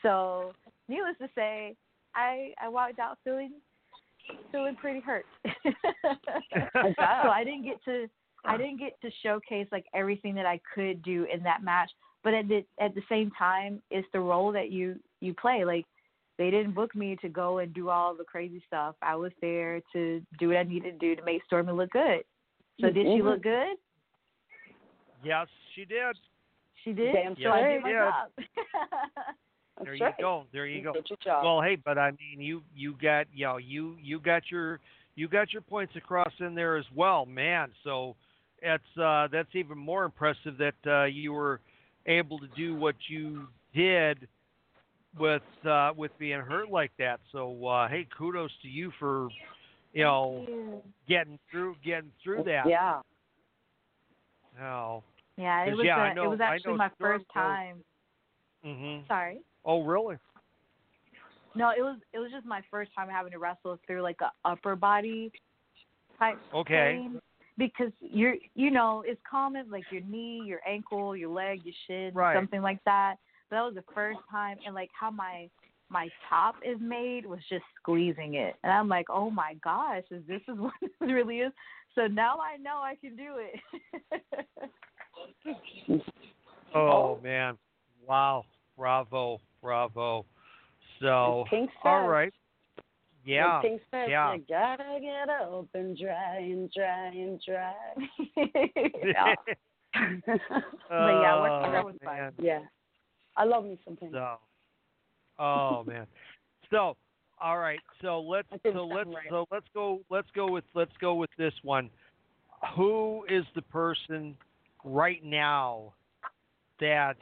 E: So needless to say, I I walked out feeling feeling pretty hurt. so I didn't get to I didn't get to showcase like everything that I could do in that match. But at the at the same time, it's the role that you you play. Like they didn't book me to go and do all the crazy stuff. I was there to do what I needed to do to make Stormy look good. So did she look good?
A: Yes, she did.
E: She did.
I: Damn
E: so I
A: straight.
E: did my job.
A: There
I: right.
A: you go. There you go.
I: Did your job.
A: Well, hey, but I mean, you you got you know you you got your you got your points across in there as well, man. So it's uh, that's even more impressive that uh, you were able to do what you did with uh, with being hurt like that. So uh, hey, kudos to you for you know getting through getting through that.
I: Yeah.
A: Oh.
E: Yeah, it was
A: yeah,
E: a,
A: know-
E: it was actually my first time.
A: Mhm.
E: Sorry.
A: Oh, really?
E: No, it was it was just my first time having to wrestle through like a upper body type
A: Okay.
E: pain because you're you know it's common like your knee, your ankle, your leg, your shin,
A: Right.
E: something like that. But that was the first time, and like how my my top is made was just squeezing it, and I'm like, oh my gosh, is this is what this really is? So now I know I can do it.
A: Oh man, wow, bravo, bravo. So, all right, yeah,
I: Pink says,
A: yeah.
I: You gotta get up and dry and dry and dry.
E: yeah. But yeah,
A: Oh,
E: that was fun.
I: Yeah. I love me some Pink.
A: So, oh man. So, all right. So let's so let's
I: right.
A: so let's go let's go with let's go with this one. Who is the person right now that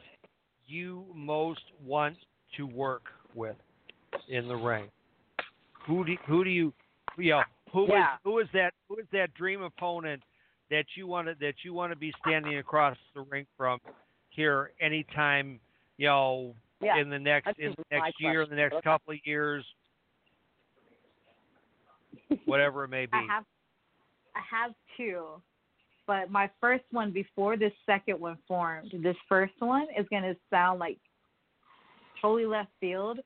A: you most want to work with in the ring? Who do who do you you know who is
I: Yeah.
A: who is that who is that dream opponent that you want to that you want to be standing across the ring from here anytime you know
I: Yeah.
A: in the next
I: That's
A: in the next year, in the next couple of years, whatever it may be.
E: I have I have two. But my first one before this second one formed, this first one is gonna sound like totally left field,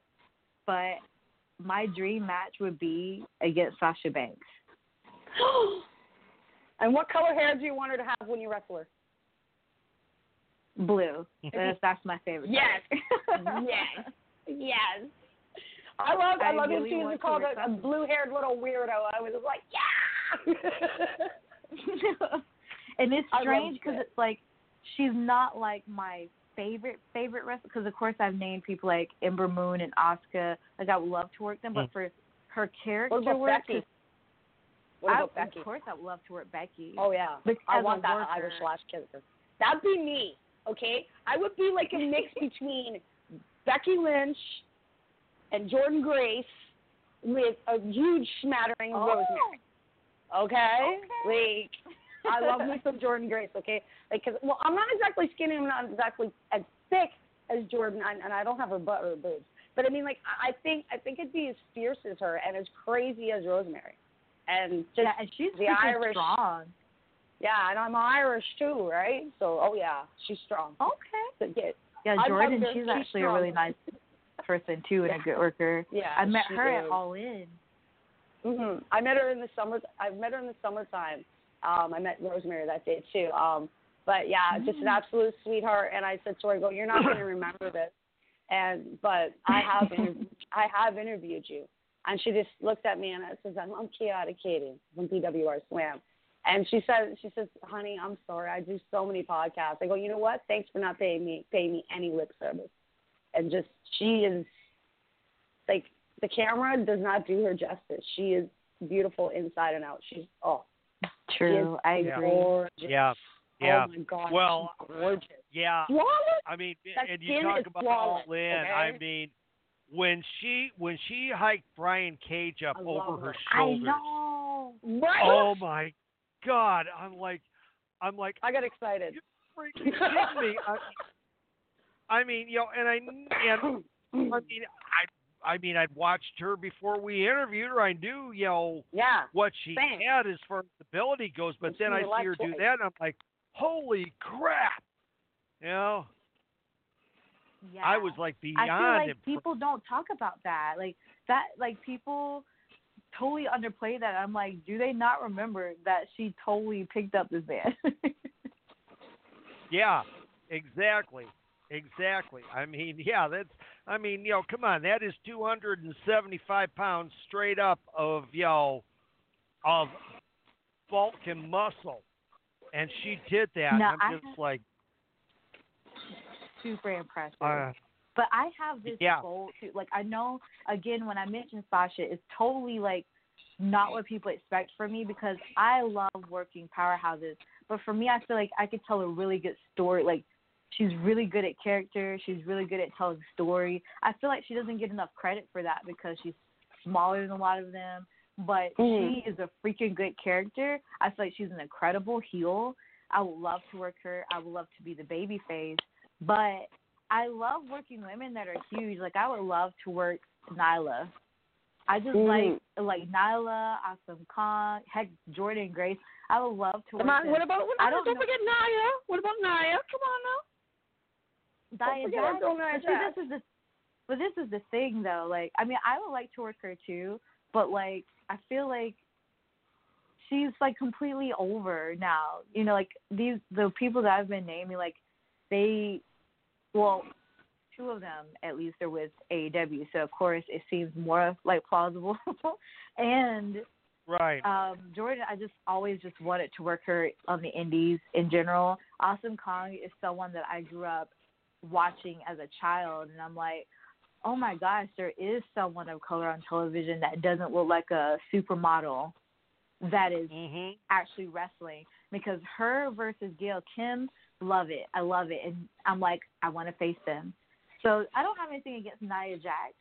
E: but my dream match would be against Sasha Banks.
I: and what color hair do you want her to have when you wrestle her?
E: Blue. That's that's my favorite.
I: Yes. yes. Yes. I love I,
E: I
I: love
E: really
I: that she was called a, a blue haired little weirdo. I was just like, Yeah
E: and it's strange because
I: that.
E: it's like she's not like my favorite favorite wrestler because of course I've named people like Ember Moon and Asuka like I would love to work them
A: Mm.
E: but for her character
C: What about
E: work.
C: Becky?
E: 'cause
C: What
E: I,
C: about Becky?
E: Of course, I would love to work Becky.
C: Oh yeah,
E: But
C: I want that
E: worker-
C: Irish lash kisser. That'd be me. Okay, I would be like a mix between Becky Lynch and Jordynne Grace with a huge smattering of
E: Oh.
C: rosemary. Okay, like I love me some Jordynne Grace. Okay, like 'cause- well, I'm not exactly skinny. I'm not exactly as thick as Jordynne, and, and I don't have her butt or her boobs. But I mean, like I I think I think it'd be as fierce as her and as crazy as Rosemary, and just
E: yeah, and she's
C: the Irish
E: strong.
C: yeah, and I'm Irish too, right? So, oh yeah, she's strong.
E: Okay.
C: So, yeah,
E: Yeah,
C: Jordynne,
E: she's
C: She's
E: actually a really nice person too, and a good worker.
C: Yeah,
E: I met her at. All In.
C: hmm I met her in the summer. I've met her in the summertime. Um, I met Rosemary that day too. Um, but yeah, just an
E: Mm.
C: absolute sweetheart. And I said to her, "I "Go, you're not going to remember this." And but I have interv- I have interviewed you. And she just looked at me and I says, "I'm, I'm Chaotic Katie from PWR Slam." And she said, "She says, honey, I'm sorry. I do so many podcasts." I go, "You know what? Thanks for not paying me paying me any lip service." And just she is like the camera does not do her justice. She is beautiful inside and out. She's oh
E: True, I
A: Yeah.
E: agree.
C: gorgeous.
A: Yeah. Oh yeah.
C: Oh my god.
A: Well,
C: she's gorgeous.
A: Yeah.
C: Flawless.
A: I mean,
C: That
A: and you
C: skin
A: talk
C: is
A: about
C: flawless,
A: all in. I
C: okay?
A: mean, when she when she hiked Brian Cage up
C: I love
A: over her
C: her.
E: I
A: shoulders.
E: know.
C: Right?
A: Oh my God! I'm like, I'm like,
C: I got excited.
A: You freaking kidding me. I, I mean, you know, and I and I mean, I mean, I'd watched her before we interviewed her. I knew, you know,
C: yeah.
A: what she
C: Same.
A: had as far as ability goes. But
C: And
A: then I see her do that, and I'm like, holy crap! You know,
E: Yeah.
A: I was like beyond.
E: I feel like
A: impressed.
E: people don't talk about that. Like that like people totally underplay that. I'm like, do they not remember that she totally picked up this man?
A: Yeah, exactly. Exactly. I mean, yeah, that's I mean, you know, come on, that is two hundred and seventy five pounds straight up of, you know, of bulk and muscle. And she did that.
E: No,
A: and
E: I
A: I'm just
E: have-
A: like
E: Super impressed.
A: uh,
E: But I have this
A: Yeah.
E: goal too. Like I know again when I mentioned Sasha, it's totally like not what people expect from me because I love working powerhouses. But for me, I feel like I could tell a really good story. Like she's really good at character. She's really good at telling story. I feel like she doesn't get enough credit for that because she's smaller than a lot of them. But
C: Mhm.
E: she is a freaking good character. I feel like she's an incredible heel. I would love to work her. I would love to be the baby face. But I love working women that are huge. Like I would love to work Nyla. I just
C: Mhm.
E: like like Nyla, Awesome Kong, heck Jordynne Grace. I would love to work
C: Come on, what about what
E: I
C: about,
E: don't
C: don't forget Nia? What about Nia? Come on now.
E: Nia
C: forget
E: Jax.
C: about Nia
E: But see, this is the but this is the thing though. Like I mean, I would like to work her too, but like I feel like she's like completely over now. You know, like these the people that I've been naming, like they, well, two of them at least are with AEW, so of course it seems more like plausible. and
A: right.
E: um, Jordynne, I just always just wanted to work her on the indies in general. Awesome Kong is someone that I grew up watching as a child, and I'm like, oh my gosh, there is someone of color on television that doesn't look like a supermodel that is
A: hmm
E: actually wrestling. Because her versus Gail Kim, love it. I love it, and I'm like, I want to face them. So I don't have anything against Nia Jax.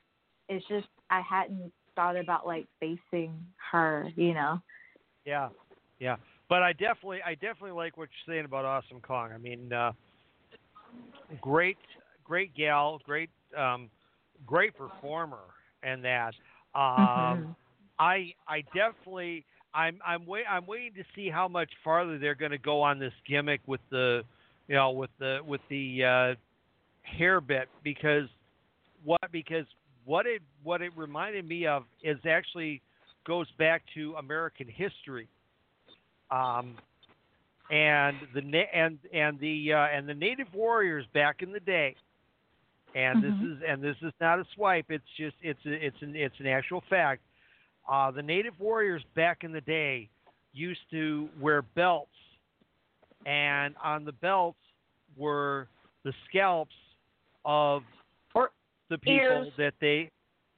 E: It's just I hadn't thought about like facing her, you know.
A: Yeah, yeah. But I definitely, I definitely like what you're saying about Awesome Kong. I mean, uh, great, great gal, great, um, great performer, and that. Um,
E: Mhm.
A: I, I definitely, I'm, I'm wait, I'm waiting to see how much farther they're going to go on this gimmick with the, you know, with the, with the uh, hair bit because what because what it what it reminded me of is actually goes back to American history, um, and the and and the uh, and the native warriors back in the day, and
E: Mhm.
A: this is and this is not a swipe. It's just it's a, it's an it's an actual fact. Uh, the native warriors back in the day used to wear belts, and on the belts were the scalps of
C: Or
A: the people
C: ears.
A: that they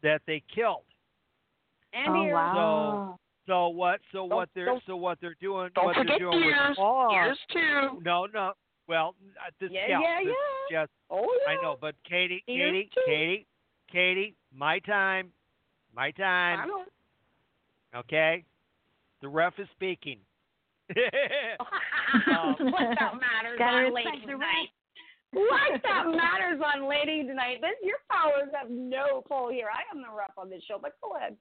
A: that they killed.
C: And
E: Oh,
C: ears.
E: wow.
A: So so what so
C: Don't-
A: what they're so what they're doing
C: don't
A: what they're
C: forget
A: doing
C: ears.
A: with Paul
C: Ears too.
A: No, no. Well, uh, this
C: Yeah,
A: yeah,
C: yeah,
A: this is just
C: Oh yeah.
A: I know, but Katie,
C: Ears
A: Katie,
C: too.
A: Katie, Katie, my time, my
C: I
A: time.
C: know.
A: Okay, the ref is speaking. Um,
C: what that matters
E: Gotta
C: on lady
E: the
C: tonight? What that matters on lady tonight? This your powers have no pull here. I am the rep on this show, but go ahead.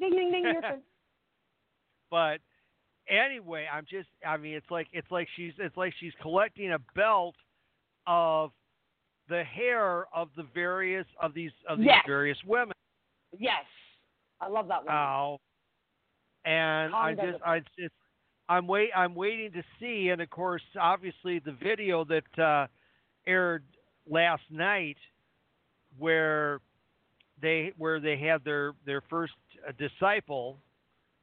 C: Ding ding ding. Your turn.
A: But anyway, I'm just I mean it's like it's like she's it's like she's collecting a belt of the hair of the various of these of these
C: Yes.
A: various women.
C: yes, I love that one.
A: Oh. And I
C: Tom does
A: just
C: it.
A: I just I'm wait I'm waiting to see and of course obviously the video that uh aired last night where they where they had their their first uh, disciple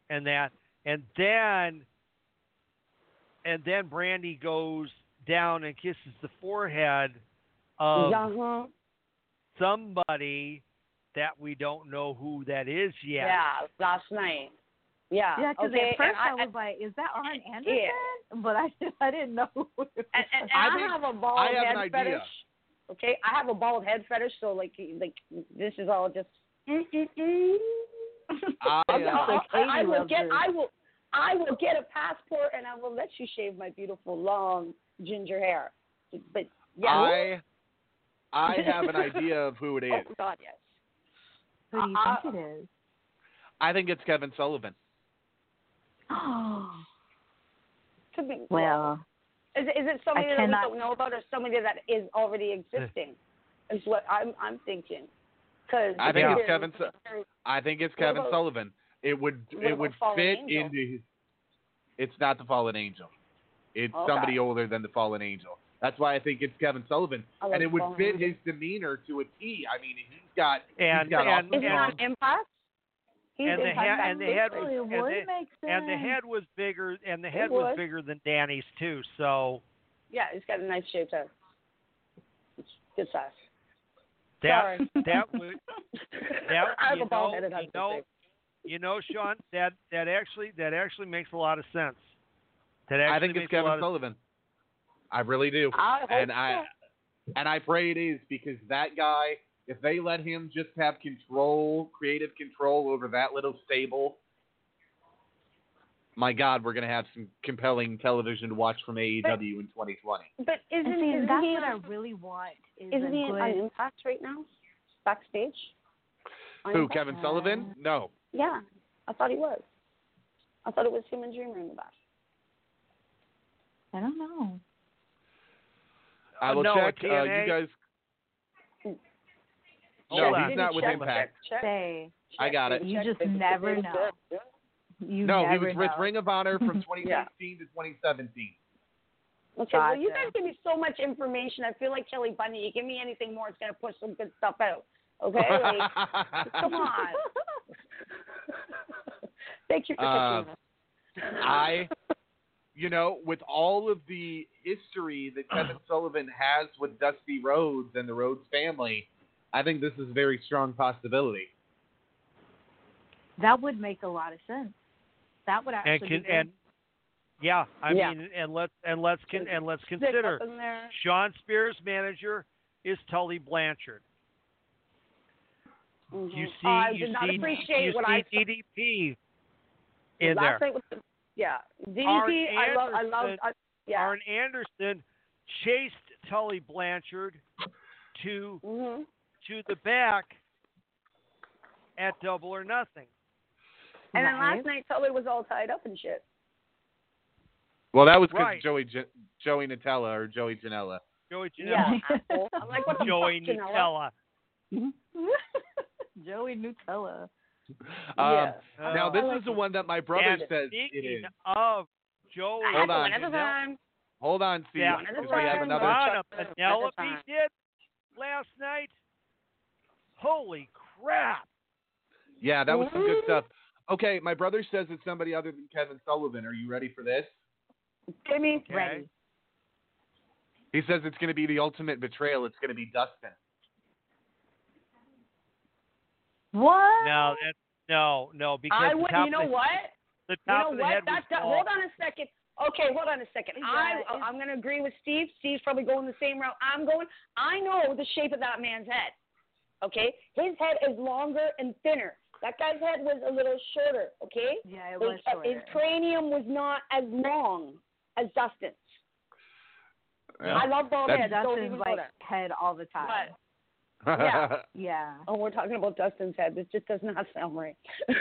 A: and that and then and then Brandi goes down and kisses the forehead of
C: Uh-huh.
A: somebody that we don't know who that is yet.
C: Yeah, last night. Yeah.
E: Yeah, because
C: okay.
E: at first
C: and
E: I, was like, "Is that Arn Anderson?"
C: Yeah.
E: But I I didn't know. who it was.
C: and, and, and
B: I
C: I,
B: think-
C: have a bald
B: I have
C: head
B: an idea.
C: fetish. Okay, I have a bald head fetish, so like like this is all just. Mm-mm-mm.
B: I,
C: I'll-
B: uh,
C: I'll- I, I will get
E: this.
C: I will I will get a passport and I will let you shave my beautiful long ginger hair. But yeah.
B: I I have an idea of who it is.
C: oh God, yes.
E: Who do you
C: Uh,
E: think it is?
B: I think it's Kevin Sullivan.
E: Oh,
C: Could be.
E: well,
C: Is it, is it somebody that
E: cannot-
C: we don't know about, or somebody that is already existing? is what I'm I'm thinking. Because
B: I think
A: Yeah.
B: it's Kevin. Su- I think it's Kevin
C: about-
B: Sullivan. It would it would fit
C: Angel?
B: into his. It's not the fallen angel. It's
C: Okay.
B: somebody older than the fallen angel. That's why I think it's Kevin Sullivan,
C: like
B: and it would fit
C: Angel.
B: his demeanor to a T. I mean, he's got
A: And
B: he's got
A: and,
B: awesome
C: Is he on. Impact? He's
A: and the
C: Impact
A: head and the head was and the, and the head was bigger and the head was
C: would.
A: bigger than Danny's too. So
C: Yeah, he's got a nice shape head. It's good size.
A: That
C: Sorry.
A: that would that
C: I have
A: you
C: a
A: know you know you know Sean that that actually that actually makes a lot of sense. That actually
B: I think it's Kevin
A: lot of
B: Sullivan. I really do.
C: I hope
B: and I and I pray it is because that guy, if they let him just have control, creative control over that little stable, my God, we're gonna have some compelling television to watch from AEW in 2020.
C: But isn't,
E: and see,
C: isn't
E: that's
C: he
E: what I really want. Is
C: isn't he
E: good,
C: on Impact right now? Backstage? On
B: Who,
C: Impact?
B: Kevin Sullivan? No.
C: Yeah, I thought he was. I thought it was him and Dreamer in the back.
E: I don't know.
B: I will
A: no,
B: check. Uh, you guys. No,
A: on.
B: he's
C: Did
B: not with
C: check?
B: Impact.
C: Check, check,
E: Say
B: I got it.
E: You just
C: check, check,
E: never
C: check,
E: know.
C: Check.
E: you
B: no, he
E: never
B: was with. Ring of Honor from 2016
C: Yeah.
B: to 2017.
C: Okay, well, you guys give me so much information. I feel like Kelly Bundy. You give me anything more, it's gonna push some good stuff out. Okay, like, come on. Thank you for
B: Uh,
C: catching.
B: I, you know, with all of the history that Kevin Sullivan has with Dusty Rhodes and the Rhodes family, I think this is a very strong possibility.
E: That would make a lot of sense. That would actually
A: and
E: be
A: can
E: good.
A: and yeah, I
C: Yeah.
A: mean and let's and let's con, and let's consider
C: up in there.
A: Shawn Spears' manager is Tully Blanchard.
C: Mhm.
A: You see,
C: I
A: you
C: did not
A: see,
C: appreciate
A: you
C: what
A: see
C: I saw.
A: DDP in
C: Last
A: there.
C: night was yeah. DDP,
A: Arn
C: I love, I love, I, yeah.
A: Arn Anderson chased Tully Blanchard to
C: hmm
A: to the back at Double or Nothing.
C: And then last night, Tully was all tied up and shit.
B: Well, that was because
A: Right.
B: Joey J- Joey Nutella or Joey Janela.
A: Joey Janela.
C: Yeah,
A: Janela.
C: asshole. I'm like, what the
A: Joey
C: fuck,
A: Nutella.
E: Joey Nutella.
B: Um,
A: Uh,
B: now, this
C: like
B: is the one that my brother
A: and
B: says it
A: speaking
B: is.
A: of Joey
B: Hold on.
C: One at a time.
B: Hold on, Steve,
A: Yeah.
B: we have another.
C: One
A: Penelope
C: at a time.
A: did last night. Holy crap!
B: Yeah, that was some good stuff. Okay, my brother says it's somebody other than Kevin Sullivan. Are you ready for this?
C: Jimmy,
A: Okay.
E: Ready.
B: He says it's going to be the ultimate betrayal. It's going to be Dustin.
E: What?
A: Now that No, no, because
C: I would. You know
A: the,
C: what?
A: The
C: You know
A: of the
C: what?
A: head
C: That's that, hold on a second. Okay, hold on a second. I I'm going to agree with Steve. Steve's probably going the same route I'm going. I know the shape of that man's head. Okay, his head is longer and thinner. That guy's head was a little shorter. Okay.
E: Yeah, it
C: His-
E: was
C: uh,
E: shorter.
C: His cranium was not as long as Dustin's. I love bald
E: Yeah,
C: heads. Don't
E: Dustin's like head all the time.
C: yeah.
E: Yeah.
C: Oh, we're talking about Dustin's head. This just does not sound right.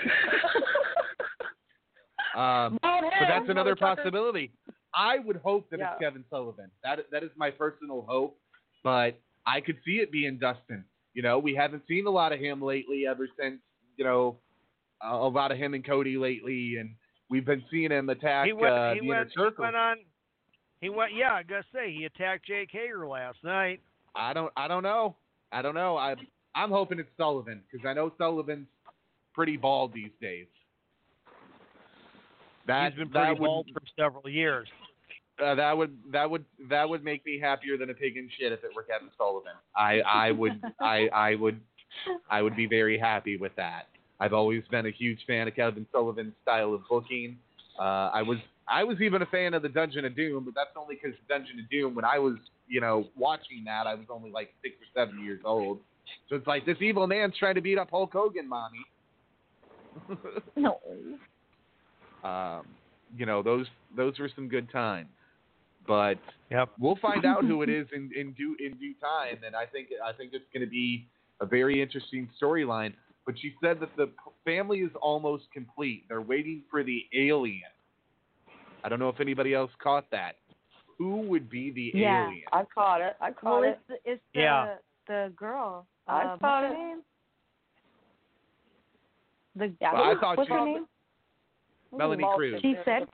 B: Um,
C: Bald
B: but that's another possibility. I would hope that
C: Yeah.
B: it's Kevin Sullivan. That that is my personal hope, but I could see it being Dustin. You know, we haven't seen a lot of him lately. Ever since you know, uh, a lot of him and Cody lately, and we've been seeing him attack
A: he went.
B: uh,
A: he
B: the
A: went.
B: inner
A: He
B: circle.
A: went on. He went. Yeah, I gotta say he attacked Jake Hager last night.
B: I don't. I don't know. I don't know. I I'm hoping it's Sullivan because I know Sullivan's pretty bald these days. That
A: He's been
B: that
A: pretty
B: would,
A: bald for several years.
B: Uh, that would that would that would make me happier than a pig in shit if it were Kevin Sullivan. I I would I I would I would be very happy with that. I've always been a huge fan of Kevin Sullivan's style of booking. Uh, I was I was even a fan of the Dungeon of Doom, but that's only because Dungeon of Doom when I was you know watching that I was only like six or seven years old. So it's like this evil man's trying to beat up Hulk Hogan, mommy.
E: no.
B: um, you know those those were some good times. But
A: yep.
B: we'll find out who it is in, in due in due time, and I think I think it's going to be a very interesting storyline. But she said that the family is almost complete. They're waiting for the alien. I don't know if anybody else caught that. Who would be the
E: Yeah.
B: alien?
C: I caught it. I caught
E: Well,
C: it.
E: it's the, it's the
B: Yeah.
E: the girl.
C: I thought
E: what's
C: it.
E: her name? The
C: Yeah,
B: Well, I
C: who-
B: thought
C: what's
B: she-
C: her name?
B: Melanie
C: Bald
B: Cruz.
E: She said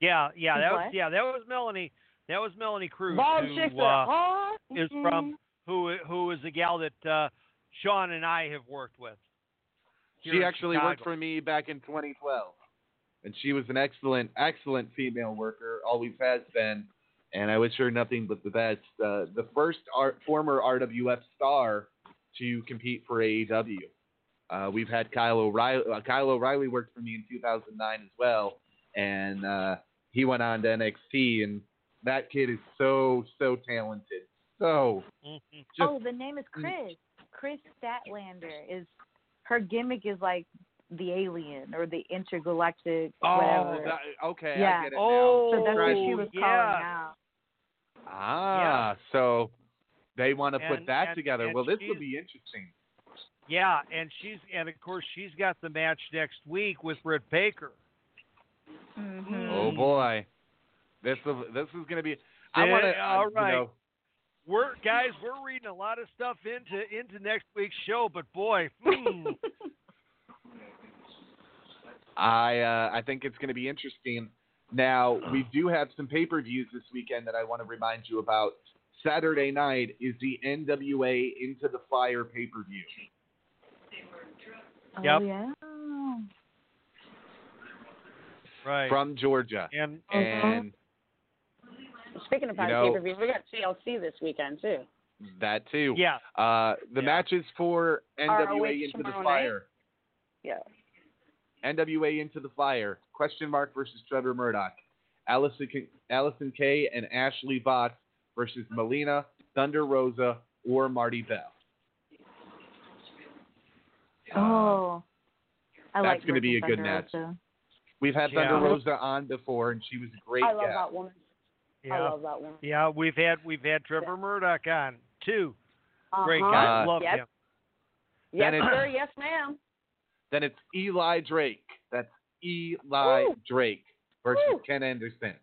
A: Yeah, yeah, that was yeah, that was Melanie. That was Melanie Cruz,
C: Bald
A: who
C: chicks
A: uh,
C: are hot.
A: is from who who is the gal that uh, Sean and I have worked with.
B: She
A: in
B: actually worked for me back in 2012, and she was an excellent, excellent female worker. Always has been, and I wish her nothing but the best. Uh, the first R- former RWF star to compete for AEW. Uh, we've had Kyle O'Reilly. Uh, Kyle O'Reilly worked for me in 2009 as well, and uh, he went on to NXT. And that kid is so, so talented. So
A: Mm-hmm.
B: just
E: oh, the name is Kris. Kris Statlander is her gimmick is like the alien or the intergalactic
B: oh,
E: whatever.
B: that, okay,
E: Yeah.
B: I get it
A: Oh,
E: so that's what she was
A: yeah.
E: calling out.
B: Ah, so they want to put that
A: and-
B: together.
A: and
B: well, this will be interesting.
A: Yeah, and she's and of course she's got the match next week with Britt Baker.
E: Mm-hmm.
B: Oh boy, this is this is going to be. I want to.
A: all
B: You
A: right.
B: know,
A: We're guys, we're reading a lot of stuff into into next week's show, but boy, hmm,
B: I uh, I think it's going to be interesting. Now we do have some pay per views this weekend that I want to remind you about. Saturday night is the NWA Into the Fire pay per view.
A: Yep.
E: Oh, yeah.
A: right.
B: from Georgia,
A: and
B: and
C: Speaking of
B: You
C: pay
B: know-
C: per views, we got TLC this weekend too.
B: that too.
A: yeah,
B: Uh, the
A: Yeah.
B: matches for NWA
C: ROH
B: Into the
C: tomorrow night?
B: Fire.
C: Yeah.
B: NWA Into the Fire, question mark versus Trevor Murdoch, Allysin, K- Allysin Kay and Ashley Vaught versus Melina, Thunder Rosa, or Marti Belle.
E: Oh. I
B: That's
E: like
B: gonna be
E: working
B: a good
E: Thunder
B: match.
E: Rosa.
B: We've had
A: Yeah.
B: Thunder Rosa on before, and she was a great
C: I love
B: guest.
C: that woman. I
A: yeah,
C: love that woman.
A: yeah. We've had we've had Trevor Murdoch on too. Great
C: Uh-huh.
A: guy,
B: Uh,
A: love
C: Yep.
A: him.
C: Yes,
B: Then
C: sir. Yes, ma'am.
B: Then it's Eli Drake. That's Eli
C: Woo.
B: Drake versus
C: Woo.
B: Ken Anderson.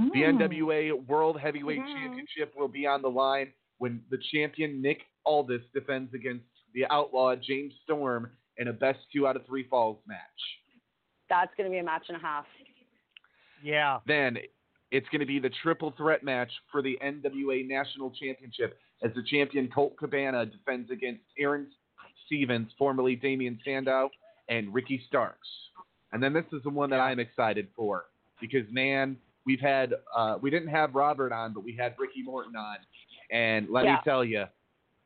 E: Mm.
B: The NWA World Heavyweight
C: Mhm.
B: Championship will be on the line when the champion Nick Aldis defends against the outlaw James Storm in a best two out of three falls match.
C: That's going to be a match and a half.
A: Yeah,
B: Then it's going to be the triple threat match for the NWA National Championship as the champion Colt Cabana defends against Aaron Stevens, formerly Damien Sandow, and Ricky Starks. And then this is the one that I'm excited for because man, we've had uh, we didn't have Robert on, but we had Ricky Morton on, and let
C: Yeah.
B: me tell you,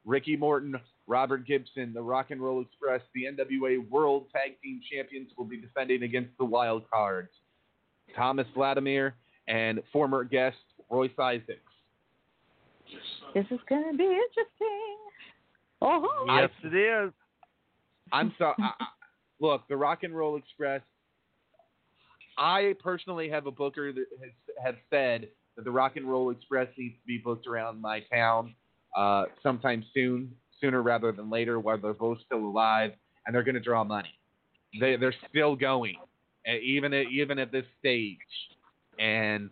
B: Ricky Morton Robert Gibson, the Rock and Roll Express, the NWA World Tag Team Champions, will be defending against the Wild Cards. Thomas Latimer and former guest Royce Isaacs.
E: This is gonna be interesting.
C: Oh,
A: Yes, it is.
B: I'm sorry. I, I- look, the Rock and Roll Express. I personally have a booker that has have said that the Rock and Roll Express needs to be booked around my town uh, sometime soon, sooner rather than later, while they're both still alive, and they're going to draw money. They they're still going, even at even at this stage. And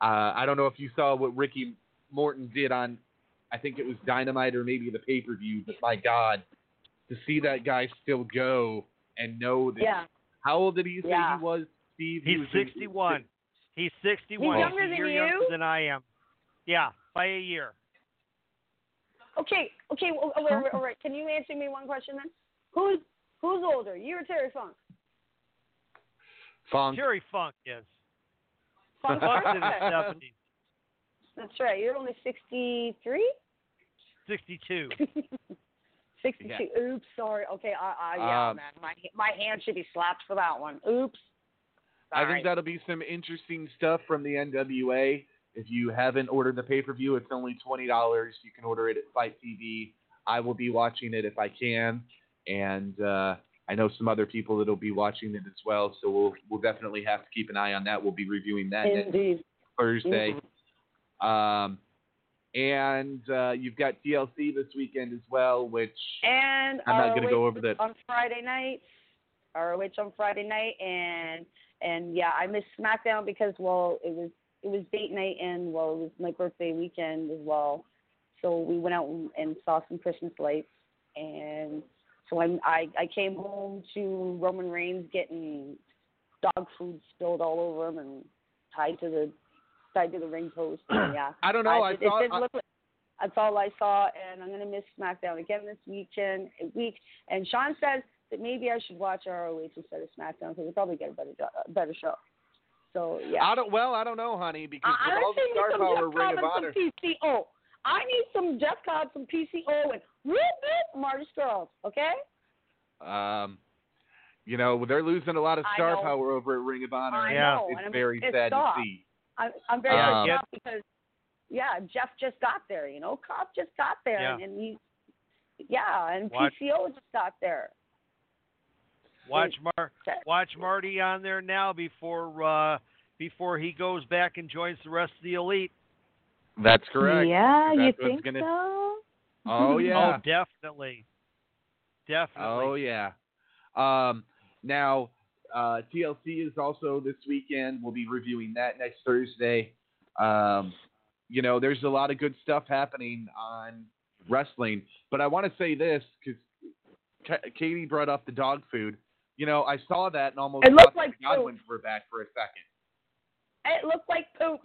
B: uh, I don't know if you saw what Ricky Morton did on, I think it was Dynamite or maybe the pay per view, but my God, to see that guy still go and know that.
C: Yeah.
B: How old did he say
C: Yeah.
B: he was, Steve? He
A: He's
B: was in-
A: 61. He's 61.
C: He's younger
A: a
C: than you?
A: younger than I am. Yeah, by a year.
C: Okay, okay, well, all right, all right. Can you answer me one question then? Who's who's older, you or Terry Funk?
B: Funk.
A: Terry Funk yes.
C: Funk's
A: Funk's in his 70s.
C: That's right. You're only 63.
A: 62.
C: 62. Oops, sorry. Okay, I, I yeah,
B: Um,
C: man, my my hand should be slapped for that one. Oops.
B: I
C: Sorry.
B: think that'll be some interesting stuff from the NWA. If you haven't ordered the pay per view, it's only twenty dollars. You can order it at Fight TV. I will be watching it if I can, and uh, I know some other people that'll be watching it as well. So we'll we'll definitely have to keep an eye on that. We'll be reviewing that
C: Indeed.
B: Thursday. Um, and uh, you've got TLC this weekend as well, which
C: And
B: I'm not going to go over that.
C: on Friday night. ROH on Friday night, and and yeah, I missed SmackDown because well, it was it was date night and well, it was my birthday weekend as well. So we went out and, and saw some Christmas lights, and so I'm, I I came home to Roman Reigns getting dog food spilled all over him and tied to the tied to the ring post. And yeah,
B: I don't know. I
C: it,
B: saw-
C: it
B: I-
C: like, that's all I saw, and I'm gonna miss SmackDown again this weekend week. And Sean says that maybe I should watch ROH instead of SmackDown because we'll probably get a better a better show. So yeah.
B: I don't. Well, I don't know, honey, because
C: I,
B: with all the star power Ring of Honor.
C: some PCO. I need some Jeff Cobb, some PCO, and whoop whoop Marty Scurll. Okay.
B: Um, you know, they're losing a lot of star power over at Ring of Honor.
C: I
B: and
C: know,
B: it's
C: and
B: very
C: pissed
B: sad
C: off.
B: to see.
C: I'm, I'm very
B: Um,
C: pissed off because yeah, Jeff just got there. You know, Cobb just got there,
A: Yeah.
C: and, and he yeah, and
A: Watch-
C: PCO just got there.
A: Watch Mar- watch Marty on there now before uh, before he goes back and joins the rest of the elite.
B: That's correct.
E: Yeah, you
B: That's what's
E: think
B: gonna-
E: so?
B: Oh yeah.
A: Oh, definitely. Definitely.
B: Oh yeah. Um, now uh, TLC is also this weekend. We'll be reviewing that next Thursday. Um, you know, there's a lot of good stuff happening on wrestling, but I want to say this because Katie brought up the dog food. You know, I saw that and almost
C: It looked
B: thought
C: like
B: the Godwins were back for a second.
C: It looked like poop.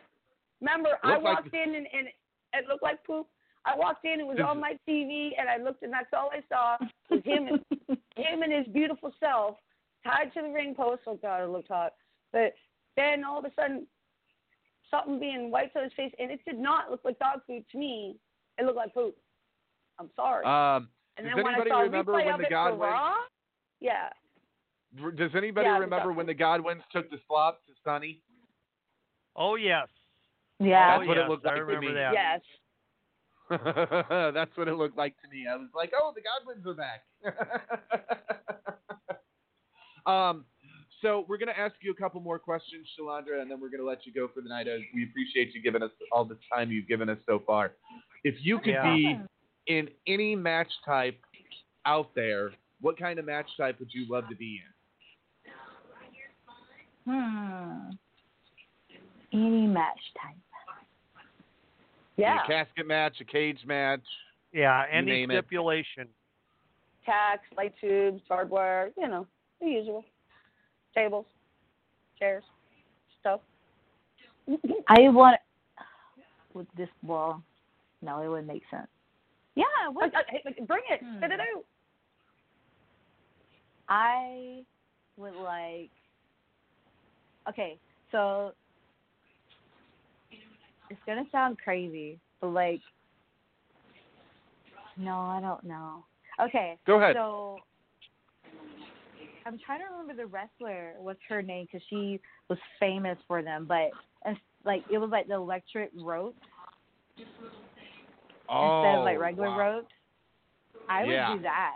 C: Remember, I
B: looked like-
C: walked in and, and it looked like poop. I walked in, it was on my TV, and I looked, and that's all I saw was him and him and his beautiful self tied to the ring post. Oh God, it looked hot. But then all of a sudden, something being wiped on his face, and it did not look like dog food to me. It looked like poop. I'm sorry.
B: Um,
C: and
B: does
C: then when I
B: anybody
C: saw a
B: remember
C: replay
B: when
C: of
B: the Godwins?
C: Raw, yeah,
B: Does anybody
C: Yeah,
B: remember when the Godwins took the slop to Sonny?
A: Oh yes.
E: Yeah.
B: That's what
A: yes,
B: it looked
A: I
B: like to
A: remember
B: me.
A: that.
C: yes.
B: That's what it looked like to me. I was like, oh, the Godwins are back. um, so we're going to ask you a couple more questions, Shalandra, and then we're going to let you go for the night. Uh, We appreciate you giving us all the time you've given us so far. If you could
A: Yeah.
B: be in any match type out there, what kind of match type would you love to be in?
E: Hmm. Any match type.
C: Yeah.
B: A casket match, a cage match.
A: Yeah, any
B: name it.
A: stipulation.
C: tacks, light tubes, barbed wire, you know, the usual. Tables, chairs, stuff.
E: I want with this ball. No, it wouldn't make sense. Yeah, what?
C: Uh, bring it.
E: Hmm.
C: Spit it out.
E: I would like. Okay, so it's gonna sound crazy, but like, no, I don't know. Okay.
B: Go ahead.
E: So I'm trying to remember the wrestler. What's her name? Because she was famous for them, but and, like it was like the electric ropes instead of like
B: Oh,
E: regular
B: wow.
E: ropes. I would
B: Yeah.
E: do that.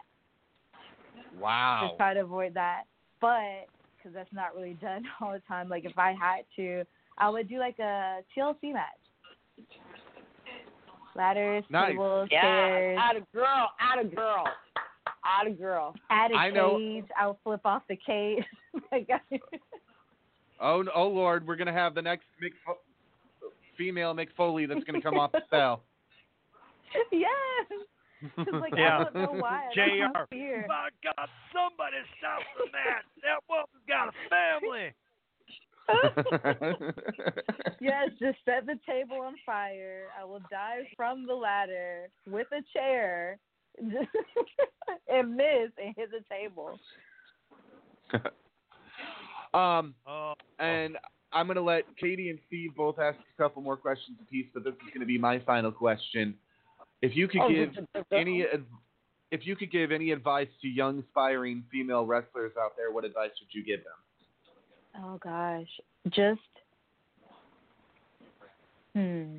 B: Wow.
E: Just try to avoid that, but because that's not really done all the time. Like if I had to, I would do like a TLC match. Ladders,
B: Nice.
E: tables,
I: Yeah,
E: chairs.
I: out of girl, out of girl, out of girl.
E: Add a
B: I know-
E: cage. I'll flip off the cage. Oh,
B: oh, oh Lord, we're gonna have the next Mick Fo- female Mick Foley that's gonna come off the spell.
E: yes. It's like
A: Yeah.
E: I don't know why. I don't
A: JR. My God, somebody stop the man. That woman's got a family.
E: Yes, just set the table on fire. I will dive from the ladder with a chair and miss and hit the table.
B: um,
A: Oh,
B: and I'm gonna let Katie and Steve both ask a couple more questions apiece, but this is gonna be my final question. If you could
I: Oh,
B: give any, if you could give any advice to young aspiring female wrestlers out there, what advice would you give them?
E: Oh gosh. Just hmm.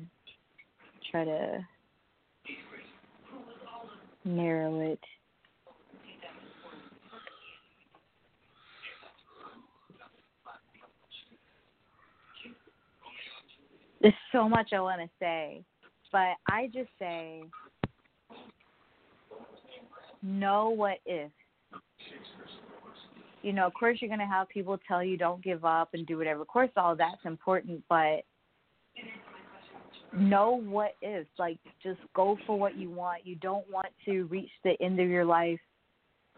E: Try to narrow it. There's so much I want to say, but I just say know what if. You know, of course, you're going to have people tell you don't give up and do whatever. Of course, all that's important, but know what is. Like, just go for what you want. You don't want to reach the end of your life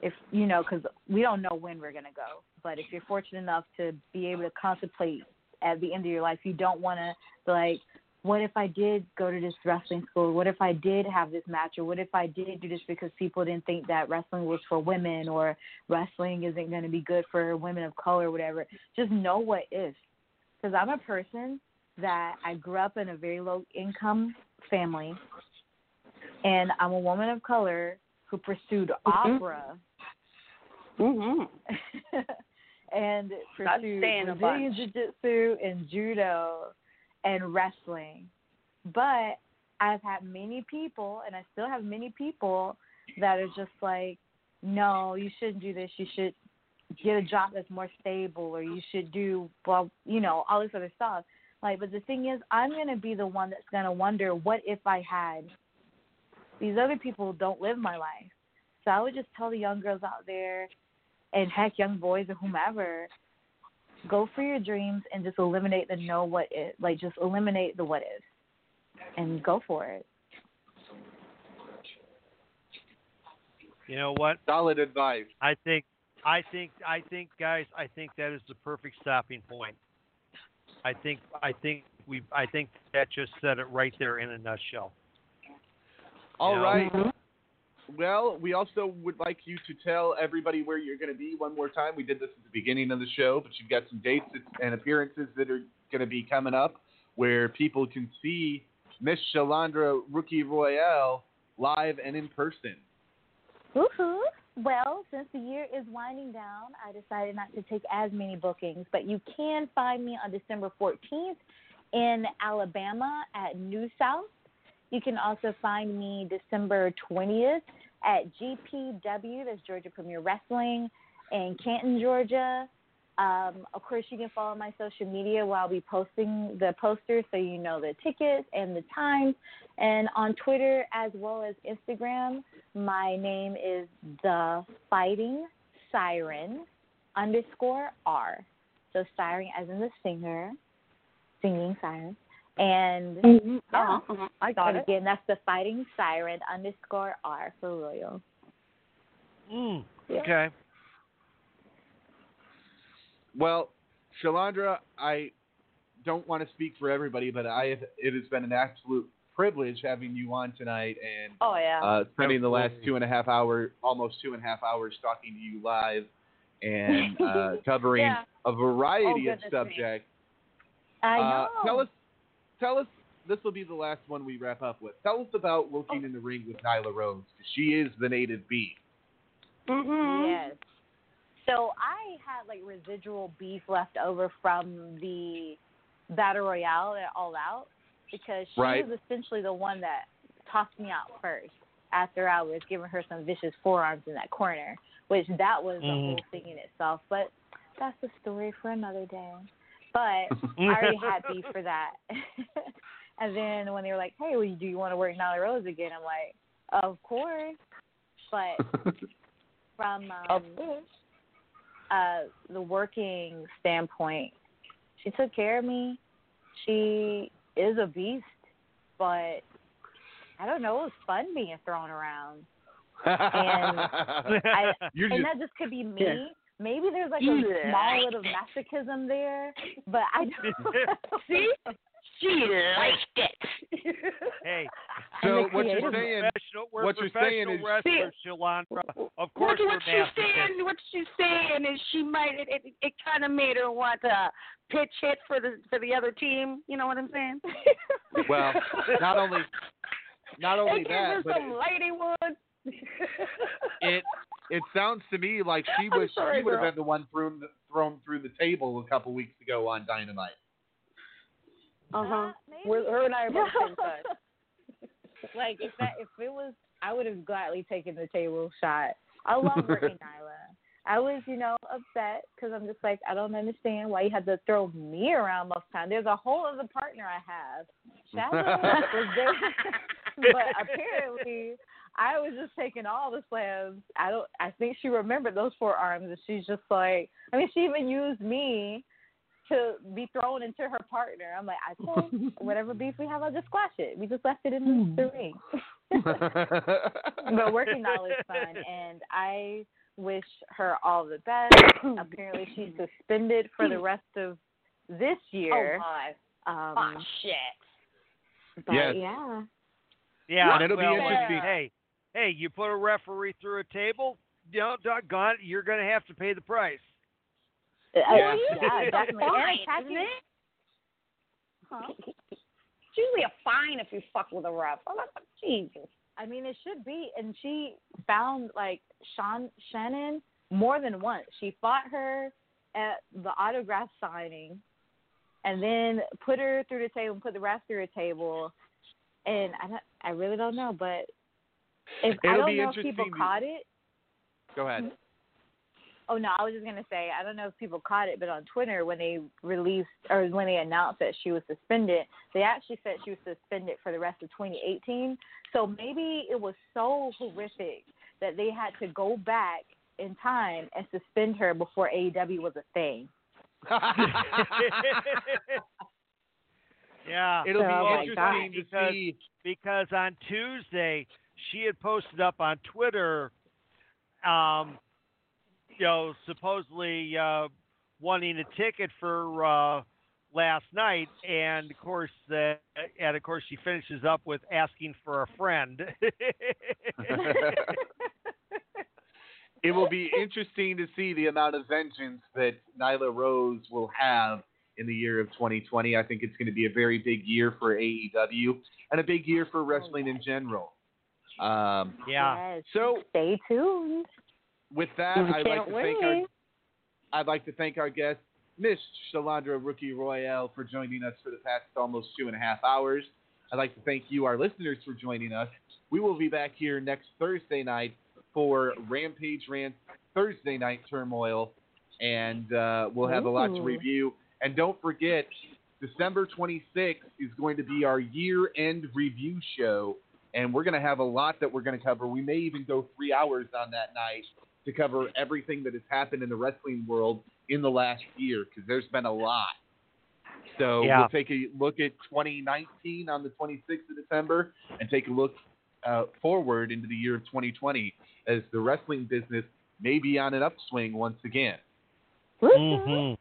E: if, you know, because we don't know when we're going to go. But if you're fortunate enough to be able to contemplate at the end of your life, you don't want to, like, what if I did go to this wrestling school? What if I did have this match? Or what if I did do this because people didn't think that wrestling was for women or wrestling isn't going to be good for women of color or whatever? Just know what is. Because I'm a person that I grew up in a very low income family, and I'm a woman of color who pursued opera
I: Mm-hmm.
E: and pursued Brazilian jiu-jitsu and judo and wrestling. But I've had many people, and I still have many people that are just like, no, you shouldn't do this. You should get a job that's more stable, or you should do, well, you know, all this other stuff. Like, but the thing is, I'm gonna be the one that's gonna wonder, what if I had? These other people don't live my life, so I would just tell the young girls out there, and heck, young boys or whomever, go for your dreams and just eliminate the no what if. Like, just eliminate the what is and go for it.
A: you know what?
B: Solid advice.
A: I think, I think, I think, guys, I think that is the perfect stopping point. I think, I think we, I think that just said it right there in a nutshell.
B: All
A: You know?
B: right. Mm-hmm. Well, we also would like you to tell everybody where you're going to be one more time. We did this at the beginning of the show, but you've got some dates and appearances that are going to be coming up where people can see Miss Shalandra Rookie Royal live and in person.
E: Woohoo! Well, since the year is winding down, I decided not to take as many bookings, but you can find me on December 14th in Alabama at New South. You can also find me December 20th at GPW, that's Georgia Premier Wrestling, in Canton, Georgia. Um, of course, you can follow my social media where I'll be posting the posters so you know the tickets and the times. And on Twitter as well as Instagram, my name is The Fighting Siren underscore R. So siren as in the singer, singing siren. And
I: Mhm.
E: yeah,
I: Uh-huh. I got
E: and
I: it.
E: again, that's the Fighting Siren underscore R for Royal.
A: Mm,
E: Yeah.
A: okay.
B: Well, Shalandra, I don't want to speak for everybody, but I have, it has been an absolute privilege having you on tonight and
I: Oh yeah.
B: uh, spending the last two and a half hour, almost two and a half hours talking to you live and uh, covering
E: Yeah.
B: a variety
E: Oh,
B: of
E: goodness me.
B: subjects.
E: I know.
B: Uh, tell us, tell us this will be the last one we wrap up with. Tell us about working in the ring with Nyla Rose. She is the native beef.
C: Mm-hmm.
E: Yes. So I had like residual beef left over from the battle royale at All Out because she
B: Right.
E: was essentially the one that tossed me out first after I was giving her some vicious forearms in that corner, which that was the
J: Mhm.
E: whole thing in itself. But that's a story for another day. But I already had beef for that. and then when they were like, "Hey, well, do you want to work Nyla Rose again?" I'm like, "Of course." But from um, uh, the working standpoint, she took care of me. She is a beast, but I don't know. It was fun being thrown around, and I,
B: You're
E: and
B: just-
E: that just could be me.
B: Yeah.
E: Maybe there's like a
C: Yeah.
E: small little masochism there, but I don't.
C: See? She liked it.
A: Hey,
B: So what you're saying,
A: professional, we're
B: what you're saying
A: professional
B: is,
A: wrestlers, Shalandra. Of course,
C: what, what she's saying, what she's saying is she might it, it, it kind of made her want to pitch hit for the for the other team. You know what I'm saying?
B: well, not only not only
C: They gave her
B: that, but
C: some lady wood.
B: it it sounds to me like she was
C: sorry,
B: she would have been the one thrown thrown through the table a couple weeks ago on Dynamite.
C: Uh huh. We're her and I are both same side.
E: like if that if it was I would have gladly taken the table shot. I love working Nyla. I was, you know, upset because I'm just like I don't understand why you had to throw me around most of time. There's a whole other partner I have. Shazza was there, but apparently I was just taking all the slams. I don't. I think she remembered those forearms, and she's just like. I mean, she even used me to be thrown into her partner. I'm like, I told whatever beef we have, I'll just squash it. We just left it in the, the ring. but working Nyla is fun, and I wish her all the best. Apparently, she's suspended for the rest of this year.
C: Oh my.
E: Um,
C: oh shit.
E: But
B: Yes.
E: yeah.
A: Yeah,
B: And it'll be
A: well,
B: interesting.
A: Hey, hey, you put a referee through a table, you know, doggone it, you're going to have to pay the price.
E: Uh,
B: Yeah.
E: yeah, definitely.
C: Fine,
E: And
C: isn't it?
E: huh?
C: It's usually a fine if you fuck with a ref. Oh, Jesus.
E: I mean, it should be. And she found like Sean Shannon more than once. She fought her at the autograph signing, and then put her through the table, and put the ref through a table. And I don't, I really don't know, but if I
B: It'll
E: don't
B: be
E: know if people
B: to-
E: caught it.
B: Go ahead.
E: Oh no, I was just gonna say I don't know if people caught it, but on Twitter when they released or when they announced that she was suspended, they actually said she was suspended for the rest of 2018. So maybe it was so horrific that they had to go back in time and suspend her before AEW was a thing.
A: Yeah.
B: It'll
E: So,
B: be
E: oh
B: interesting to
A: because,
B: see.
A: because on Tuesday she had posted up on Twitter, um, you know, supposedly uh, wanting a ticket for uh, last night, and of course, uh, and of course, she finishes up with asking for a friend.
B: it will be interesting to see the amount of vengeance that Nyla Rose will have in the year of 2020. I think it's going to be a very big year for AEW and a big year for wrestling in general. Um,
A: yeah.
E: Yes.
B: So
E: stay tuned.
B: with that,
E: We
B: I'd like
E: can't
B: to thank our. I'd like to thank our guest, Miss Shalandra Rookie Royal, for joining us for the past almost two and a half hours. I'd like to thank you, our listeners, for joining us. We will be back here next Thursday night for Rampage Rant Thursday Night Turmoil, and uh, we'll have a lot to review. And don't forget, December 26th is going to be our year-end review show, and we're going to have a lot that we're going to cover. We may even go three hours on that night to cover everything that has happened in the wrestling world in the last year, because there's been a lot. So
A: Yeah.
B: we'll take a look at 2019 on the 26th of December, and take a look uh, forward into the year of 2020 as the wrestling business may be on an upswing once again.
A: Mhm.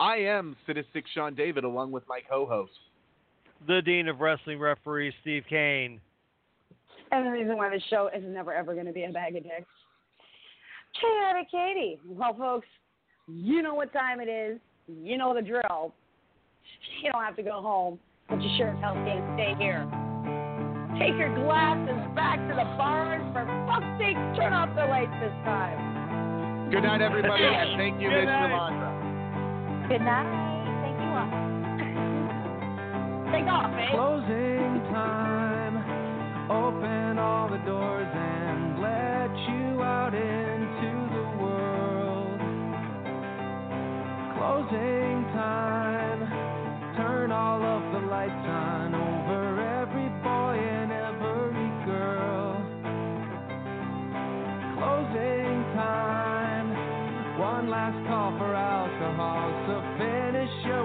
B: I am Sadistic Sean David, along with my co-host.
A: The Dean of Wrestling Referees, Steve Kane.
C: And the reason why the show is never ever going to be a bag of dicks. Chaotic Katie. Well, folks, you know what time it is. You know the drill. You don't have to go home. but you sure as hell can't stay here. Take your glasses back to the barn. For fuck's sake, turn off the lights this time.
B: Good night, everybody, and thank you,
C: Good
B: Miss. Yolanda.
E: Good night. Thank you all.
C: Take off, eh?
D: Closing time. Open all the doors and let you out into the world. Closing time. Turn all of the lights on over every boy and every girl. Closing time. One last call for alcohol, so finish your